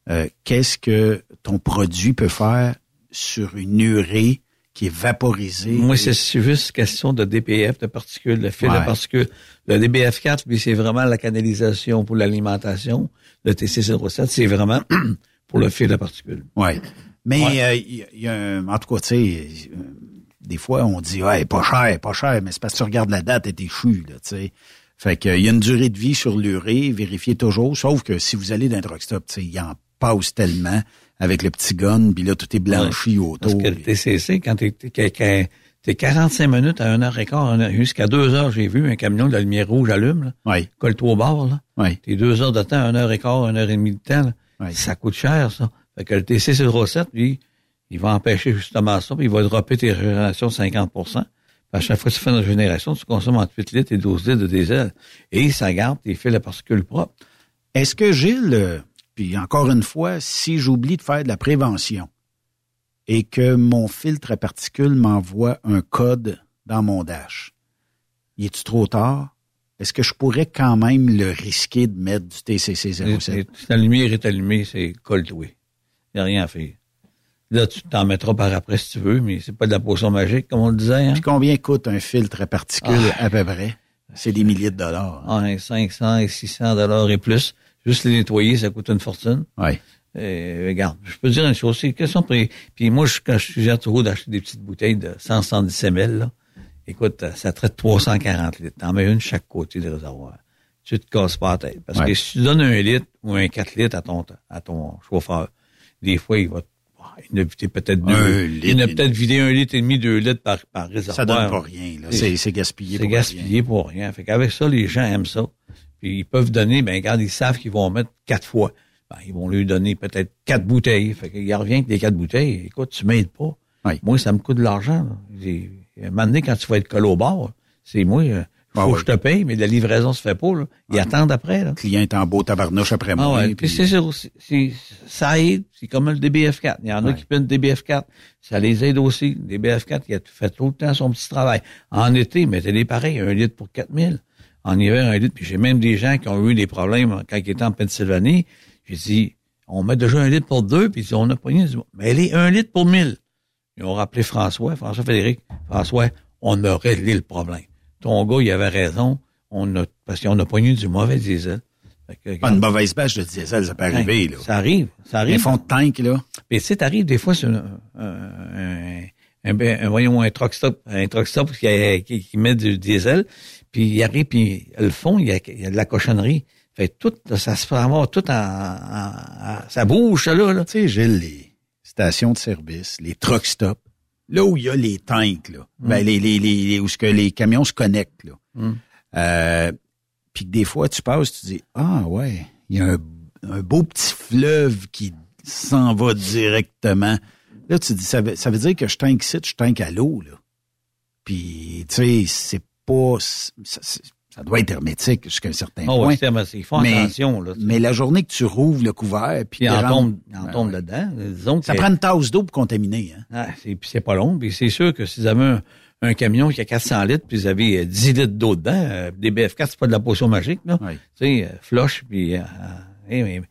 euh, qu'est-ce que ton produit peut faire sur une urée qui est vaporisée? Moi, c'est juste question de DPF, de particules, de fil Ouais. de particules. Le DBF4, lui, c'est vraiment la canalisation pour l'alimentation. Le TC07, c'est vraiment pour le fil de particules. Ouais. Mais Ouais. euh, il y, a- y un, en tout cas, tu sais, euh, des fois on dit ouais, pas cher, pas cher, mais c'est parce que tu regardes la date et t'es chu, là, tu sais. Fait que il y a une durée de vie sur l'urée, vérifiez toujours, sauf que si vous allez dans un truck stop, tu sais, il en passe tellement avec le petit gun, puis là tout est blanchi Ouais. autour. Parce que le TCC, quand t'es- C'est 45 minutes à 1 heure et quart, une heure- jusqu'à 2 heures, j'ai vu un camion de la lumière rouge allume, là. Oui. Colle-toi au bord, là. Oui. T'es deux heures de temps, 1 heure et quart, 1 heure et demie de temps, là. Ça coûte cher, ça. Fait que le TC07, lui, il va empêcher justement ça, puis il va dropper tes régénérations de 50 Puis à chaque fois que tu fais une régénération, tu consommes entre 8 litres et 12 litres de diesel. Et ça garde tes fils à particules propres. Est-ce que Gilles, euh, puis encore une fois, si j'oublie de faire de la prévention et que mon filtre à particules m'envoie un code dans mon dash, y est-tu trop tard? Est-ce que je pourrais quand même le risquer de mettre du TCC 07? Si la lumière est allumée, c'est colle-toi. Il n'y a rien à faire. Là, tu t'en mettras par après si tu veux, mais c'est pas de la potion magique, comme on le disait. Hein? Puis combien coûte un filtre à particules Ah. à peu près? C'est des milliers de dollars. Ah, 500 et 600 dollars et plus. Juste les nettoyer, ça coûte une fortune. Oui. Euh, regarde, je peux dire une chose, c'est question de... Puis moi, je, quand je suggère toujours d'acheter des petites bouteilles de 170 ml, là, écoute, ça traite 340 litres. T'en mets une chaque côté du réservoir. Tu te casses pas la tête. Parce Ouais. que si tu donnes un litre ou un 4 litres à ton, à ton chauffeur, des fois, il va il a peut-être deux. litre il a peut-être vidé un litre et demi, deux litres par, par réservoir. Ça donne pas rien, là. C'est- c'est gaspillé C'est pour gaspillé pour rien. Fait qu'avec ça, les gens aiment ça. Puis ils peuvent donner, ben regarde, ils savent qu'ils vont en mettre quatre fois. Ben, ils vont lui donner peut-être quatre bouteilles. Fait qu'il revient avec les quatre bouteilles. Écoute, tu m'aides pas. Moi, ça me coûte de l'argent. À un moment donné, quand tu vas être collé au bar, c'est moi, euh, faut Ah que ouais. je te paye, mais la livraison se fait pas. Là. Ils attendent après. Là. Le client est en beau tabarnouche après Ah moi. ouais, puis- c'est sûr, c'est- c'est- ça aide, c'est comme le DBF4. Il y en a qui prennent le DBF4, ça les aide aussi. Le DBF4, il a fait tout le temps son petit travail. En été, mettez-les pareil, un litre pour 4000. En hiver, un litre. Puis j'ai même des gens qui ont eu des problèmes quand ils étaient en Pennsylvanie. J'ai dit, on met déjà un litre pour deux, puis on a pogné. Mais elle est un litre pour mille. Ils ont rappelé François, François Frédéric. François, on a réglé le problème. Ton gars, il avait raison. On a, parce qu'on a pogné du mauvais diesel. Que, Pas une mauvaise bâche de diesel, ça peut arriver, Hein, là. Ça arrive, ça arrive. Un fond de tank, là. Mais tu sais, t'arrives des fois sur un, un, un, un- un- voyons, un truck stop, un truck stop qui, qui, qui met du diesel, puis il arrive, puis le fond, il y a, il y a de la cochonnerie. Fait tout, ça se fait avoir tout en, en- en- ça bouge, ça, là, là. Tu sais, Gilles, les stations de service, les truck stops, là où il y a les tanks, là, ben, les, les, les, les- où ce que les camions se connectent, là. Mm. Euh, puis que des fois, tu passes, tu dis, ah ouais, il y a un, un beau petit fleuve qui s'en va directement. Là, tu dis, ça veut, ça veut dire que je tank ici, je tank à l'eau, là. Puis, tu sais, c'est pas... Ça, doit être hermétique jusqu'à un certain Oh, point. c'est hermétique. Ils font mais, attention, là. Mais la journée que tu rouvres le couvert, puis Puis il en tombe, il en Ben tombe ouais. dedans. Disons que Ça prend une tasse d'eau pour contaminer. Hein? Ah, c'est, puis c'est pas long. Puis c'est sûr que si vous avez un, un camion qui a 400 litres, puis vous avez euh, 10 litres d'eau dedans, euh, des BF4, c'est pas de la potion magique, là. Tu sais, euh, flush, puis... euh, euh, eh, mais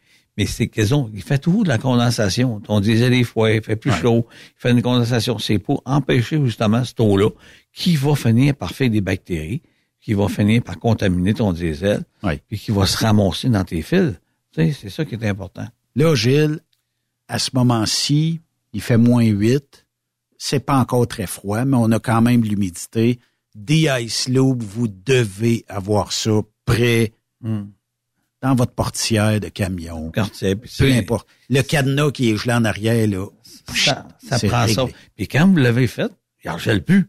mais c'est qu'ils ont, il fait tout de la condensation. On disait des fois, il fait plus chaud, il fait une condensation. C'est pour empêcher justement cette eau-là qui va finir par faire des bactéries, qui va finir par contaminer ton diesel, puis qui va se ramasser dans tes fils. Tu sais, c'est ça qui est important. Là, Gilles, à ce moment-ci, il fait moins 8. C'est pas encore très froid, mais on a quand même l'humidité. Des ice loops, vous devez avoir ça prêt dans votre portière de camion. Peu importe. Le cadenas qui est gelé en arrière, là, ça, prend ça. Puis quand vous l'avez fait, il gèle plus.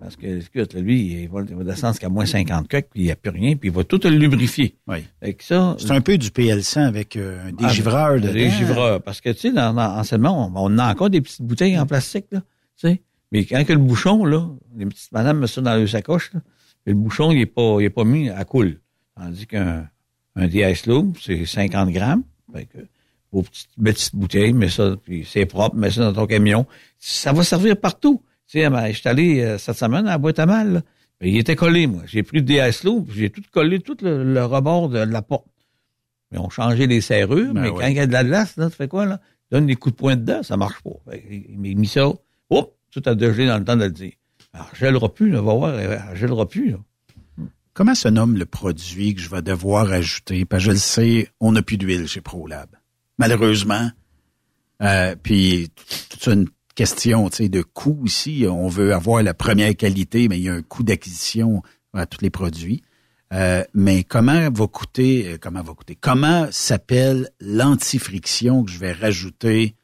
Parce que, écoute, lui, il va, il va descendre jusqu'à moins 50 coques, puis il n'y a plus rien, puis il va tout le lubrifier. Que ça, C'est un peu du PL100 avec euh, un Ah, dégivreur dedans. Des givreurs. Parce que, tu sais, dans, dans, anciennement, on, on a encore des petites bouteilles en plastique, là. Tu sais. Mais quand que le bouchon, là, les petites madames mettent ça dans leur sacoche, là, le bouchon, il est pas, il est pas mis à coule. Tandis qu'un, un DS Loop, c'est 50 grammes. Fait que, vos petites, petites bouteilles, mets ça, puis c'est propre, mets ça dans ton camion. Ça va servir partout. Tu sais, ben, je suis allé euh, cette semaine à la boîte à mal, là. Ben, il était collé, moi. J'ai pris le DS Loop, j'ai tout collé, tout le, le rebord de la porte. Mais on changé les serrures, Ben mais ouais. quand il y a de la glace, là, tu fais quoi, là? Donne des coups de poing dedans, ça marche pas. Il m'a mis ça, hop, tout a dégelé dans le temps de le dire. Alors, je gèlera plus, là, va voir, elle gèlera plus, là. Comment se nomme le produit que je vais devoir ajouter? Parce je le sais, on n'a plus d'huile chez ProLab. Malheureusement. Euh, puis, c'est une question de coût ici. On veut avoir la première qualité, mais il y a un coût d'acquisition à tous les produits. Euh, mais comment va coûter, euh, comment va coûter, comment s'appelle l'antifriction que je vais rajouter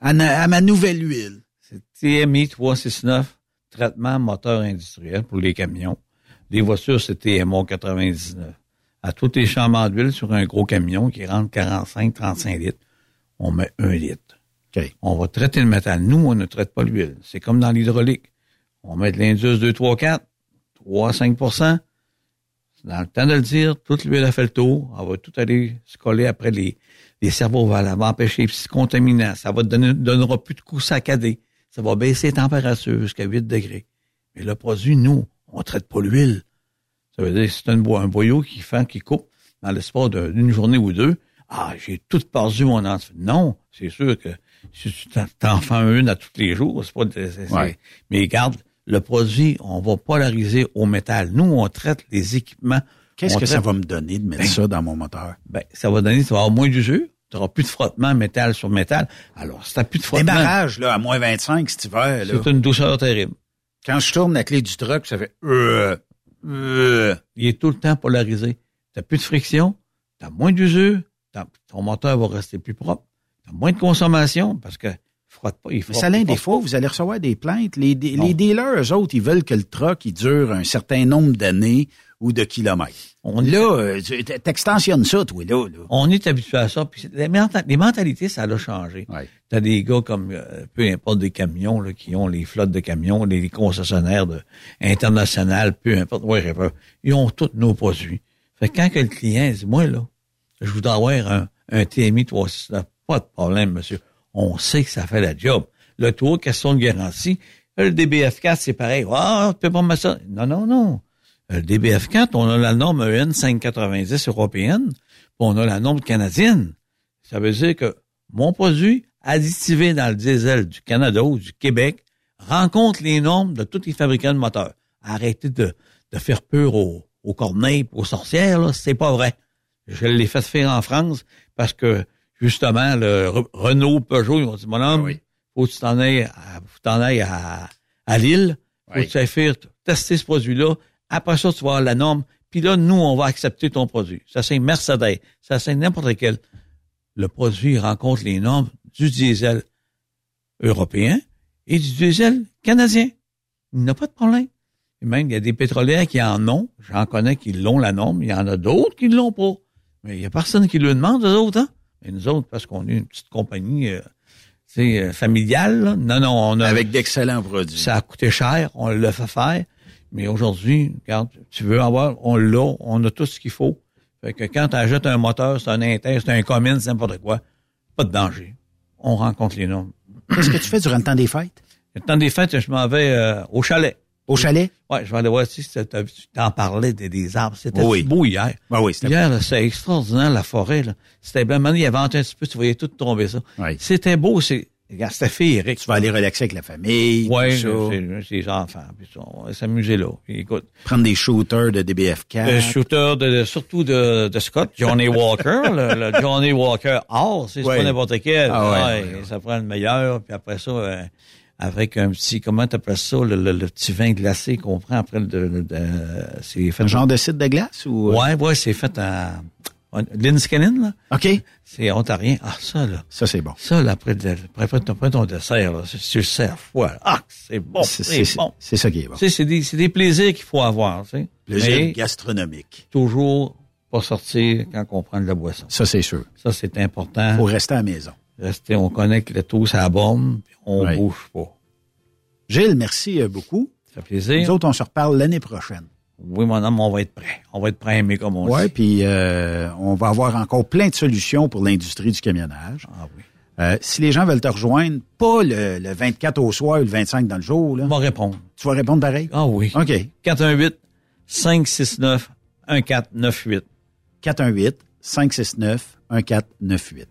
à, à ma nouvelle huile? C'est TMI 369 traitement moteur industriel pour les camions. Les voitures, c'était TMO 99. À tous les chambres d'huile sur un gros camion qui rentre 45-35 litres, on met un litre. On va traiter le métal. Nous, on ne traite pas l'huile. C'est comme dans l'hydraulique. On met de l'Indus 2, 3, 4, 3, 5% Dans le temps de le dire, toute l'huile a fait le tour. On va tout aller se coller après les, les cerveaux va va empêcher les petits contaminants. Ça va donner, donnera plus de coups saccadés. Ça va baisser la température jusqu'à 8 degrés. Mais le produit, nous, on traite pas l'huile. Ça veut dire que c'est un, bo- un boyau qui fait, qui coupe dans l'espace d'une journée ou deux. Ah, j'ai tout perdu mon enfant. Non, c'est sûr que si tu t'en- fais une à tous les jours, c'est pas... Ouais. Mais regarde, le produit, on va polariser au métal. Nous, on traite les équipements. Qu'est-ce que ça va me donner de mettre Ben, ça dans mon moteur? ben, ça va donner, tu vas avoir moins d'usure, tu n'auras plus de frottement métal sur métal. Alors, si tu plus de frottement, Démarrage, là, à moins 25 cet hiver, c'est une douceur terrible. Quand je tourne la clé du truck, ça fait euh, euh. Il est tout le temps polarisé. Tu plus de friction, tu as moins d'usure, t'as- ton moteur va rester plus propre, tu as moins de consommation parce que frotte pas. Il Mais frotte, ça frotte fois, pas. vous allez recevoir des plaintes. Les, les dealers, eux autres, ils veulent que le truck, il dure un certain nombre d'années ou de kilomètres. là, euh, tu- t'extensionnes ça, toi, là. là. On est habitué à ça. Puis les, menta- les mentalités, ça a changé. Tu as des gars comme, euh, peu importe des camions, là, qui ont les flottes de camions, les, concessionnaires de, internationales, peu importe, ouais, j'ai peur. Ils ont tous nos produits. Fait que quand que le client dit, moi, là, je voudrais avoir un, un TMI 369, pas de problème, monsieur. On sait que ça fait la job. Le tour, question de garantie. Le DBF4, c'est pareil. Ah, tu peux pas mettre ça. Non, non, non. Le DBF4, on a la norme EN 590 européenne, puis on a la norme canadienne. Ça veut dire que mon produit additivé dans le diesel du Canada ou du Québec rencontre les normes de tous les fabricants de moteurs. Arrêtez de, de faire peur aux, aux corneilles, aux sorcières, là, c'est pas vrai. Je l'ai fait faire en France parce que, justement, le Re- Renault, Peugeot, ils m'ont dit, mon homme, faut que tu t'en ailles à, t'en à, à Lille, faut que tu ailles faire tester ce produit-là. Après ça, tu vas avoir la norme. Puis là, nous, on va accepter ton produit. Ça, c'est Mercedes. Ça, c'est n'importe quel. Le produit rencontre les normes du diesel européen et du diesel canadien. Il n'y a pas de problème. Et même, il y a des pétrolières qui en ont. J'en connais qui l'ont, la norme. Il y en a d'autres qui ne l'ont pas. Mais il n'y a personne qui le demande, eux autres, hein? Et nous autres, parce qu'on est une petite compagnie euh, c'est, euh, familiale, là. non, non, on a... Avec d'excellents produits. Ça a coûté cher, on l'a fait faire. Mais aujourd'hui, regarde, tu veux avoir, on l'a, on a tout ce qu'il faut. Fait que quand tu achètes un moteur, c'est un inter, c'est un commune, c'est n'importe quoi, pas de danger. On rencontre les normes. Qu'est-ce que tu fais durant le temps des fêtes? Le temps des fêtes, je m'en vais euh, au chalet. Au chalet? Ouais, je vais aller voir si tu t'en parlais des, des arbres. C'était Oui. beau hier. Ben oui, c'était Hier, là, c'était extraordinaire, la forêt. là. C'était bien, maintenant, il y avait un petit peu, tu voyais tout tomber ça. C'était beau, c'est, regarde, c'était féerique. Tu vas aller relaxer avec la famille, ça. c'est les enfants, puis on va s'amuser là. Puis écoute, Prendre des shooters de DBF4. le shooter de, surtout de, de Scott, Johnny Walker, le, le Johnny Walker or, c'est Ouais. pas n'importe quel. Ah ouais, Ouais, Ça prend le meilleur, puis après ça, euh, avec un petit, comment t'appelles ça, le, le, le petit vin glacé qu'on prend après le, c'est fait. Un genre de site de glace ou? euh? Ouais, ouais, c'est fait Linscanin, là? OK. C'est ontarien. Ah, ça, là. Ça, c'est bon. Ça, là, après, après, après, ton- dessert, là, tu le sers froid. Ah, c'est bon, C'est- bon. c'est ça qui est bon. Tu sais, c'est des, plaisirs qu'il faut avoir, tu sais. Plaisir gastronomique. toujours pas sortir quand on prend de la boisson. Ça, c'est sûr. Ça, c'est important. Faut rester à la maison. Rester, on connecte le tout à la bombe, puis on Ouais. bouge pas. Gilles, merci euh, beaucoup. Ça fait plaisir. Nous autres, on se reparle l'année prochaine. Oui, mon homme, on va être prêt. On va être prêt, mais comme on Ouais, dit. puis euh, on va avoir encore plein de solutions pour l'industrie du camionnage. Ah oui. Euh, si les gens veulent te rejoindre, pas le, le 24 au soir ou le 25 dans le jour, là. On va répondre. Tu vas répondre pareil? Ah oui. OK. 418 569 1498. 418 569 1498.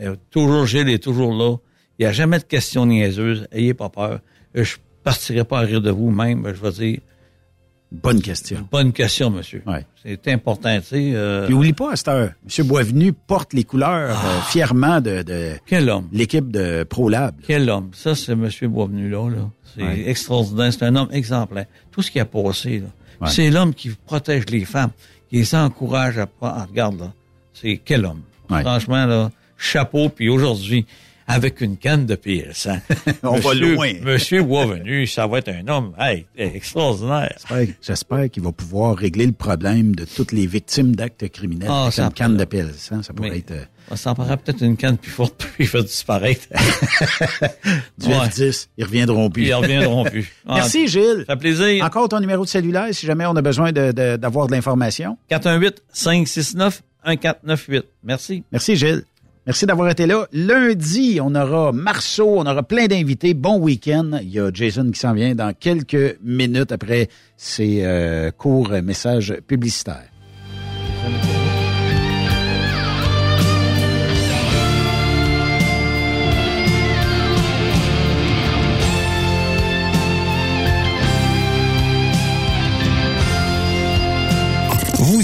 Euh, toujours Gilles est toujours là. Il n'y a jamais de questions niaiseuses. Ayez pas peur. Je partirai pas à rire de vous même. Je vais dire. Bonne question. Bonne question, monsieur. Ouais. C'est important, tu sais. euh, Puis oublie pas, à cette heure, M. Boisvenu porte les couleurs euh, fièrement de, de Quel homme. l'équipe de ProLab. Quel homme. Ça, c'est monsieur Boisvenu là. là. C'est Ouais. extraordinaire. C'est un homme exemplaire. Tout ce qui a passé, là. Ouais. C'est l'homme qui protège les femmes, qui les encourage à prendre. Ah, regarde, là. C'est quel homme. Franchement, là, chapeau. Puis aujourd'hui, avec une canne de PS1. On va loin. Monsieur Boisvenu, ça va être un homme hey, extraordinaire. J'espère- qu'il va pouvoir régler le problème de toutes les victimes d'actes criminels Ah, avec ça une canne de pelle. Ça, ça pourrait Mais- être... euh, On s'en prendra peut-être une canne plus forte puis il va disparaître. du Ouais. F10, ils reviendront plus. Ils reviendront plus. Ah, Merci, Gilles. Ça fait plaisir. Encore ton numéro de cellulaire si jamais on a besoin de- de- d'avoir de, l'information. 418-569-1498. Merci. Merci, Gilles. Merci d'avoir été là. Lundi, on aura Marceau, on aura plein d'invités. Bon week-end. Il y a Jason qui s'en vient dans quelques minutes après ses euh, courts messages publicitaires.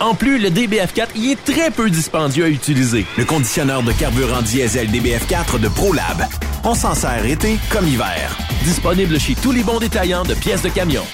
En plus, le DBF4 y est très peu dispendieux à utiliser. Le conditionneur de carburant diesel DBF4 de ProLab. On s'en sert été comme hiver. Disponible chez tous les bons détaillants de pièces de camion.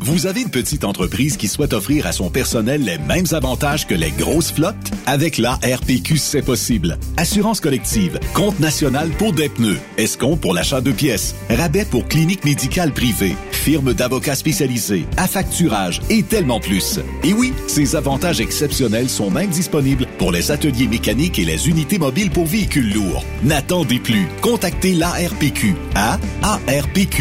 Vous avez une petite entreprise qui souhaite offrir à son personnel les mêmes avantages que les grosses flottes? Avec la RPQ, c'est possible. Assurance collective, compte national pour des pneus, escompte pour l'achat de pièces, rabais pour clinique médicale privée, firme d'avocats spécialisés, affacturage et tellement plus. Et oui, ces avantages exceptionnels sont même disponibles pour les ateliers mécaniques et les unités mobiles pour véhicules lourds. N'attendez plus. Contactez l'ARPQ à arpq.org.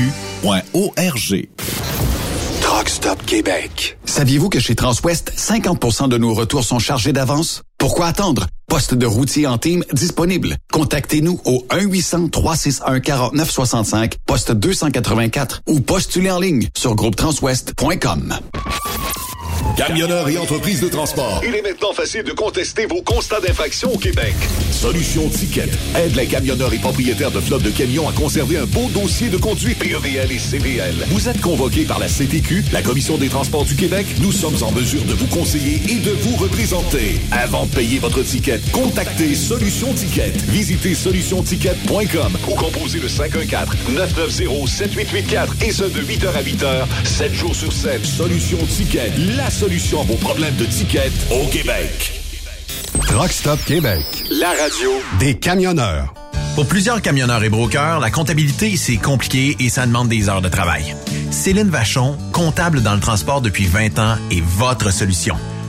Truck Stop Québec. Saviez-vous que chez Transwest, 50% de nos retours sont chargés d'avance? Pourquoi attendre? Poste de routier en team disponible. Contactez-nous au 1-800-361-4965, poste 284 ou postulez en ligne sur groupetranswest.com. Camionneurs et entreprises de transport. Il est maintenant facile de contester vos constats d'infraction au Québec. Solution Ticket aide les camionneurs et propriétaires de flottes de camions à conserver un beau dossier de conduite PEVL et CVL. Vous êtes convoqué par la CTQ, la Commission des transports du Québec. Nous sommes en mesure de vous conseiller et de vous représenter. Avant de payer votre ticket, contactez Solution Ticket. Visitez solutionticket.com ou composez le 514-990-7884 et ce de 8h à 8h, 7 jours sur 7. Solution Ticket, la solution à vos problèmes de ticket au Québec. Truck Stop Québec. La radio Des camionneurs. Pour plusieurs camionneurs et brokers, la comptabilité, c'est compliqué et ça demande des heures de travail. Céline Vachon, comptable dans le transport depuis 20 ans, est votre solution.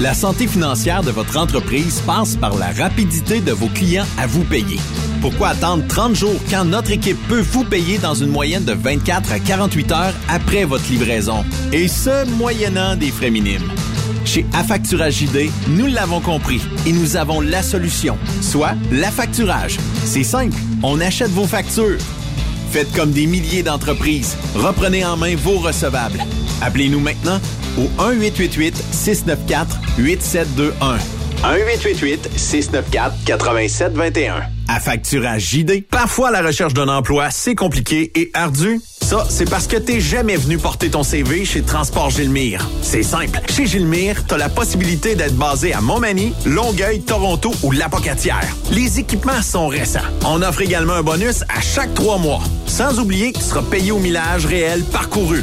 La santé financière de votre entreprise passe par la rapidité de vos clients à vous payer. Pourquoi attendre 30 jours quand notre équipe peut vous payer dans une moyenne de 24 à 48 heures après votre livraison? Et ce, moyennant des frais minimes. Chez Affacturage JD, nous l'avons compris et nous avons la solution, soit l'affacturage. C'est simple, on achète vos factures. Faites comme des milliers d'entreprises. Reprenez en main vos recevables. Appelez-nous maintenant au 1-888-694-8721. 1-888-694-8721. À facturage JD. Parfois, la recherche d'un emploi, c'est compliqué et ardu. Ça, c'est parce que t'es jamais venu porter ton CV chez Transport Gilmire. C'est simple. Chez Gilmire, t'as la possibilité d'être basé à Montmagny, Longueuil, Toronto ou Lapocatière. Les équipements sont récents. On offre également un bonus à chaque trois mois. Sans oublier que tu seras payé au millage réel parcouru.